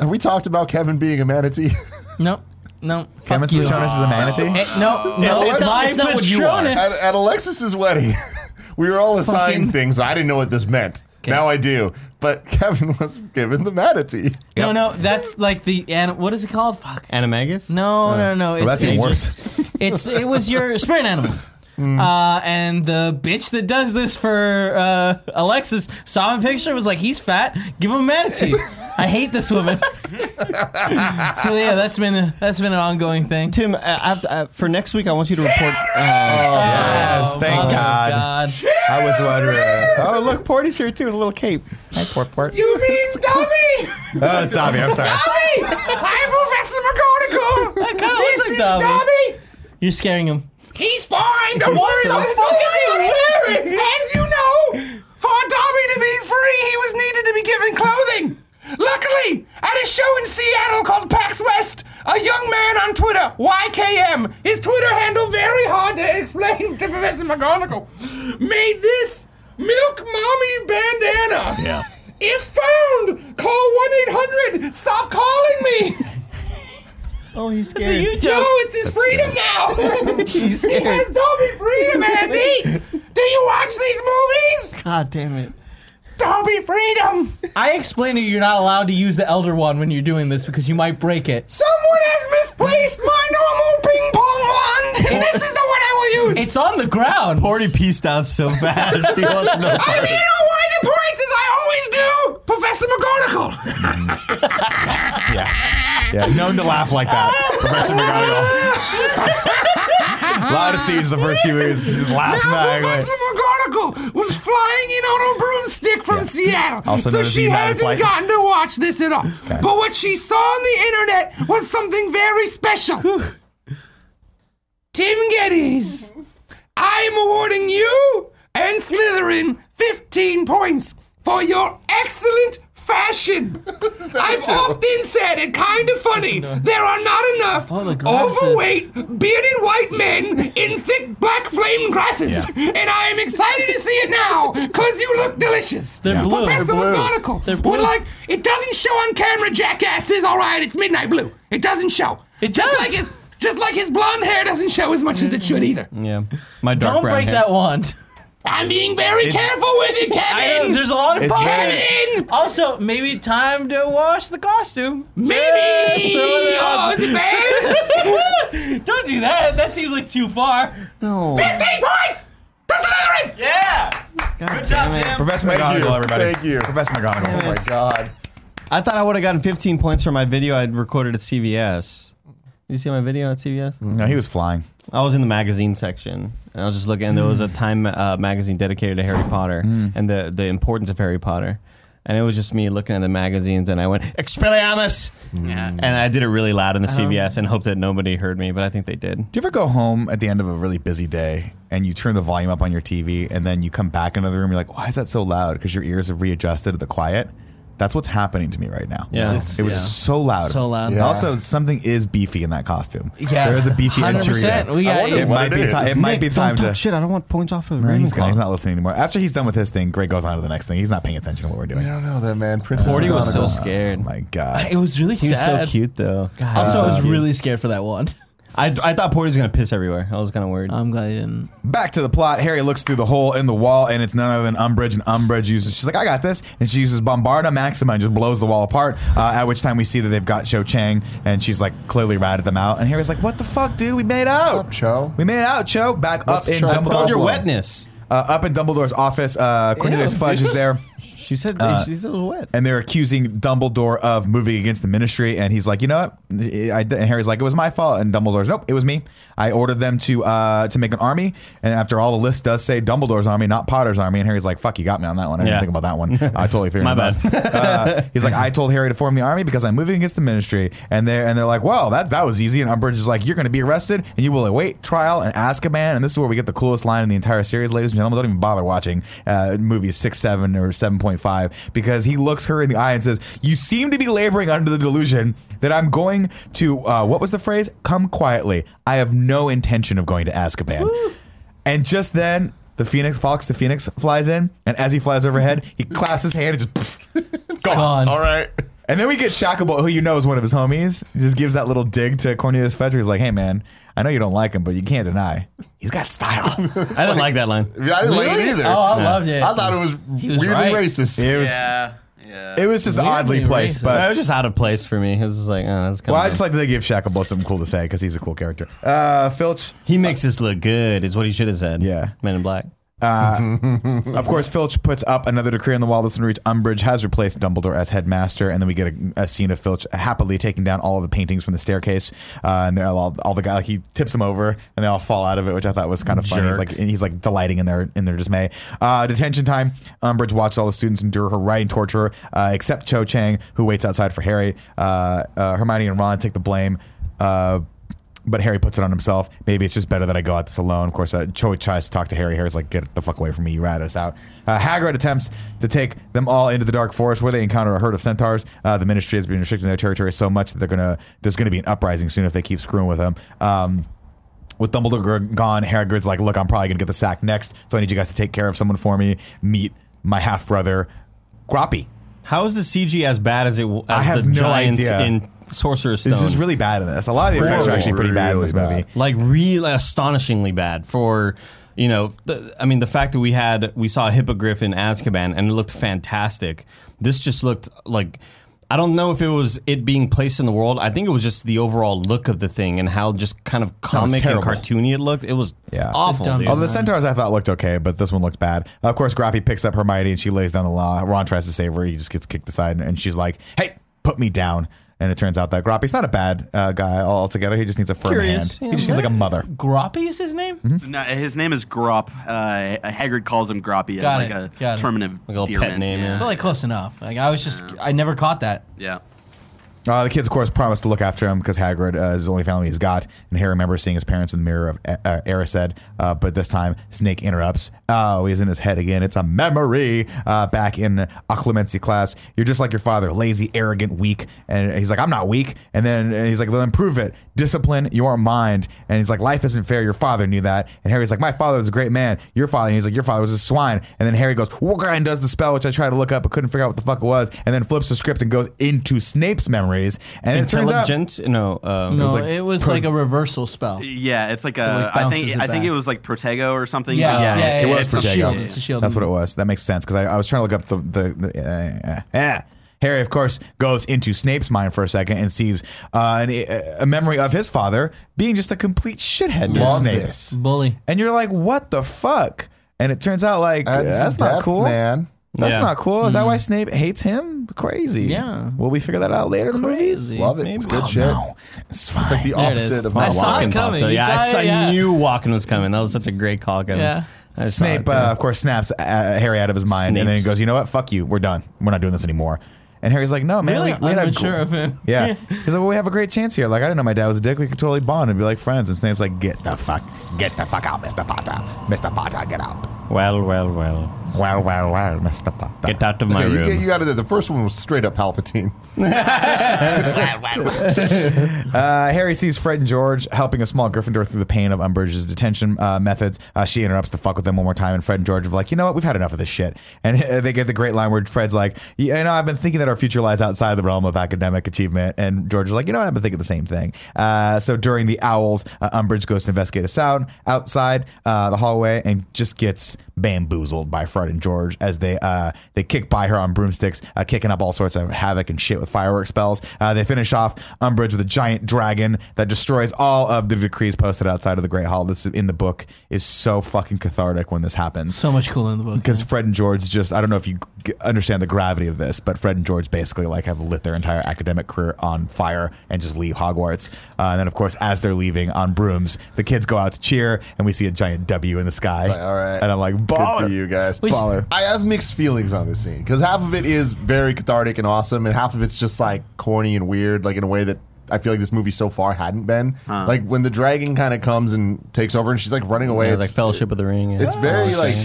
Have we talked about Kevin being a manatee? No, no. Kevin's fuck you. Patronus is a manatee. Eh, no, no, it's it's, not- it's not what you are. Patronus. at, at Alexis's wedding, we were all assigned Fucking- things. I didn't know what this meant. Now I do. But Kevin was given the manatee. No, no, that's like the and what is it called? Fuck. Animagus? No, no, no. It's, Well, that's even it's- worse. It's it was your spirit animal. Uh, and the bitch that does this for uh, Alexis saw my picture was like, he's fat. Give him a manatee. I hate this woman. so yeah, that's been a, that's been an ongoing thing. Tim, uh, after, uh, for next week, I want you to report. Uh, Yes, thank Oh, God. God. I was wondering. Oh, look, Porty's here too with a little cape. Hi, Port Port. You mean Dobby? Oh, it's Dobby. I'm sorry. I'm Professor McGonagall. That kind of looks like Dobby. You're scaring him. He's fine. Don't worry so about it. scared. Don't get wearing. As you know, for Dobby to be free, he was needed to be given clothing. Luckily, at a show in Seattle called PAX West, a young man on Twitter, YKM, his Twitter handle very hard to explain to Professor McGonagall, made this Milk Mommy bandana. Yeah. If found, call 1 800 Stop Calling Me. Oh, he's You scared. joke. No, it's his freedom now. He's scared. he scared. has Dobby freedom, Andy. Do you watch these movies? God damn it. Dobby freedom. I explained to you you're not allowed to use the Elder Wand when you're doing this because you might break it. Someone has misplaced my normal ping pong wand, and this is the one I will use. It's on the ground. Porty pieced out so fast. He wants no I mean, you know why the points is I always do, Professor McGonagall. Yeah. Yeah. Known to laugh like that. Professor McGonagall. A lot of scenes the first few movies. She's just laughing Now. Professor McGonagall was flying in on a broomstick from Yeah. Seattle, Also so she hasn't Flight. gotten to watch this at all. But what she saw on the internet was something very special. Tim Gettys, I am awarding you and Slytherin 15 points for your excellent fashion. I've often said it kind of funny. There are not enough the glasses. overweight, bearded white men in thick black flame glasses. And I am excited to see it now because you look delicious. They're blue. Professor They're blue. McGonagall They're blue. would like, it doesn't show on camera, jackasses. All right, it's midnight blue. It doesn't show. It does. just like his, just like his blonde hair doesn't show as much as it should either. Yeah. My dark Don't brown break hair. that wand. I'm being very careful with it, I know, Kevin. there's a lot of It's problems. Kevin. Also, maybe time to wash the costume. Maybe. Just throw it Oh, out. is it bad? Don't do that. That seems like too far. No. 15 points to Slytherin. Yeah. God damn it. Professor Thank McGonagall, you. everybody. Thank you. Professor McGonagall. Oh my god. I thought I would have gotten 15 points for my video I'd recorded at CVS. Did you see my video at CVS? No, he was flying. I was in the magazine section, and I was just looking. And there was a mm. Time uh, magazine dedicated to Harry Potter mm. and the the importance of Harry Potter. And it was just me looking at the magazines, and I went Expelliarmus, mm. Yeah. and I did it really loud in the uh-huh. CVS and hoped that nobody heard me, but I think they did. Do you ever go home at the end of a really busy day and you turn the volume up on your TV and then you come back into the room? You're like, why is that so loud? Because your ears have readjusted to the quiet. That's what's happening to me right now. Yeah. it was yeah. so loud. So loud. And Yeah. Also, something is beefy in that costume. Yeah. there is a beefy entry. 100%. there. We got- I wonder it what might it be is. time. It might be time don't to. shit. I don't want points off of No, he's, Ravenclaw. he's not listening anymore. After he's done with his thing, Greg goes on to the next thing. He's not paying attention to what we're doing. I doing. don't know that man. Princess Porty was so McGonagall. scared. Oh my god. It was really He was sad. so cute though. God, Also, I was so really scared for that wand. I, I thought Porty was gonna piss everywhere. I was kind of worried. I'm glad you didn't. Back to the plot. Harry looks through the hole in the wall, and it's none other than Umbridge. And Umbridge uses, she's like, I got this. And she uses Bombarda Maxima and just blows the wall apart. Uh, at which time we see that they've got Cho Chang, and she's like clearly ratted them out. And Harry's like, What the fuck, dude? We made out. What's up, Cho? We made out, Cho. Back What's up in Cho? I felt Dumbledore's your wetness. uh, up in Dumbledore's office. Uh, Cornelius Ew, Fudge is there. She said Uh, she said it was wet. and they're accusing Dumbledore of moving against the Ministry, and he's like, you know what? I, and Harry's like, it was my fault, and Dumbledore's, nope, it was me. I ordered them to uh, to make an army, and after all, the list does say Dumbledore's army, not Potter's army. And Harry's like, fuck, you got me on that one. I didn't Yeah. think about that one. I totally figured My it out. uh, he's like, I told Harry to form the army because I'm moving against the Ministry, and they're and they're like, well, that that was easy. And Umbridge is like, you're going to be arrested, and you will await trial and Azkaban. And this is where we get the coolest line in the entire series, ladies and gentlemen. Don't even bother watching uh, movies six, seven, or seven point five because he looks her in the eye and says, "You seem to be laboring under the delusion that I'm going to uh, what was the phrase? Come quietly. I have no intention of going to Azkaban." And just then. The Phoenix Fawkes, the Phoenix flies in, and as he flies overhead, he claps his hand and just gone. Gone. All right. And then we get Shacklebolt, who you know is one of his homies. He just gives that little dig to Cornelius Fudge. He's like, "Hey, man, I know you don't like him, but you can't deny he's got style." I didn't like that line. I didn't like it either. Oh, I loved it. I thought it was, He was weirdly right. racist. it was, Yeah. Yeah. it was just Weirdly oddly placed, racist. it but. was just out of place for me. It was just like, oh, that's kind Well, of. I just like that they give Shacklebolt something cool to say because he's a cool character. Uh, Filch, he makes this look good, is what he should have said. Yeah. Men in Black. Of course, Filch puts up another decree on the wall that's going to reach Umbridge, has replaced Dumbledore as headmaster, and then we get a, a scene of Filch happily taking down all of the paintings from the staircase, uh, and they're all, all the guy like he tips them over, and they all fall out of it, which I thought was kind of funny. He's like he's like delighting in their in their dismay. Uh, detention time. Umbridge watches all the students endure her writing torture, uh, except Cho Chang, who waits outside for Harry. Uh, uh, Hermione and Ron take the blame. Uh, but Harry puts it on himself. Maybe it's just better that I go at this alone. Of course, uh, Cho tries to talk to Harry. Harry's like, "Get the fuck away from me! You rat us out." Uh, Hagrid attempts to take them all into the dark forest, where they encounter a herd of centaurs. Uh, the Ministry has been restricting their territory so much that they're gonna there's gonna be an uprising soon if they keep screwing with them. Um, with Dumbledore gone, Hagrid's like, "Look, I'm probably gonna get the sack next, so I need you guys to take care of someone for me. Meet my half brother, Groppy." How is the CG as bad as it as I have the no giant idea. in Sorcerer's Stone? This is really bad in this. A lot of the effects are actually pretty bad in this Really movie. like really astonishingly bad for you know the, i mean the fact that we had we saw a hippogriff in azkaban and it looked fantastic this just looked like i don't know if it was it being placed in the world i think it was just the overall look of the thing and how just kind of comic and cartoony it looked it was Yeah. awful dumb dude. Although the centaurs I thought looked okay, but this one looked bad. Of course, Grappy picks up Hermione and she lays down the law. Ron tries to save her. He just gets kicked aside, and she's like, "Hey, put me down." And it turns out that Grappy's not a bad uh, guy altogether. He just needs a firm Curious. hand. Yeah, he just needs like a mother. Groppy is his name? No, his name is Grop. Uh, Hagrid calls him Groppy as Got like it, a got it. term of Like a little pet endearment. name, yeah. But like close enough. Like I was just, I never caught that. yeah. Uh, the kids, of course, promise to look after him because Hagrid uh, is the only family he's got. And Harry remembers seeing his parents in the mirror of uh, Erised. Uh, but this time, Snape interrupts. Oh, he's in his head again. It's a memory. Uh, back in occlumency class, you're just like your father, lazy, arrogant, weak. And he's like, I'm not weak. And then and he's like, then improve it. Discipline your mind. And he's like, life isn't fair. Your father knew that. And Harry's like, my father was a great man. Your father. And he's like, your father was a swine. And then Harry goes, and does the spell, which I tried to look up but couldn't figure out what the fuck it was. And then flips the script and goes into Snape's memories. And it turns out. intelligent no um, No, it was like it was pro- like a reversal spell. Yeah, it's like a. like, I bounces think it I think back. it was like Protego or something. Yeah, yeah, yeah, it yeah, was it's a Protego. shield, it's a shield. That's what it was. That makes sense because I, I was trying to look up the the. the uh, uh, uh. Harry, of course, goes into Snape's mind for a second and sees uh, an, a memory of his father being just a complete shithead to Love Snape. this. Bully. And you're like, what the fuck? And it turns out like Add that's some not depth, cool, man. That's Yeah. not cool. Is that why Snape hates him? Crazy. Yeah. Will we figure that out later in the movies? Crazy. Love it. Maybe. It's good Oh, shit. no. It's fine. It's like the There it is. opposite of I my saw walk. it coming. popped up. You Yeah, saw I, it, saw- yeah. I knew Walken was coming. That was such a great call, Kevin. Yeah. I saw Snape, it, uh, of course, snaps uh, Harry out of his mind, and then he Snapes. goes, "You know what? Fuck you. We're done. We're not doing this anymore." And Harry's like, "No, man. Really? we, we had a unsure gr- of him. Yeah. He's like, "Well, we have a great chance here. Like, I didn't know my dad was a dick. We could totally bond and be like friends." And Snape's like, "Get the fuck, get the fuck out, Mister Potter. Mister Potter, get out." well, well, well. Well, well, well, Mister Potter. Get out of my Okay, you, room. get, you got it. The first one was straight up Palpatine. Uh, Harry sees Fred and George helping a small Gryffindor through the pain of Umbridge's detention uh, methods. Uh, she interrupts to fuck with them one more time, and Fred and George are like, you know what? We've had enough of this shit. And they get the great line where Fred's like, you know, I've been thinking that our future lies outside the realm of academic achievement. And George is like, you know what? I've been thinking the same thing. Uh, so during the owls, uh, Umbridge goes to investigate a sound outside uh, the hallway and just gets bamboozled by Fred and George as they uh, they kick by her on broomsticks, uh, kicking up all sorts of havoc and shit with fireworks spells. Uh, they finish off Umbridge with a giant dragon that destroys all of the decrees posted outside of the Great Hall. This in the book is so fucking cathartic when this happens. So much cooler in the book. Because Fred and George just, I don't know if you g- understand the gravity of this, but Fred and George basically like have lit their entire academic career on fire and just leave Hogwarts. Uh, and then, of course, as they're leaving on brooms, the kids go out to cheer and we see a giant W in the sky. Like, all right. And I'm like, Good baller. for you guys. Which- Baller. I have mixed feelings on this scene because half of it is very cathartic and awesome, and half of it's just like corny and weird, like in a way that I feel like this movie so far hadn't been. Like when the dragon kind of comes and takes over, and she's like running away. Yeah, it's, like Fellowship of the Ring. yeah. it's very like,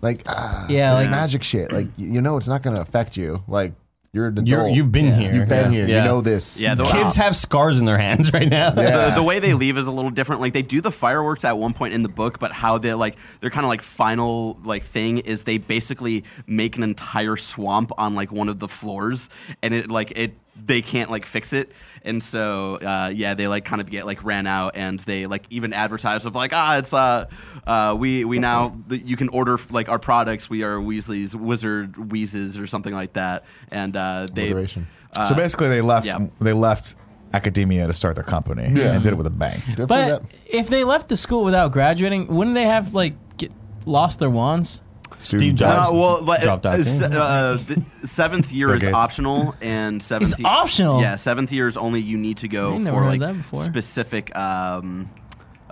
like ah, Yeah, it's like- magic shit. Like you know, it's not going to affect you. Like you're an adult. You're, you've been here. You've been Yeah. here. Yeah. You know this. Yeah, the- Stop. Kids have scars in their hands right now. Yeah. the, the way they leave is a little different. Like they do the fireworks at one point in the book, but how they like their kind of like final like thing is they basically make an entire swamp on like one of the floors, and it like it they can't like fix it, and so uh, yeah, they like kind of get like ran out, and they like even advertise of like ah it's uh uh we we now you can order like our products. We are Weasley's Wizard Wheezes or something like that, and uh, they. Alliteration. Uh, so basically, they left. yeah. They left academia to start their company Yeah. and did it with a bang. Good But if they left the school without graduating, wouldn't they have like get, lost their wands? Steve Uh, Jobs well, like, dropped out. uh, se- uh, the seventh year is optional, and seventh It's optional? Yeah, seventh year is only you need to go for like that specific, um,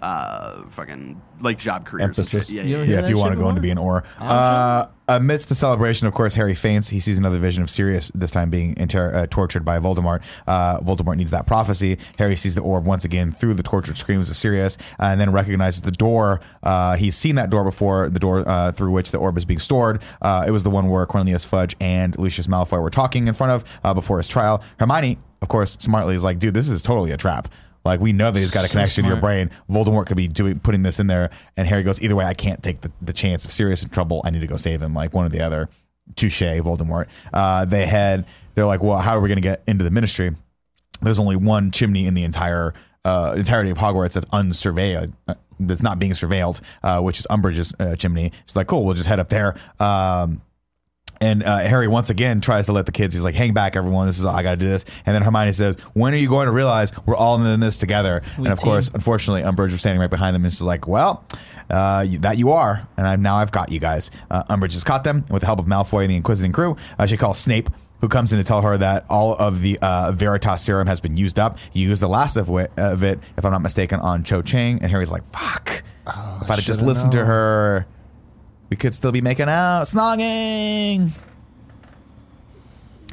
uh, fucking like job careers. Emphasis. Yeah, yeah, yeah. Yeah, if you want to shit go into before? being or. Uh, amidst the celebration, of course, Harry faints. He sees another vision of Sirius, this time being inter- uh, tortured by Voldemort. Uh, Voldemort needs that prophecy. Harry sees the orb once again through the tortured screams of Sirius, uh, and then recognizes the door. Uh, he's seen that door before, the door uh, through which the orb is being stored. Uh, it was the one where Cornelius Fudge and Lucius Malfoy were talking in front of uh, before his trial. Hermione, of course, smartly is like, dude, this is totally a trap. Like we know that he's got a So connection to your brain. Voldemort could be doing putting this in there, and Harry goes, either way, I can't take the, the chance of Sirius in trouble. I need to go save him. Like one or the other. Touche, Voldemort. Uh, they had. They're like, well, how are we going to get into the Ministry? There's only one chimney in the entire uh, entirety of Hogwarts that's unsurveilled. uh, That's not being surveilled, uh, which is Umbridge's uh, chimney. It's like, cool, we'll just head up there. Um, and uh, Harry once again tries to let the kids. He's like, "Hang back, everyone! This is I got to do this." And then Hermione says, "When are you going to realize we're all in this together?" and of team. course, unfortunately, Umbridge was standing right behind them, and she's like, "Well, uh, that you are, and I've, now I've got you guys." Uh, Umbridge has caught them with the help of Malfoy and the Inquisiting crew. Uh, she calls Snape. Who comes in to tell her that all of the uh, Veritaserum has been used up? You used the last of it, of it, if I'm not mistaken, on Cho Chang. And Harry's like, "Fuck! if I'd have just listened to her, we could still be making out, snogging."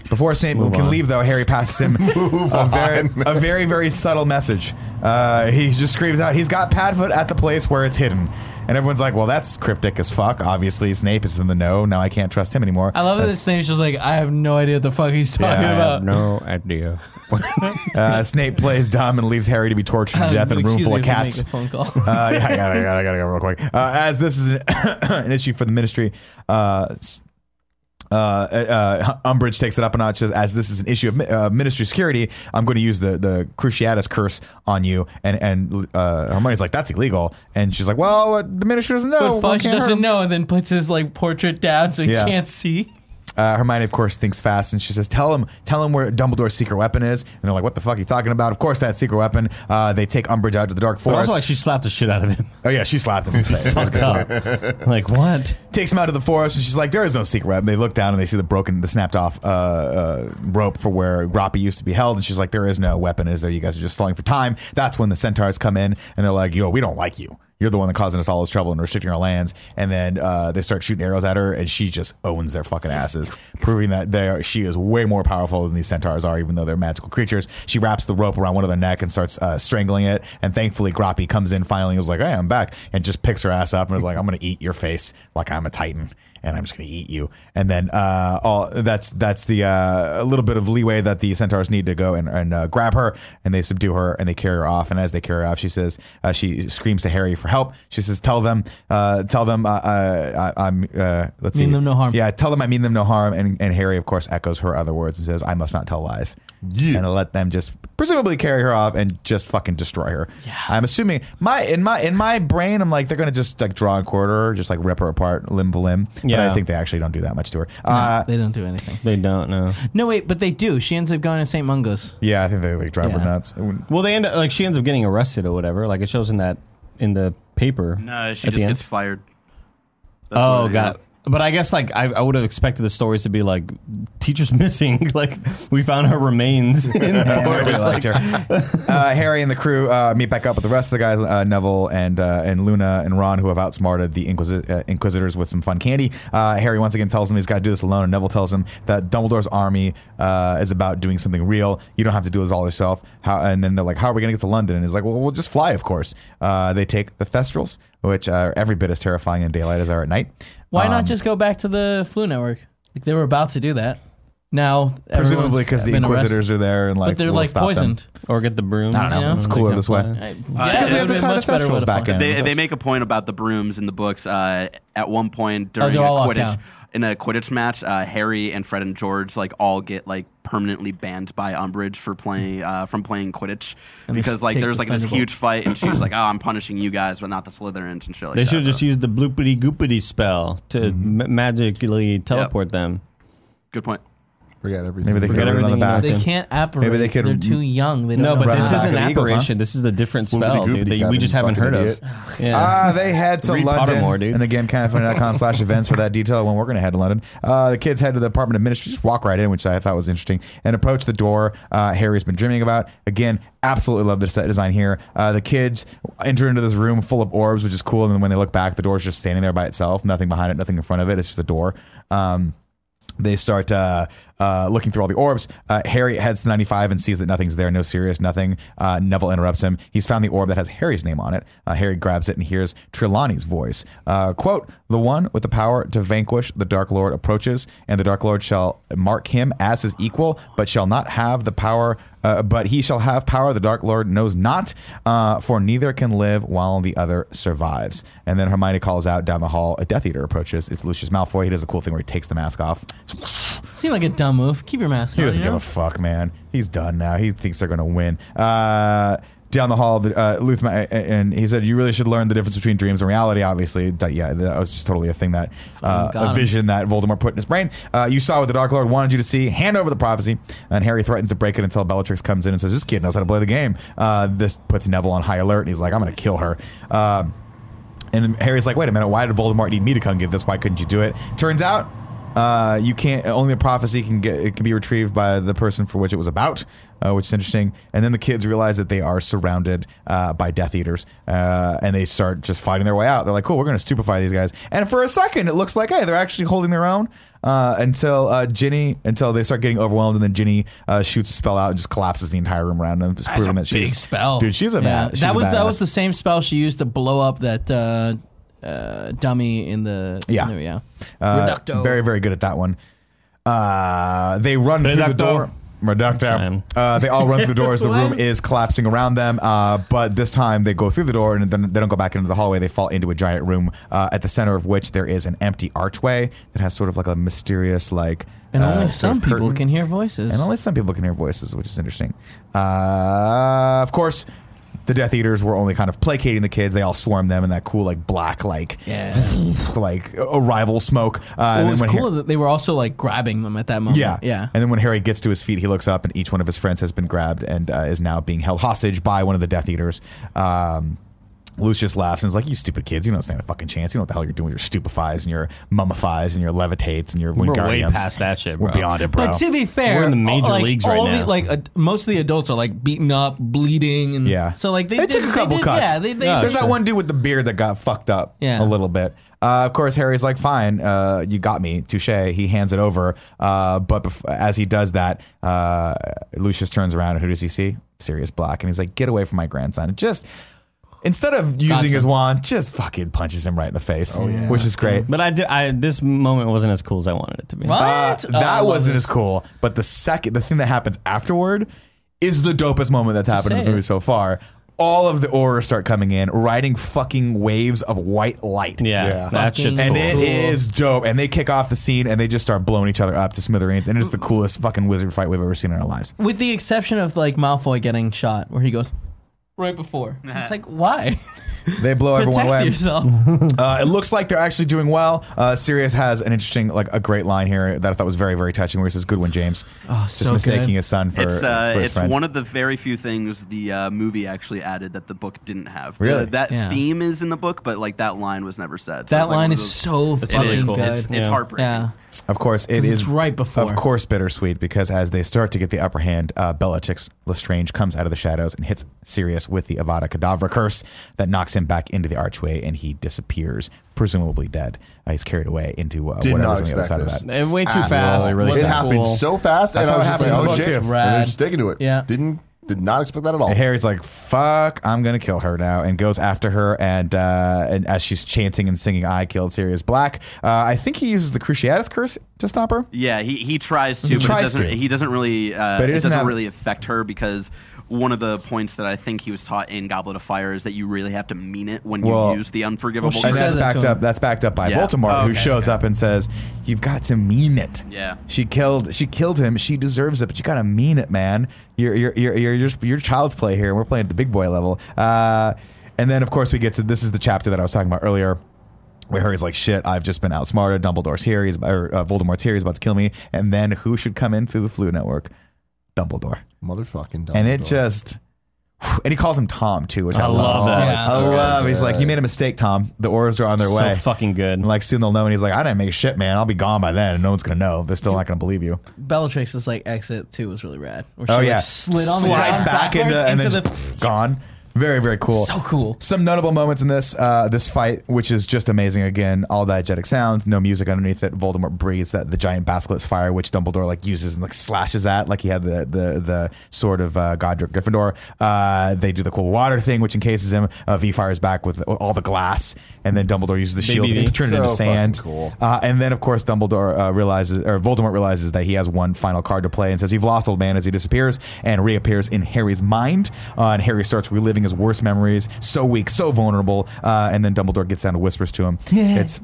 Before Snape move can on. leave, though, Harry passes him a very, a very, very subtle message. Uh, he just screams out, "He's got Padfoot at the place where it's hidden," and everyone's like, "Well, that's cryptic as fuck." Obviously, Snape is in the know. Now I can't trust him anymore. I love that That's- this Snape's just like, I have no idea what the fuck he's talking Yeah, I about. no idea. uh, Snape plays dumb and leaves Harry to be tortured to death in a room full of cats. Make a phone call. uh, yeah, I gotta, I gotta, I gotta go real quick. Uh, as this is an, an issue for the ministry, uh, s- uh, uh, Umbridge takes it up a notch. Says, as this is an issue of uh, ministry security, I'm going to use the the Cruciatus curse on you. And and uh, Hermione's like, that's illegal. And she's like, well, uh, the ministry doesn't know. but Fudge doesn't him." know, and then puts his like portrait down so he Yeah. can't see. Uh, Hermione, of course, thinks fast, and she says, "Tell him, tell him where Dumbledore's secret weapon is." And they're like, "What the fuck are you talking about?" Of course, that secret weapon. Uh, they take Umbridge out to the dark forest. also, like, she slapped the shit out of him. oh yeah, she slapped him in his face. That was a good slap. like, what? takes him out of the forest, and she's like, "There is no secret weapon." They look down and they see the broken, the snapped off uh, uh, rope for where Groppy used to be held, and she's like, "There is no weapon, is there? You guys are just stalling for time." That's when the centaurs come in, and they're like, "Yo, we don't like you." You're the one that causing us all this trouble and restricting our lands. And then uh, they start shooting arrows at her, and she just owns their fucking asses, proving that they are, she is way more powerful than these centaurs are, even though they're magical creatures. She wraps the rope around one of their neck and starts uh, strangling it. And thankfully, Groppy comes in finally and was like, "Hey, I'm back," and just picks her ass up and is like, "I'm gonna eat your face like I'm a titan." And I'm just going to eat you. And then uh, all that's that's the uh, a little bit of leeway that the centaurs need to go and, and uh, grab her, and they subdue her and they carry her off. And as they carry her off, she says uh, she screams to Harry for help. She says, "Tell them, uh, tell them, uh, uh, I, I'm uh, let's Mean see, them no harm. Yeah, tell them I mean them no harm." And and Harry, of course, echoes her other words and says, "I must not tell lies." Yeah. and let them just presumably carry her off and just fucking destroy her. Yeah. I'm assuming my in my in my brain, I'm like they're gonna just like draw and quarter her, just like rip her apart limb to limb. But Yeah. I think they actually don't do that much to her. Uh, they don't do anything. They don't know. No, wait, but they do. She ends up going to St. Mungo's. yeah, I think they like drive her nuts. Well, they end up like she ends up getting arrested or whatever. Like it shows in that in the paper. No, she just gets fired. That's Oh, what- got it. But I guess like I, I would have expected the stories to be like teachers missing. like we found her remains in the And nobody forest. liked her. Uh, Harry and the crew uh, meet back up with the rest of the guys, uh, Neville and uh, and Luna and Ron, who have outsmarted the Inquisi- uh, Inquisitors with some fun candy. Uh, Harry once again tells him he's got to do this alone, and Neville tells him that Dumbledore's army uh, is about doing something real. You don't have to do this all yourself. How, and then they're like, "How are we going to get to London?" And he's like, "Well, we'll just fly, of course." Uh, they take the Thestrals, which are every bit as terrifying in daylight as they are at night. Why Um, not just go back to the Floo network? Like they were about to do that. Now, Presumably because the been Inquisitors are there and like, but they're we'll like stop them. poisoned. or get the broom. I don't know. You know? It's cooler this way. I- Because yeah, we have to tie the much better Thestrals with a back in. They, they make a point about the brooms in the books. Uh, at one point during they're a Quidditch, down. In a Quidditch match, uh, Harry and Fred and George like all get like permanently banned by Umbridge for playing uh, from playing Quidditch And because like there's like this defendable. huge fight and she's like, "Oh, I'm punishing you guys, but not the Slytherins and shit like They that." should have just so- used the bloopity goopity spell to Mm-hmm. ma- magically teleport them. Good point. Forget everything. Maybe they could Forget get it on the everything back. you know. They can't apparate. Maybe they could- They're too young. They don't No, know but this back isn't of an the Eagles, huh? apparition. This is a different spell, Swoopity-goopity, dude. That we Kevin, just haven't fucking heard idiot. of. Yeah. Ah, they head to Read London. Pottermore, dude. And again, kindafunny.com slash events for that detail when we're going to head to London. Uh, the kids head to the Department of Ministry, just walk right in, which I thought was interesting, and approach the door uh, Harry's been dreaming about. Again, absolutely love the set design here. Uh, the kids enter into this room full of orbs, which is cool. And then when they look back, the door's just standing there by itself, nothing behind it, nothing in front of it. It's just a door. Um, they start uh, uh, looking through all the orbs. Uh, Harry heads to 95 and sees that nothing's there, no Sirius, nothing. Uh, Neville interrupts him. He's found the orb that has Harry's name on it. Uh, Harry grabs it and hears Trelawney's voice. Uh, quote, the one with the power to vanquish the Dark Lord approaches, and the Dark Lord shall mark him as his equal, but shall not have the power uh, but he shall have power the Dark Lord knows not, uh, for neither can live while the other survives. And then Hermione calls out down the hall. A Death Eater approaches. It's Lucius Malfoy. He does a cool thing where he takes the mask off. Seemed like a dumb move. Keep your mask He on. doesn't you give know? a fuck, man. He's done now. He thinks they're going to win. Uh, down the hall, uh, Luth, and he said, "You really should learn the difference between dreams and reality." Obviously, that, yeah, that was just totally a thing that uh, a him. vision that Voldemort put in his brain. Uh, you saw what the Dark Lord wanted you to see. Hand over the prophecy, and Harry threatens to break it until Bellatrix comes in and says, "This kid knows how to play the game." Uh, this puts Neville on high alert, and he's like, "I'm going to kill her." Um, and Harry's like, wait a minute, why did Voldemort need me to come get this? Why couldn't you do it? Turns out, uh, you can't. Only a prophecy can get. It can be retrieved by the person for which it was about, uh, which is interesting. And then the kids realize that they are surrounded uh, by Death Eaters, uh, and they start just fighting their way out. They're like, "Cool, we're going to stupefy these guys." And for a second, it looks like, hey, they're actually holding their own. Uh, until uh, Ginny, until they start getting overwhelmed, and then Ginny uh, shoots a spell out and just collapses the entire room around them, just That's proving a that she's big spell, dude. She's a Yeah. bad. she's That was that was the same spell she used to blow up that uh, dummy in the Yeah. no, yeah. Uh, Reducto. Very, very good at that one. Uh, they run through the Reducto. door. Reducto. Uh, they all run through the door as the room is collapsing around them. Uh, but this time they go through the door and then they don't go back into the hallway. They fall into a giant room uh, at the center of which there is an empty archway that has sort of like a mysterious, like. And uh, only sort some of people curtain. can hear voices. And only some people can hear voices, which is interesting. Uh, of course, the Death Eaters were only kind of placating the kids. They all swarmed them in that cool, like black, like yeah. like arrival smoke. Uh, Well, and it was when cool that they were also like grabbing them at that moment. yeah, yeah. And then when Harry gets to his feet, he looks up, and each one of his friends has been grabbed and uh, is now being held hostage by one of the Death Eaters. Um, Lucius laughs and is like, "You stupid kids! You don't stand a fucking chance. You know what the hell you're doing with your stupefies and your mummifies and your levitates and your We're way Wingardiums. past that shit, We're beyond it, bro. But to be fair, We're in the major like, leagues right all now. The, like uh, most of the adults are like beaten up, bleeding, and Yeah. So like they, They did, took a couple did, cuts. Yeah, they, they Yeah, There's that one dude with the beard that got fucked up Yeah. a little bit. Uh, of course, Harry's like, "Fine, uh, you got me, touche." He hands it over, uh, but bef- as he does that, uh, Lucius turns around and who does he see? Sirius Black, and he's like, "Get away from my grandson!" And just instead of using his wand, just fucking punches him right in the face, which is great. But I did. I this moment wasn't as cool as I wanted it to be. What? Uh, Oh, that love wasn't this. as cool. But the second, the thing that happens afterward is the dopest moment that's happened in this Say it. movie so far. All of the Aurors start coming in, riding fucking waves of white light. Yeah, Yeah. that shit's And cool. it is dope. And they kick off the scene and they just start blowing each other up to smithereens. And it's the coolest fucking wizard fight we've ever seen in our lives. With the exception of like Malfoy getting shot, where he goes right before. it's like why They blow everyone protect away. yourself? Uh, it looks like they're actually doing well. Uh, Sirius has an interesting, like a great line here that I thought was very, very touching where he says, Good one, James. Oh, Just so mistaking good. his son for, it's uh, for his it's friend. one of the very few things the uh, movie actually added that the book didn't have. Really? The- that Yeah. theme is in the book, but like that line was never said. So that it's like line of is those- so It fucking is. good. It's, it's Yeah. heartbreaking. yeah. Of course, it 'Cause is it's right before. Of course, bittersweet because as they start to get the upper hand, uh, Bellatrix Lestrange comes out of the shadows and hits Sirius with the Avada Kedavra curse that knocks him back into the archway and he disappears, presumably dead. Uh, he's carried away into uh, Did whatever's not on the other side this. of that. And way too Ah, fast. well, it really It Wasn't happened cool. so fast, That's and I was just like, "Oh shit!" too. And they're just sticking to it. Yeah. didn't did not expect that at all. And Harry's like, "Fuck, I'm gonna kill her now," and goes after her. And uh, and as she's chanting and singing, "I killed Sirius Black," uh, I think he uses the Cruciatus curse to stop her. Yeah, he, he tries to, He but tries it doesn't, to. he doesn't really. Uh, But it it doesn't doesn't have- really affect her because one of the points that I think he was taught in Goblet of Fire is that you really have to mean it when you Well- use the unforgivable. Well, she and that's backed up. That's backed up by Yeah. Voldemort, Oh, who shows okay. up and says, "You've got to mean it." Yeah. She killed. She killed him. She deserves it, but you got to mean it, man. You're you're you're you're just you're child's play here, and we're playing at the big boy level. Uh, and then of course we get to this is the chapter that I was talking about earlier. where Harry's like, "Shit, I've just been outsmarted. Dumbledore's here. He's or uh, Voldemort's here. He's about to kill me." And then who should come in through the Floo Network? Dumbledore. Motherfucking Dumbledore. And it just. And he calls him Tom too, which I, I love that. Yeah. I So love. He's like, "You made a mistake, Tom. The Aurors are on their So way." So fucking good. And like soon they'll know. And he's like, "I didn't make shit, man. I'll be gone by then, and no one's gonna know. They're still not gonna believe you." Bellatrix's like exit too was really rad. Where she, Oh like, yeah, slid on the slides ground back into, backwards and then into just gone. Very very cool. So cool. Some notable moments in this uh, this fight, which is just amazing. Again, all diegetic sound, no music underneath it. Voldemort breathes that the giant basilisk fire, which Dumbledore like uses and like slashes at, like he had the the the sword of uh, Godric Gryffindor. Uh, they do the cool water thing, which encases him. Uh, v fires back with all the glass, and then Dumbledore uses the shield Baby to V. turn it into sand. cool. Uh, and then, of course, Dumbledore uh, realizes, or Voldemort realizes that he has one final card to play and says, You've lost, old man, as he disappears and reappears in Harry's mind. Uh, and Harry starts reliving his worst memories. So weak, so vulnerable. Uh, and then Dumbledore gets down and whispers to him, It's.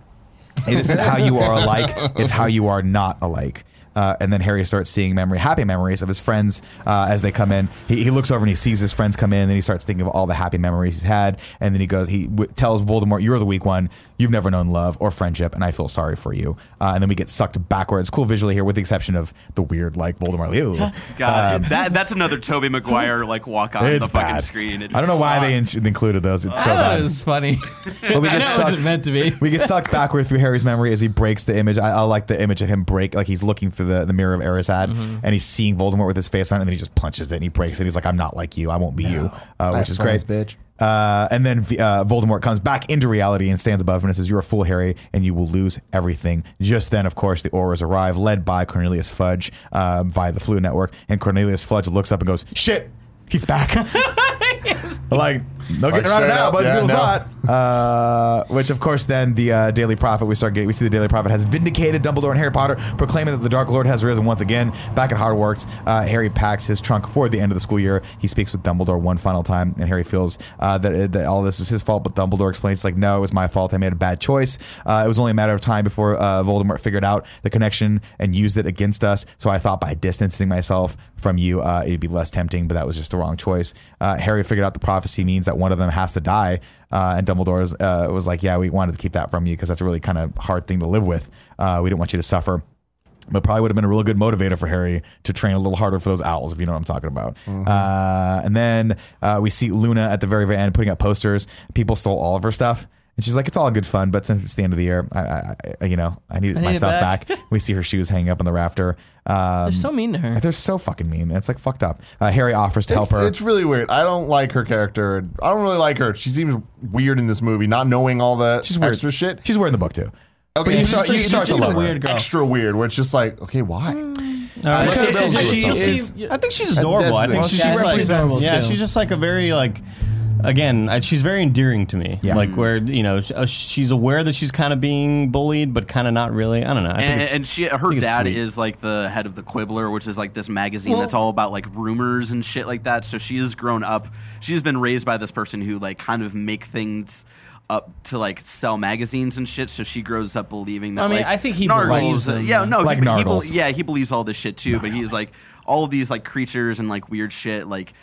It isn't how you are alike, it's how you are not alike. Uh, and then Harry starts seeing memory, happy memories of his friends uh, as they come in. He, he looks over and he sees his friends come in. And then he starts thinking of all the happy memories he's had. And then he goes, he w- tells Voldemort, "You're the weak one. You've never known love or friendship, and I feel sorry for you." Uh, and then we get sucked backwards. Cool visually here, with the exception of the weird like Voldemort. Ew. God, that that's another Tobey Maguire like walk on It's the fucking bad. screen. It I don't know why they in- included those. It's so I thought bad. it was funny. But we I get know it wasn't sucked- meant to be. we get sucked backward through Harry's memory as he breaks the image. I, I like the image of him break, like he's looking through the, the mirror of Erised Mm-hmm. and he's seeing Voldemort with his face on it, and then he just punches it and he breaks it. He's like, I'm not like you. I won't be you, uh, which is great. Bitch. Uh, and then uh, Voldemort comes back into reality and stands above him and says, You're a fool, Harry, and you will lose everything. Just then, of course, the Aurors arrive, led by Cornelius Fudge uh, via the Floo Network. And Cornelius Fudge looks up and goes, Shit, he's back. like, no getting around it now, up, but yeah, people no. saw it. Uh, which, of course, then the uh, Daily Prophet, we start getting, we see the Daily Prophet has vindicated Dumbledore and Harry Potter, proclaiming that the Dark Lord has risen once again. Back at Hogwarts, uh, Harry packs his trunk for the end of the school year. He speaks with Dumbledore one final time, and Harry feels uh, that, that all this was his fault, but Dumbledore explains, like, no, it was my fault. I made a bad choice. Uh, it was only a matter of time before uh, Voldemort figured out the connection and used it against us. So I thought by distancing myself from you, uh, it'd be less tempting, but that was just the wrong choice. Uh, Harry figured out the prophecy means that one of them has to die. Uh, and Dumbledore was, uh, was like, "Yeah, we wanted to keep that from you because that's a really kind of hard thing to live with. Uh, we didn't want you to suffer." But probably would have been a really good motivator for Harry to train a little harder for those owls, if you know what I'm talking about. Uh, and then uh, we see Luna at the very, very end putting up posters. People stole all of her stuff. And she's like, it's all good fun, but since it's the end of the year, I, I, I you know, I need I my need it stuff back. back. we see her shoes hanging up on the rafter. Um, They're so mean to her. they're so fucking mean. It's like fucked up. Uh, Harry offers to help It's, her. it's really weird. I don't like her character. I don't really like her. She seems weird in this movie, not knowing all the She's weird. extra shit. She's weird in the book too. Okay, you she start- just- you she start to seems love her. Weird girl. Extra weird, where it's just like, okay, why? Uh, Okay, it's- so it's- she she is- is- I think she's adorable. I think thing. she's Yeah, like, she's adorable, yeah, too. she's just like a very like. Again, I- she's very endearing to me. Yeah. Like where you know sh- uh, she's aware that she's kind of being bullied, but kind of not really. I don't know. I think and, it's- and she, her think it's dad sweet. is like the head of the Quibbler, which is like this magazine Well- that's all about like rumors and shit like that. So she has grown up. She's been raised by this person who like kind of make things up to like sell magazines and shit. So she grows up believing that. I mean, like, I think he Nargles- believes them, Yeah, no, Like he, he bel- Nargles. yeah, he believes all this shit too. But he's like all of these like creatures and like weird shit. Like,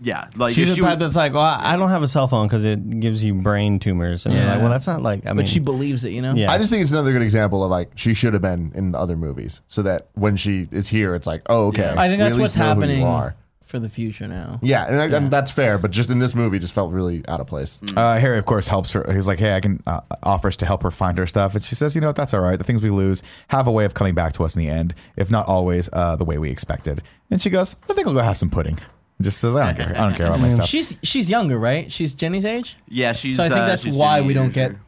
yeah, like she's if the she type that's like, well, I don't have a cell phone because it gives you brain tumors, and you're like, well, that's not like. I mean, But she believes it, you know? Yeah. I just think it's another good example of like she should have been in other movies, so that when she is here, it's like, oh, okay. Yeah. I think we that's what's least know who you happening are. for the future now. Yeah, and, I- and that's fair, but just in this movie, just felt really out of place. Uh, Harry, of course, helps her. He's like, "Hey, I can." Uh, offers to help her find her stuff, and she says, "You know what? That's all right. The things we lose have a way of coming back to us in the end, if not always uh, the way we expected." And she goes, "I think I'll go have some pudding." Just says, "I don't care. I don't care about my stuff." She's she's younger, right? She's Jenny's age, yeah, she's. so I think uh, that's she's why Jenny we don't Years get younger.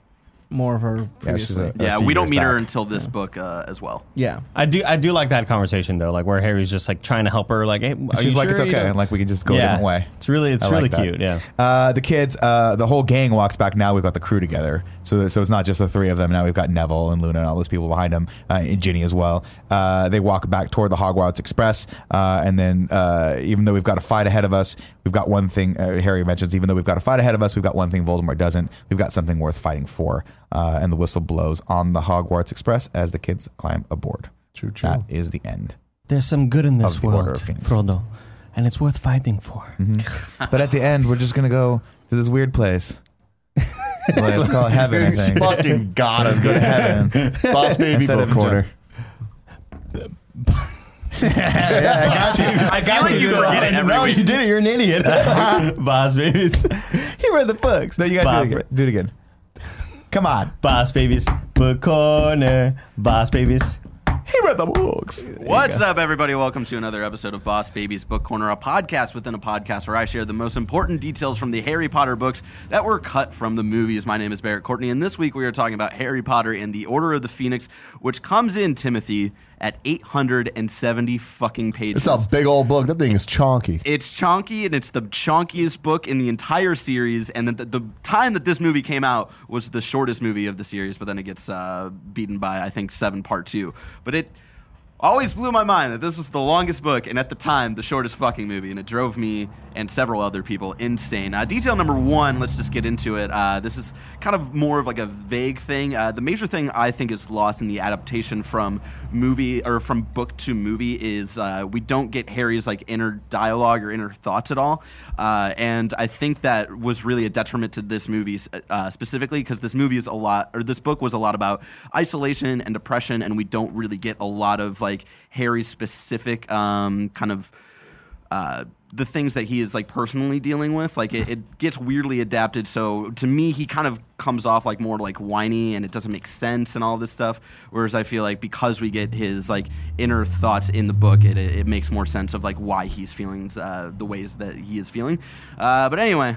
More of her. Yeah, she's Previously. a- Yeah, a few we don't years meet her back. until this book uh, as well. yeah. I do. I do like that conversation though, like where Harry's just like trying to help her. Like, hey, are She's you like, sure "It's you okay. don't-" And like we can just go yeah, a different way." It's really, it's I really like that. cute. Yeah. Uh, the kids, uh, the whole gang walks back. Now we've got the crew together. So, so it's not just the three of them. Now we've got Neville and Luna and all those people behind them, uh, and Ginny as well. Uh, they walk back toward the Hogwarts Express, uh, and then uh, even though we've got a fight ahead of us, we've got one thing. Uh, Harry mentions, even though we've got a fight ahead of us, we've got one thing Voldemort doesn't. We've got something worth fighting for. Uh, and the whistle blows on the Hogwarts Express as the kids climb aboard. True, true. That is the end. There's some good in this Of the Order world, of Phoenix. Frodo, and it's worth fighting for. But at the end, we're just gonna go to this weird place. Let's call it heaven. I He's think. fucking got him. Go to heaven. Boss baby Instead book of corner. yeah, I got you. I feel like you forget it every no, week. you did it. You're an idiot. Boss babies. He read the books. No, you got to do it again. Do it again. Come on. Boss babies. Book corner. Boss babies. He read the books. What's up, everybody? Welcome to another episode of Boss Babies Book Corner, a podcast within a podcast where I share the most important details from the Harry Potter books that were cut from the movies. My name is Barrett Courtney, and this week we are talking about Harry Potter and the Order of the Phoenix, which comes in, Timothy, at 870 fucking pages. It's a big old book. That thing is chonky. It's chonky, and it's the chonkiest book in the entire series. And the, the time that this movie came out was the shortest movie of the series, but then it gets uh, beaten by I think seven part two. But it always blew my mind that this was the longest book, and at the time the shortest fucking movie, and it drove me and several other people insane. Uh, detail number one, let's just get into it. Uh, this is kind of more of like a vague thing. Uh, the major thing I think is lost in the adaptation from movie or from book to movie is uh, we don't get Harry's like inner dialogue or inner thoughts at all, uh, and I think that was really a detriment to this movie uh, specifically because this movie is a lot or this book was a lot about isolation and depression, and we don't really get a lot of like Harry's specific um, kind of uh, the things that he is like personally dealing with. Like it, it gets weirdly adapted. So to me, he kind of comes off like more like whiny and it doesn't make sense and all this stuff. Whereas I feel like because we get his like inner thoughts in the book, it, it, makes more sense of like why he's feeling uh, the ways that he is feeling. Uh, but anyway.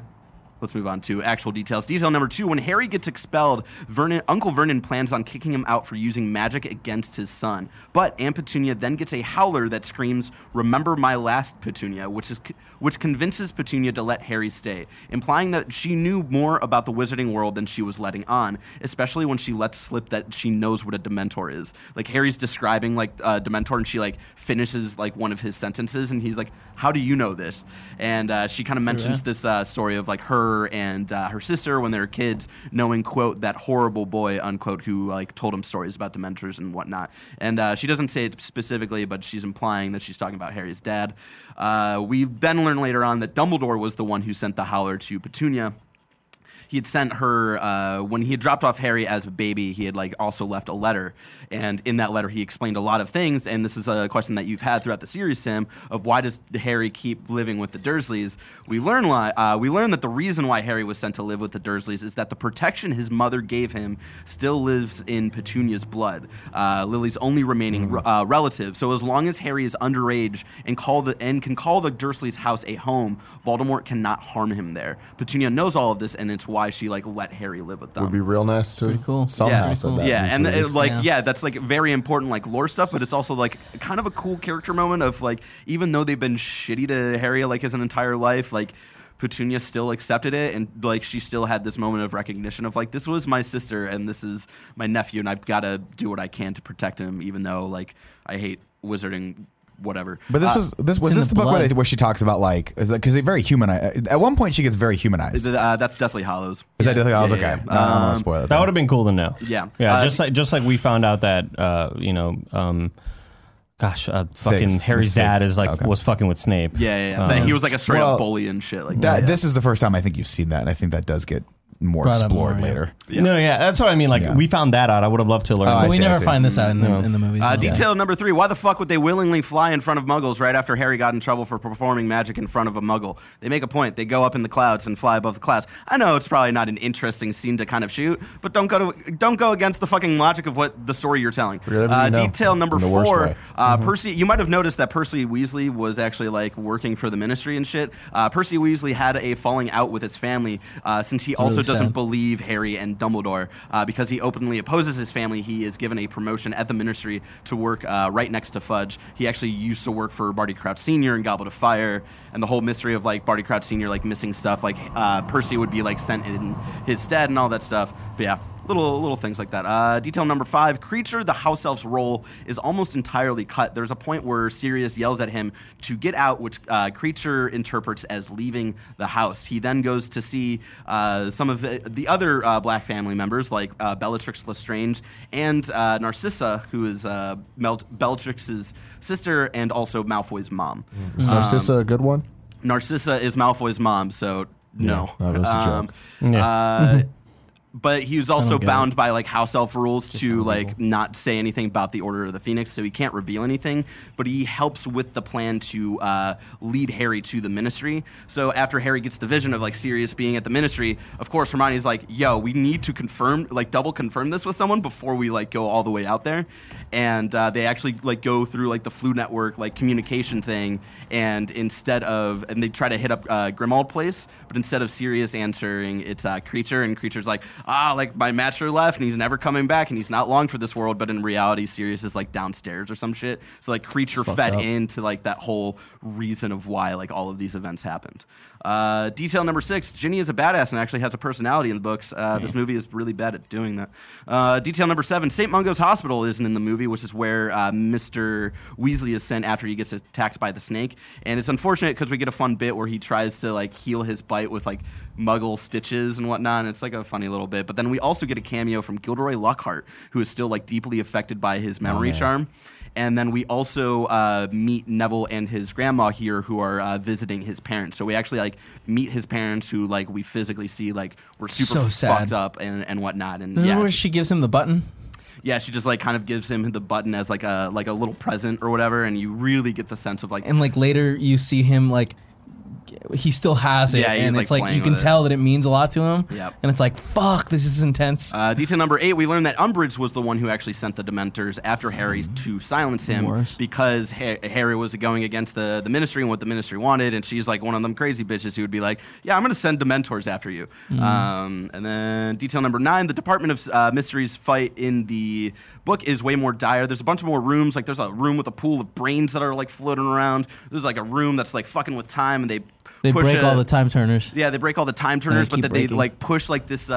Let's move on to actual details. Detail number two: When Harry gets expelled, Vernon, Uncle Vernon plans on kicking him out for using magic against his son. But Aunt Petunia then gets a howler that screams, "Remember my last Petunia," which is which convinces Petunia to let Harry stay, implying that she knew more about the wizarding world than she was letting on. Especially when she lets slip that she knows what a Dementor is. Like Harry's describing like uh, Dementor, and she like finishes like one of his sentences, and he's like, "How do you know this?" And uh, she kind of mentions this uh, story of like her and uh, her sister when they were kids, knowing quote that horrible boy unquote who like told him stories about Dementors and whatnot. And uh, she doesn't say it specifically, but she's implying that she's talking about Harry's dad. Uh, we then learn later on that Dumbledore was the one who sent the Howler to Petunia he had sent her uh, when he had dropped off Harry as a baby. He had like also left a letter, and in that letter he explained a lot of things. And this is a question that you've had throughout the series, Tim, of why does Harry keep living with the Dursleys? We learn li- uh, we learn that the reason why Harry was sent to live with the Dursleys is that the protection his mother gave him still lives in Petunia's blood, uh, Lily's only remaining uh, relative. So as long as Harry is underage and call the and can call the Dursleys' house a home, Voldemort cannot harm him there. Petunia knows all of this, and it's why she like let Harry live with them. Would be real nice to Pretty cool. somehow yeah, said that. yeah, and movies. it, like Yeah. yeah. that's like very important like lore stuff, but it's also like kind of a cool character moment of like even though they've been shitty to Harry like his entire life, like Petunia still accepted it and like she still had this moment of recognition of like this was my sister and this is my nephew and I've got to do what I can to protect him even though like I hate wizarding whatever. But this Uh, was this was this the the, book where, they, where she talks about like because they very humanized. At one point, she gets very humanized. is it, uh, that's definitely Hollows. Is that definitely? I was Yeah, okay. yeah, No. I'm Um, gonna spoil it. That would have been cool to know. Yeah. Yeah. Uh, just like just like we found out that uh, you know, um, gosh, uh, fucking Figs. Harry's Miss dad is like Okay. was fucking with Snape. Yeah, yeah, yeah. Um, he was like a straight well, up bully and shit like that. that. This is the first time I think you've seen that, and I think that does get more Brought up explored more, yeah. later. Yeah. No, yeah, that's what I mean. Like Yeah. we found that out. I would have loved to learn. Oh, I But we see, I never see. find this out in the, Yeah. in the movies. Uh, no. detail number three: Why the fuck would they willingly fly in front of Muggles right after Harry got in trouble for performing magic in front of a Muggle? They make a point. They go up in the clouds and fly above the clouds. I know it's probably not an interesting scene to kind of shoot, but don't go to don't go against the fucking logic of what the story you're telling. Forget everything Uh, know, detail number in the worst four: way. uh, Percy. You might have noticed that Percy Weasley was actually like working for the Ministry and shit. Uh, Percy Weasley had a falling out with his family uh, since he also really doesn't believe Harry and Dumbledore uh, because he openly opposes his family. He is given a promotion at the Ministry to work uh, right next to Fudge. He actually used to work for Barty Crouch Senior and Goblet of Fire, and the whole mystery of like Barty Crouch Senior like missing stuff. Like uh, Percy would be like sent in his stead and all that stuff. But yeah. Little little things like that. Uh, detail number five: Kreacher, the house elf's role is almost entirely cut. There's a point where Sirius yells at him to get out, which uh, Kreacher interprets as leaving the house. He then goes to see uh, some of the, the other uh, Black family members, like uh, Bellatrix Lestrange and uh, Narcissa, who is uh, Mel- Bellatrix's sister and also Malfoy's mom. Is Narcissa a good one? Narcissa is Malfoy's mom, so no. Yeah, that was a joke. Uh, but he was also bound by like house elf rules to like evil. not say anything about the Order of the Phoenix, so he can't reveal anything. But he helps with the plan to uh, lead Harry to the Ministry. So after Harry gets the vision of like Sirius being at the Ministry, of course Hermione's like, "Yo, we need to confirm, like double confirm this with someone before we like go all the way out there." And uh, they actually like go through like the Floo Network like communication thing, and instead of and they try to hit up uh, Grimmauld Place, but instead of Sirius answering, it's uh, Kreacher, and Kreacher's like, ah, like my master left, and he's never coming back, and he's not long for this world. But in reality, Sirius is like downstairs or some shit. So like Kreacher fucked fed up. into like that whole reason of why like all of these events happened. Uh, detail number six: Ginny is a badass and actually has a personality in the books. Uh, this movie is really bad at doing that. Uh, detail number seven: St. Mungo's Hospital isn't in the movie, which is where uh, Mr. Weasley is sent after he gets attacked by the snake. And it's unfortunate because we get a fun bit where he tries to like heal his bite with like Muggle stitches and whatnot. And it's like a funny little bit. But then we also get a cameo from Gilderoy Lockhart, who is still like deeply affected by his memory man. charm. And then we also uh, meet Neville and his grandma here, who are uh, visiting his parents. So we actually like meet his parents, who like we physically see like were super So fucked up and, and whatnot. And This yeah, is where she gives him the button. yeah, she just like kind of gives him the button as like a like a little present or whatever, and you really get the sense of like and like later you see him like he still has it Yeah, and it's like you can it. tell that it means a lot to him Yep. and it's like fuck this is intense Uh, detail number eight, we learned that Umbridge was the one who actually sent the Dementors after Harry to silence him Worse. because ha- Harry was going against the, the Ministry and what the Ministry wanted, and she's like one of them crazy bitches who would be like, "Yeah, I'm going to send Dementors after you." Um, and then detail number nine, the Department of uh, Mysteries fight in the book is way more dire. There's a bunch of more rooms. Like there's a room with a pool of brains that are like floating around. There's like a room that's like fucking with time, and they they push break a- all the time turners yeah, they break all the time turners, but keep that they like push like this uh,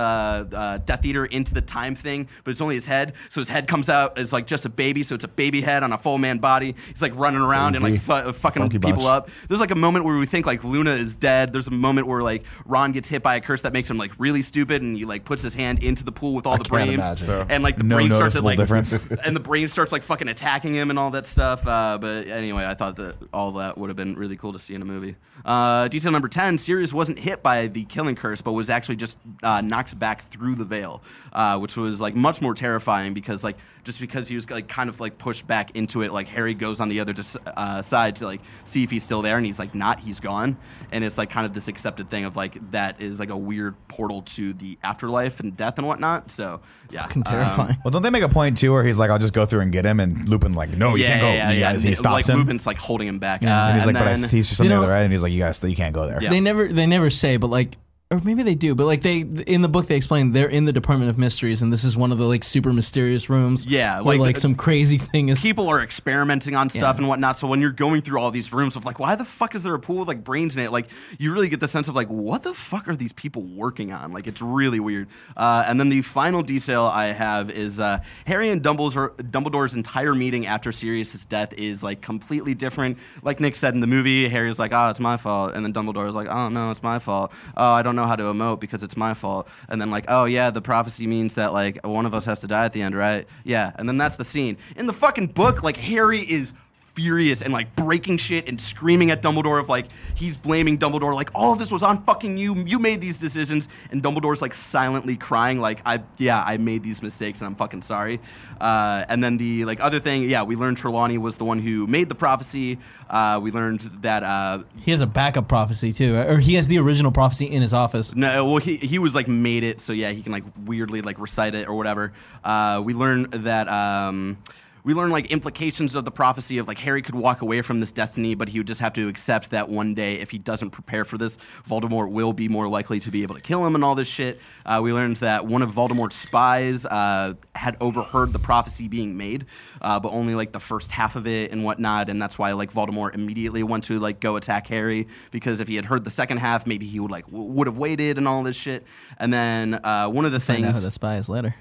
uh, Death Eater into the time thing, but it's only his head. So his head comes out as like just a baby, so it's a baby head on a full man body. He's like running around and like fu- fucking Funky people bunch. up. There's like a moment where we think like Luna is dead. There's a moment where like Ron gets hit by a curse that makes him like really stupid, and he like puts his hand into the pool with all I the can't brains, imagine. So- and like the No brain starts to like difference. and the brain starts like fucking attacking him and all that stuff. Uh, but anyway, I thought that all that would have been really cool to see in a movie. Uh, detail number ten: Sirius wasn't hit by the killing curse, but was actually just uh, knocked back through the veil, uh, which was like much more terrifying because like just because he was like kind of like pushed back into it, like Harry goes on the other dis- uh, side to like see if he's still there, and he's like not, he's gone, and it's like kind of this accepted thing of like that is like a weird portal to the afterlife and death and whatnot. So yeah, fucking um, terrifying Well, don't they make a point too where he's like, I'll just go through and get him, and Lupin like, no, you yeah, can't go. Yeah, He- yeah, he stops like, him. Lupin's like holding him back. Yeah. Uh, and he's like, but I, then- he's just on the other don't- end, and he's like, you guys, you can't go there. Yeah. they never they never say but like or maybe they do but like they in the book they explain they're in the department of mysteries and this is one of the like super mysterious rooms Yeah, where like, like, some crazy thing is people are experimenting on stuff Yeah. and whatnot. So when you're going through all these rooms of like, why the fuck is there a pool with like brains in it? Like, you really get the sense of like, what the fuck are these people working on? Like, it's really weird. Uh, and then the final detail I have is uh, Harry and Dumbledore's, Dumbledore's entire meeting after Sirius's death is like completely different. Like Nick said in the movie, Harry's like, oh, it's my fault, and then Dumbledore's like, oh no, it's my fault. Oh, I don't know how to emote because it's my fault. And then like, oh yeah, the prophecy means that like one of us has to die at the end, right? Yeah. And then that's the scene in the fucking book. Like Harry is furious and like breaking shit and screaming at Dumbledore of like he's blaming Dumbledore like all of this was on fucking you you made these decisions. And Dumbledore's like silently crying like I yeah I made these mistakes and I'm fucking sorry. Uh, and then the like other thing yeah we learned Trelawney was the one who made the prophecy. Uh, we learned that uh, he has a backup prophecy too or he has the original prophecy in his office. No, well, he he was like made it, so yeah, he can like weirdly like recite it or whatever. Uh, we learned that um, we learned like implications of the prophecy of like Harry could walk away from this destiny, but he would just have to accept that one day, if he doesn't prepare for this, Voldemort will be more likely to be able to kill him and all this shit. Uh, we learned that one of Voldemort's spies uh, had overheard the prophecy being made, uh, but only like the first half of it and whatnot, and that's why like Voldemort immediately went to like go attack Harry because if he had heard the second half, maybe he would like w- would have waited and all this shit. And then uh, one of the find out who things, the spy is later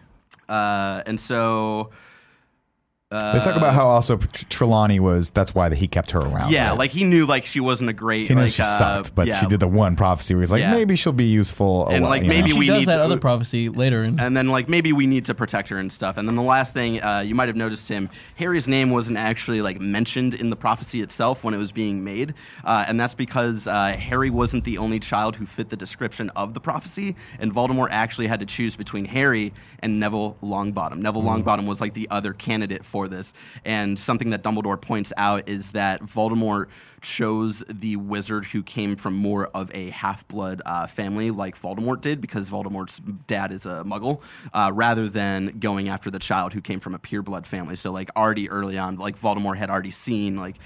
uh, and so they talk about how also Tr- Trelawney was. That's why that he kept her around. Yeah, like he knew like she wasn't a great. he knew like, she uh, sucked, but yeah. she did the one prophecy where he's like, Yeah. maybe she'll be useful. a And, while, like, you know? maybe She we does need that to- other prophecy later in. And then like maybe we need to protect her and stuff. And then the last thing uh, you might have noticed him, Harry's name wasn't actually like mentioned in the prophecy itself when it was being made, uh, and that's because uh, Harry wasn't the only child who fit the description of the prophecy, and Voldemort actually had to choose between Harry and Neville Longbottom. Neville Longbottom was like the other candidate for this, and something that Dumbledore points out is that Voldemort chose the wizard who came from more of a half blood uh, family like Voldemort did because Voldemort's dad is a muggle, uh, rather than going after the child who came from a pure blood family. So, like, already early on, like, Voldemort had already seen, like,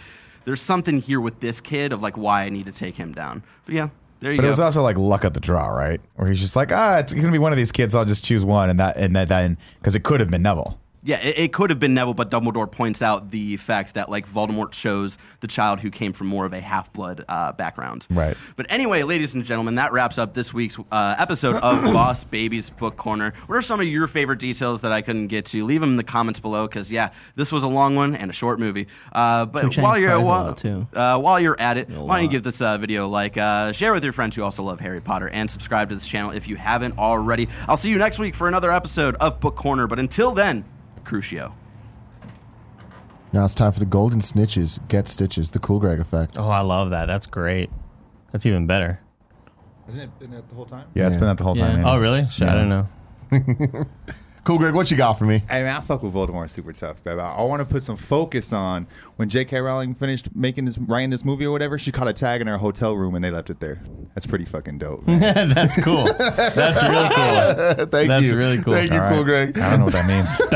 there's something here with this kid of, like, why I need to take him down. But yeah, there you But go. it was also like luck of the draw, right? Where he's just like, ah, it's gonna be one of these kids. I'll just choose one, and that and that then because it could have been Neville. Yeah, it, it could have been Neville, but Dumbledore points out the fact that like Voldemort chose the child who came from more of a half blood uh, background. Right. But anyway, ladies and gentlemen, that wraps up this week's uh, episode of Boss Babies Book Corner. What are some of your favorite details that I couldn't get to? Leave them in the comments below, because yeah, this was a long one and a short movie. Uh, but while you're while, uh, while you're at it, why don't you give this uh, video a like, uh, share with your friends who also love Harry Potter, and subscribe to this channel if you haven't already. I'll see you next week for another episode of Book Corner. But until then, Crucio. Now it's time for the golden snitches. Get stitches. The cool Greg effect. Oh, I love that. That's great. That's even better. Hasn't it been that the whole time? Yeah, it's Yeah. been that the whole time. man. Oh, really? Shit, I don't know. Cool Greg, what you got for me? I mean, I fuck with Voldemort super tough, but I want to put some focus on when J.K. Rowling finished making this, writing this movie or whatever. She caught a tag in her hotel room and they left it there. That's pretty fucking dope. Man. That's cool. That's really cool. Thank you. That's you. really cool. Thank you, All cool right. Greg. I don't know what that means.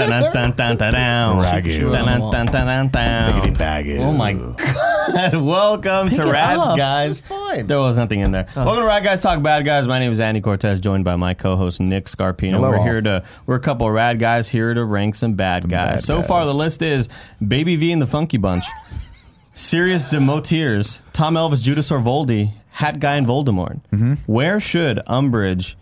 Ragu. Oh my god! Welcome to it Rad up. Guys. It's fine. There was nothing in there. Oh. Welcome to Rad Guys Talk Bad Guys. My name is Andy Cortez, joined by my co-host Nick Scarpino. Hello, we're all. here to we're a couple of rad guys here to rank some bad guys. bad so far, the list is Baby V and the Funky Bunch, Sirius Demotiers, Tom Elvis, Judas Orvoldi, Hat Guy, and Voldemort. Mm-hmm. Where should Umbridge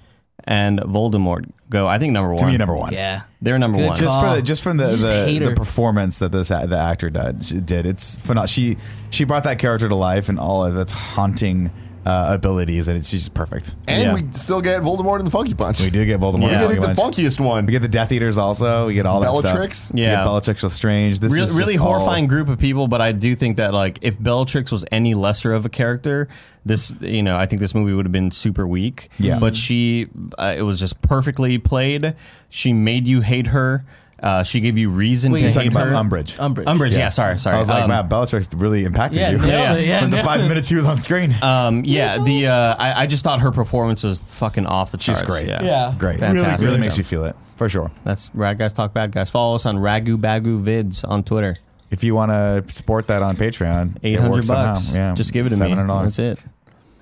and Voldemort go? I think number one. To me, number one. Yeah. They're number Good one. Just for the, just from the just the, the performance that this the actor did, did it's phenomenal. She she brought that character to life and all of its haunting uh, abilities, and it's she's just perfect. And Yeah. we still get Voldemort in the Funky Punch. We do get Voldemort. Yeah. We Funky get the Bunch. funkiest one. We get the Death Eaters also. We get all that Bellatrix? stuff. Yeah. we get Bellatrix Lestrange. This really, is really just all- horrifying group of people, but I do think that like if Bellatrix was any lesser of a character, this you know I think this movie would have been super weak. Yeah. but she uh, it was just perfectly played. She made you hate her. Uh, she gave you reason Wait, to you're hate talking her. about Umbridge. Umbridge. Umbridge, yeah. sorry, sorry. I was like, Um, man, Bellatrix really impacted Yeah, you. nailed Yeah. Yeah, From the yeah. five minutes she was on screen. Um, yeah, the uh, I, I just thought her performance was fucking off the charts. She's charts. great. Yeah. Yeah. Great. Fantastic. Really makes you feel it for sure. That's Rad Guys Talk Bad Guys. Follow us on Ragu Bagu Vids on Twitter. If you want to support that on Patreon, Eight it hundred works somehow. bucks. Yeah, just give it to me. $700 That's it.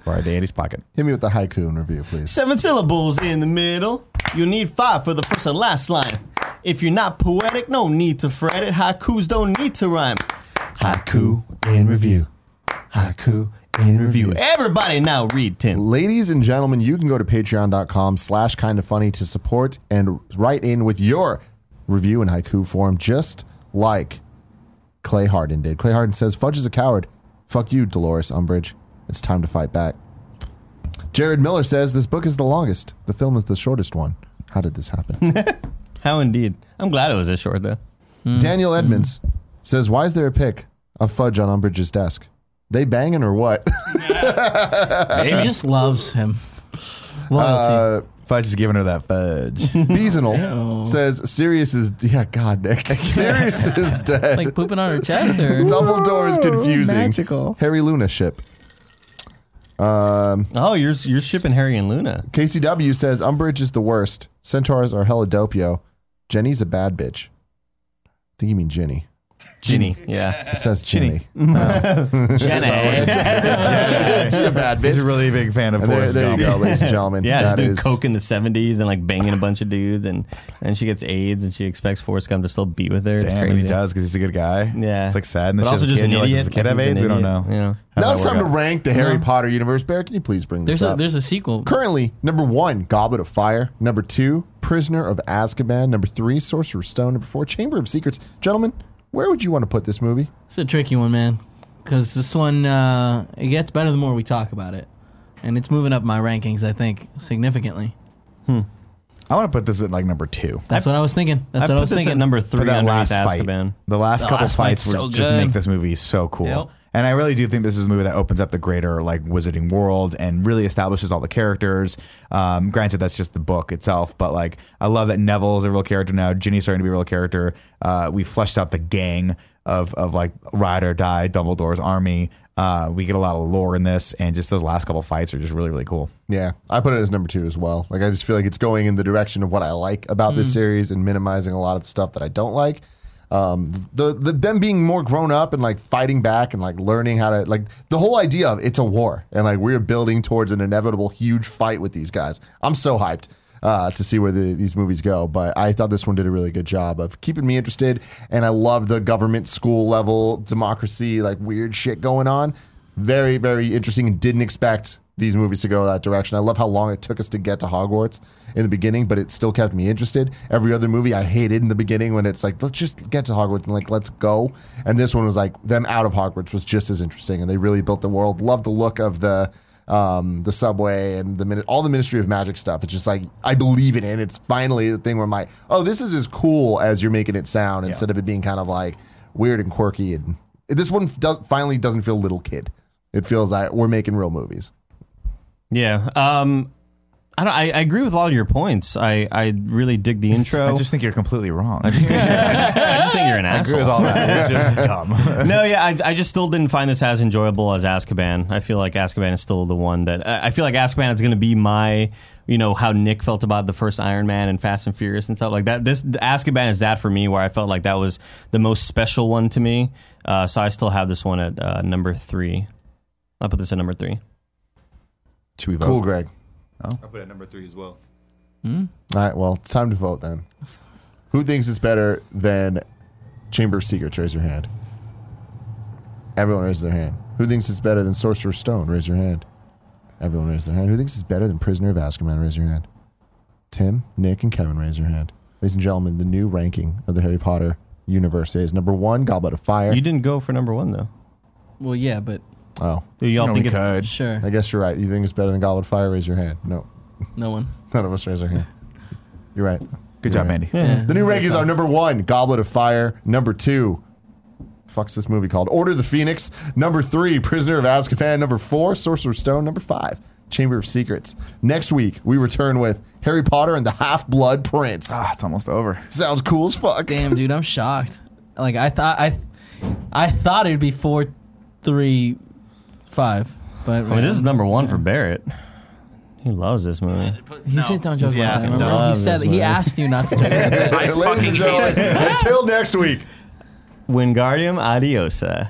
For our Andy's pocket. Hit me with the haiku and review, please. Seven syllables in the middle. You need five for the first and last line. If you're not poetic, no need to fret it. Haikus don't need to rhyme. Haiku in review. Haiku in review. Everybody now read Tim. Ladies and gentlemen, you can go to patreon.com slash kind of funny to support and write in with your review in haiku form, just like Clay Harden did. Clay Harden says, Fudge is a coward. Fuck you, Dolores Umbridge. It's time to fight back. Jared Miller says, This book is the longest. The film is the shortest one. How did this happen? How indeed. I'm glad it was this short though. Daniel Edmonds says, Why is there a pic of Fudge on Umbridge's desk? They banging or what? She just loves him. Loyalty. Uh, Fudge is giving her that fudge. Beasenal says Sirius is yeah, God Nick. Sirius is dead. like pooping on her chest or Dumbledore is confusing. magical. Harry Luna ship. Um, Oh, you're you're shipping Harry and Luna. KCW says Umbridge is the worst. Centaurs are hella dopio. Jenny's a bad bitch. I think you mean Ginny. Ginny. Yeah. It says Ginny. Oh. Jenny. She's a bad He's bitch. a really big fan of And there, Forrest there you Gump. go, ladies and gentlemen. Yeah, That she's doing is- coke in the '70s and like banging a bunch of dudes, and and she gets AIDS, and she expects Forrest Gump to still be with her. It's Damn, and crazy. he does because he's a good guy. Yeah, It's like sad. And then but she has also a just kid, an you're like, idiot. Does the kid have He's an AIDS? We don't idiot. know. Yeah. How'd Now that it's time work to out? rank the Harry Potter universe. Bear, can you please bring this there's a up? there's a sequel. Currently, number one, Goblet of Fire. Number two, Prisoner of Azkaban. Number three, Sorcerer's Stone. Number four, Chamber of Secrets. Gentlemen, where would you want to put this movie? It's a tricky one, man. Because this one, uh, it gets better the more we talk about it. And it's moving up my rankings, I think, significantly. Hmm. I want to put this at like number two. That's what I was thinking. That's I what put I was this thinking. at number for three that underneath last fight. Azkaban. The last The couple last fights fight's were so just make this movie so cool. Yep. And I really do think this is a movie that opens up the greater like wizarding world and really establishes all the characters. Um, granted, that's just the book itself, but like I love that Neville's a real character now. Ginny's starting to be a real character. Uh, we fleshed out the gang of of like ride or die Dumbledore's army. Uh, we get a lot of lore in this, and just those last couple fights are just really really cool. Yeah, I put it as number two as well. Like I just feel like it's going in the direction of what I like about this series and minimizing a lot of the stuff that I don't like. Um, the, the them being more grown up and like fighting back and like learning how to like the whole idea of it's a war and like we're building towards an inevitable huge fight with these guys. I'm so hyped uh, to see where the, these movies go. But I thought this one did a really good job of keeping me interested, and I love the government school level democracy like weird shit going on. Very very interesting, and didn't expect these movies to go that direction. I love how long it took us to get to Hogwarts in the beginning, but it still kept me interested. Every other movie I hated in the beginning when it's like, let's just get to Hogwarts and like, let's go. And this one was like, them out of Hogwarts was just as interesting. And they really built the world. Love the look of the, um, the subway and the minute, all the Ministry of Magic stuff. It's just like, I believe in it. And it's finally the thing where I'm like, oh, this is as cool as you're making it sound instead of it being kind of like weird and quirky. And this one does, finally doesn't feel little kid. It feels like we're making real movies. Yeah. Um, I don't. I, I agree with all your points. I, I really dig the intro. I just think you're completely wrong. I just, I just think you're an I agree asshole. with all that. It's just dumb. no, yeah, I, I just still didn't find this as enjoyable as Azkaban. I feel like Azkaban is still the one that I I feel like Azkaban is going to be my, you know, how Nick felt about the first Iron Man and Fast and Furious and stuff like that. This Azkaban is that for me, where I felt like that was the most special one to me. Uh, so I still have this one at uh, number three. I'll put this at number three. Should we vote? Cool, Greg. I put it at number three as well. Hmm? All right, well, it's time to vote then. Who thinks it's better than Chamber of Secrets? Raise your hand. Everyone raise their hand. Who thinks it's better than Sorcerer's Stone? Raise your hand. Everyone raise their hand. Who thinks it's better than Prisoner of Azkaban? Raise your hand. Tim, Nick, and Kevin, raise your hand. Ladies and gentlemen, the new ranking of the Harry Potter universe is number one, Goblet of Fire. You didn't go for number one though. well, yeah, but oh, Do y'all No, think we it's could. sure. I guess you're right. You think it's better than Goblet of Fire? Raise your hand. No, No one. none of us raise our hand. You're right. Good You're job, right. Andy. Yeah. The new rankings are number one, Goblet of Fire. Number two, fuck's this movie called? Order of the Phoenix. Number three, Prisoner of Azkaban. Number four, Sorcerer's Stone. Number five, Chamber of Secrets. Next week, we return with Harry Potter and the Half Blood Prince. Ah, it's almost over. Sounds cool as fuck. Damn, dude, I'm shocked. Like I thought, I, I thought it'd be four, three, five, but I mean, this is number one for Barrett. He loves this movie. He said don't joke Yeah, about that. no. Remember? Love he said this he movie. asked you not to joke about that. I Ladies fucking and hate gentlemen, until next week. Wingardium Adiosa.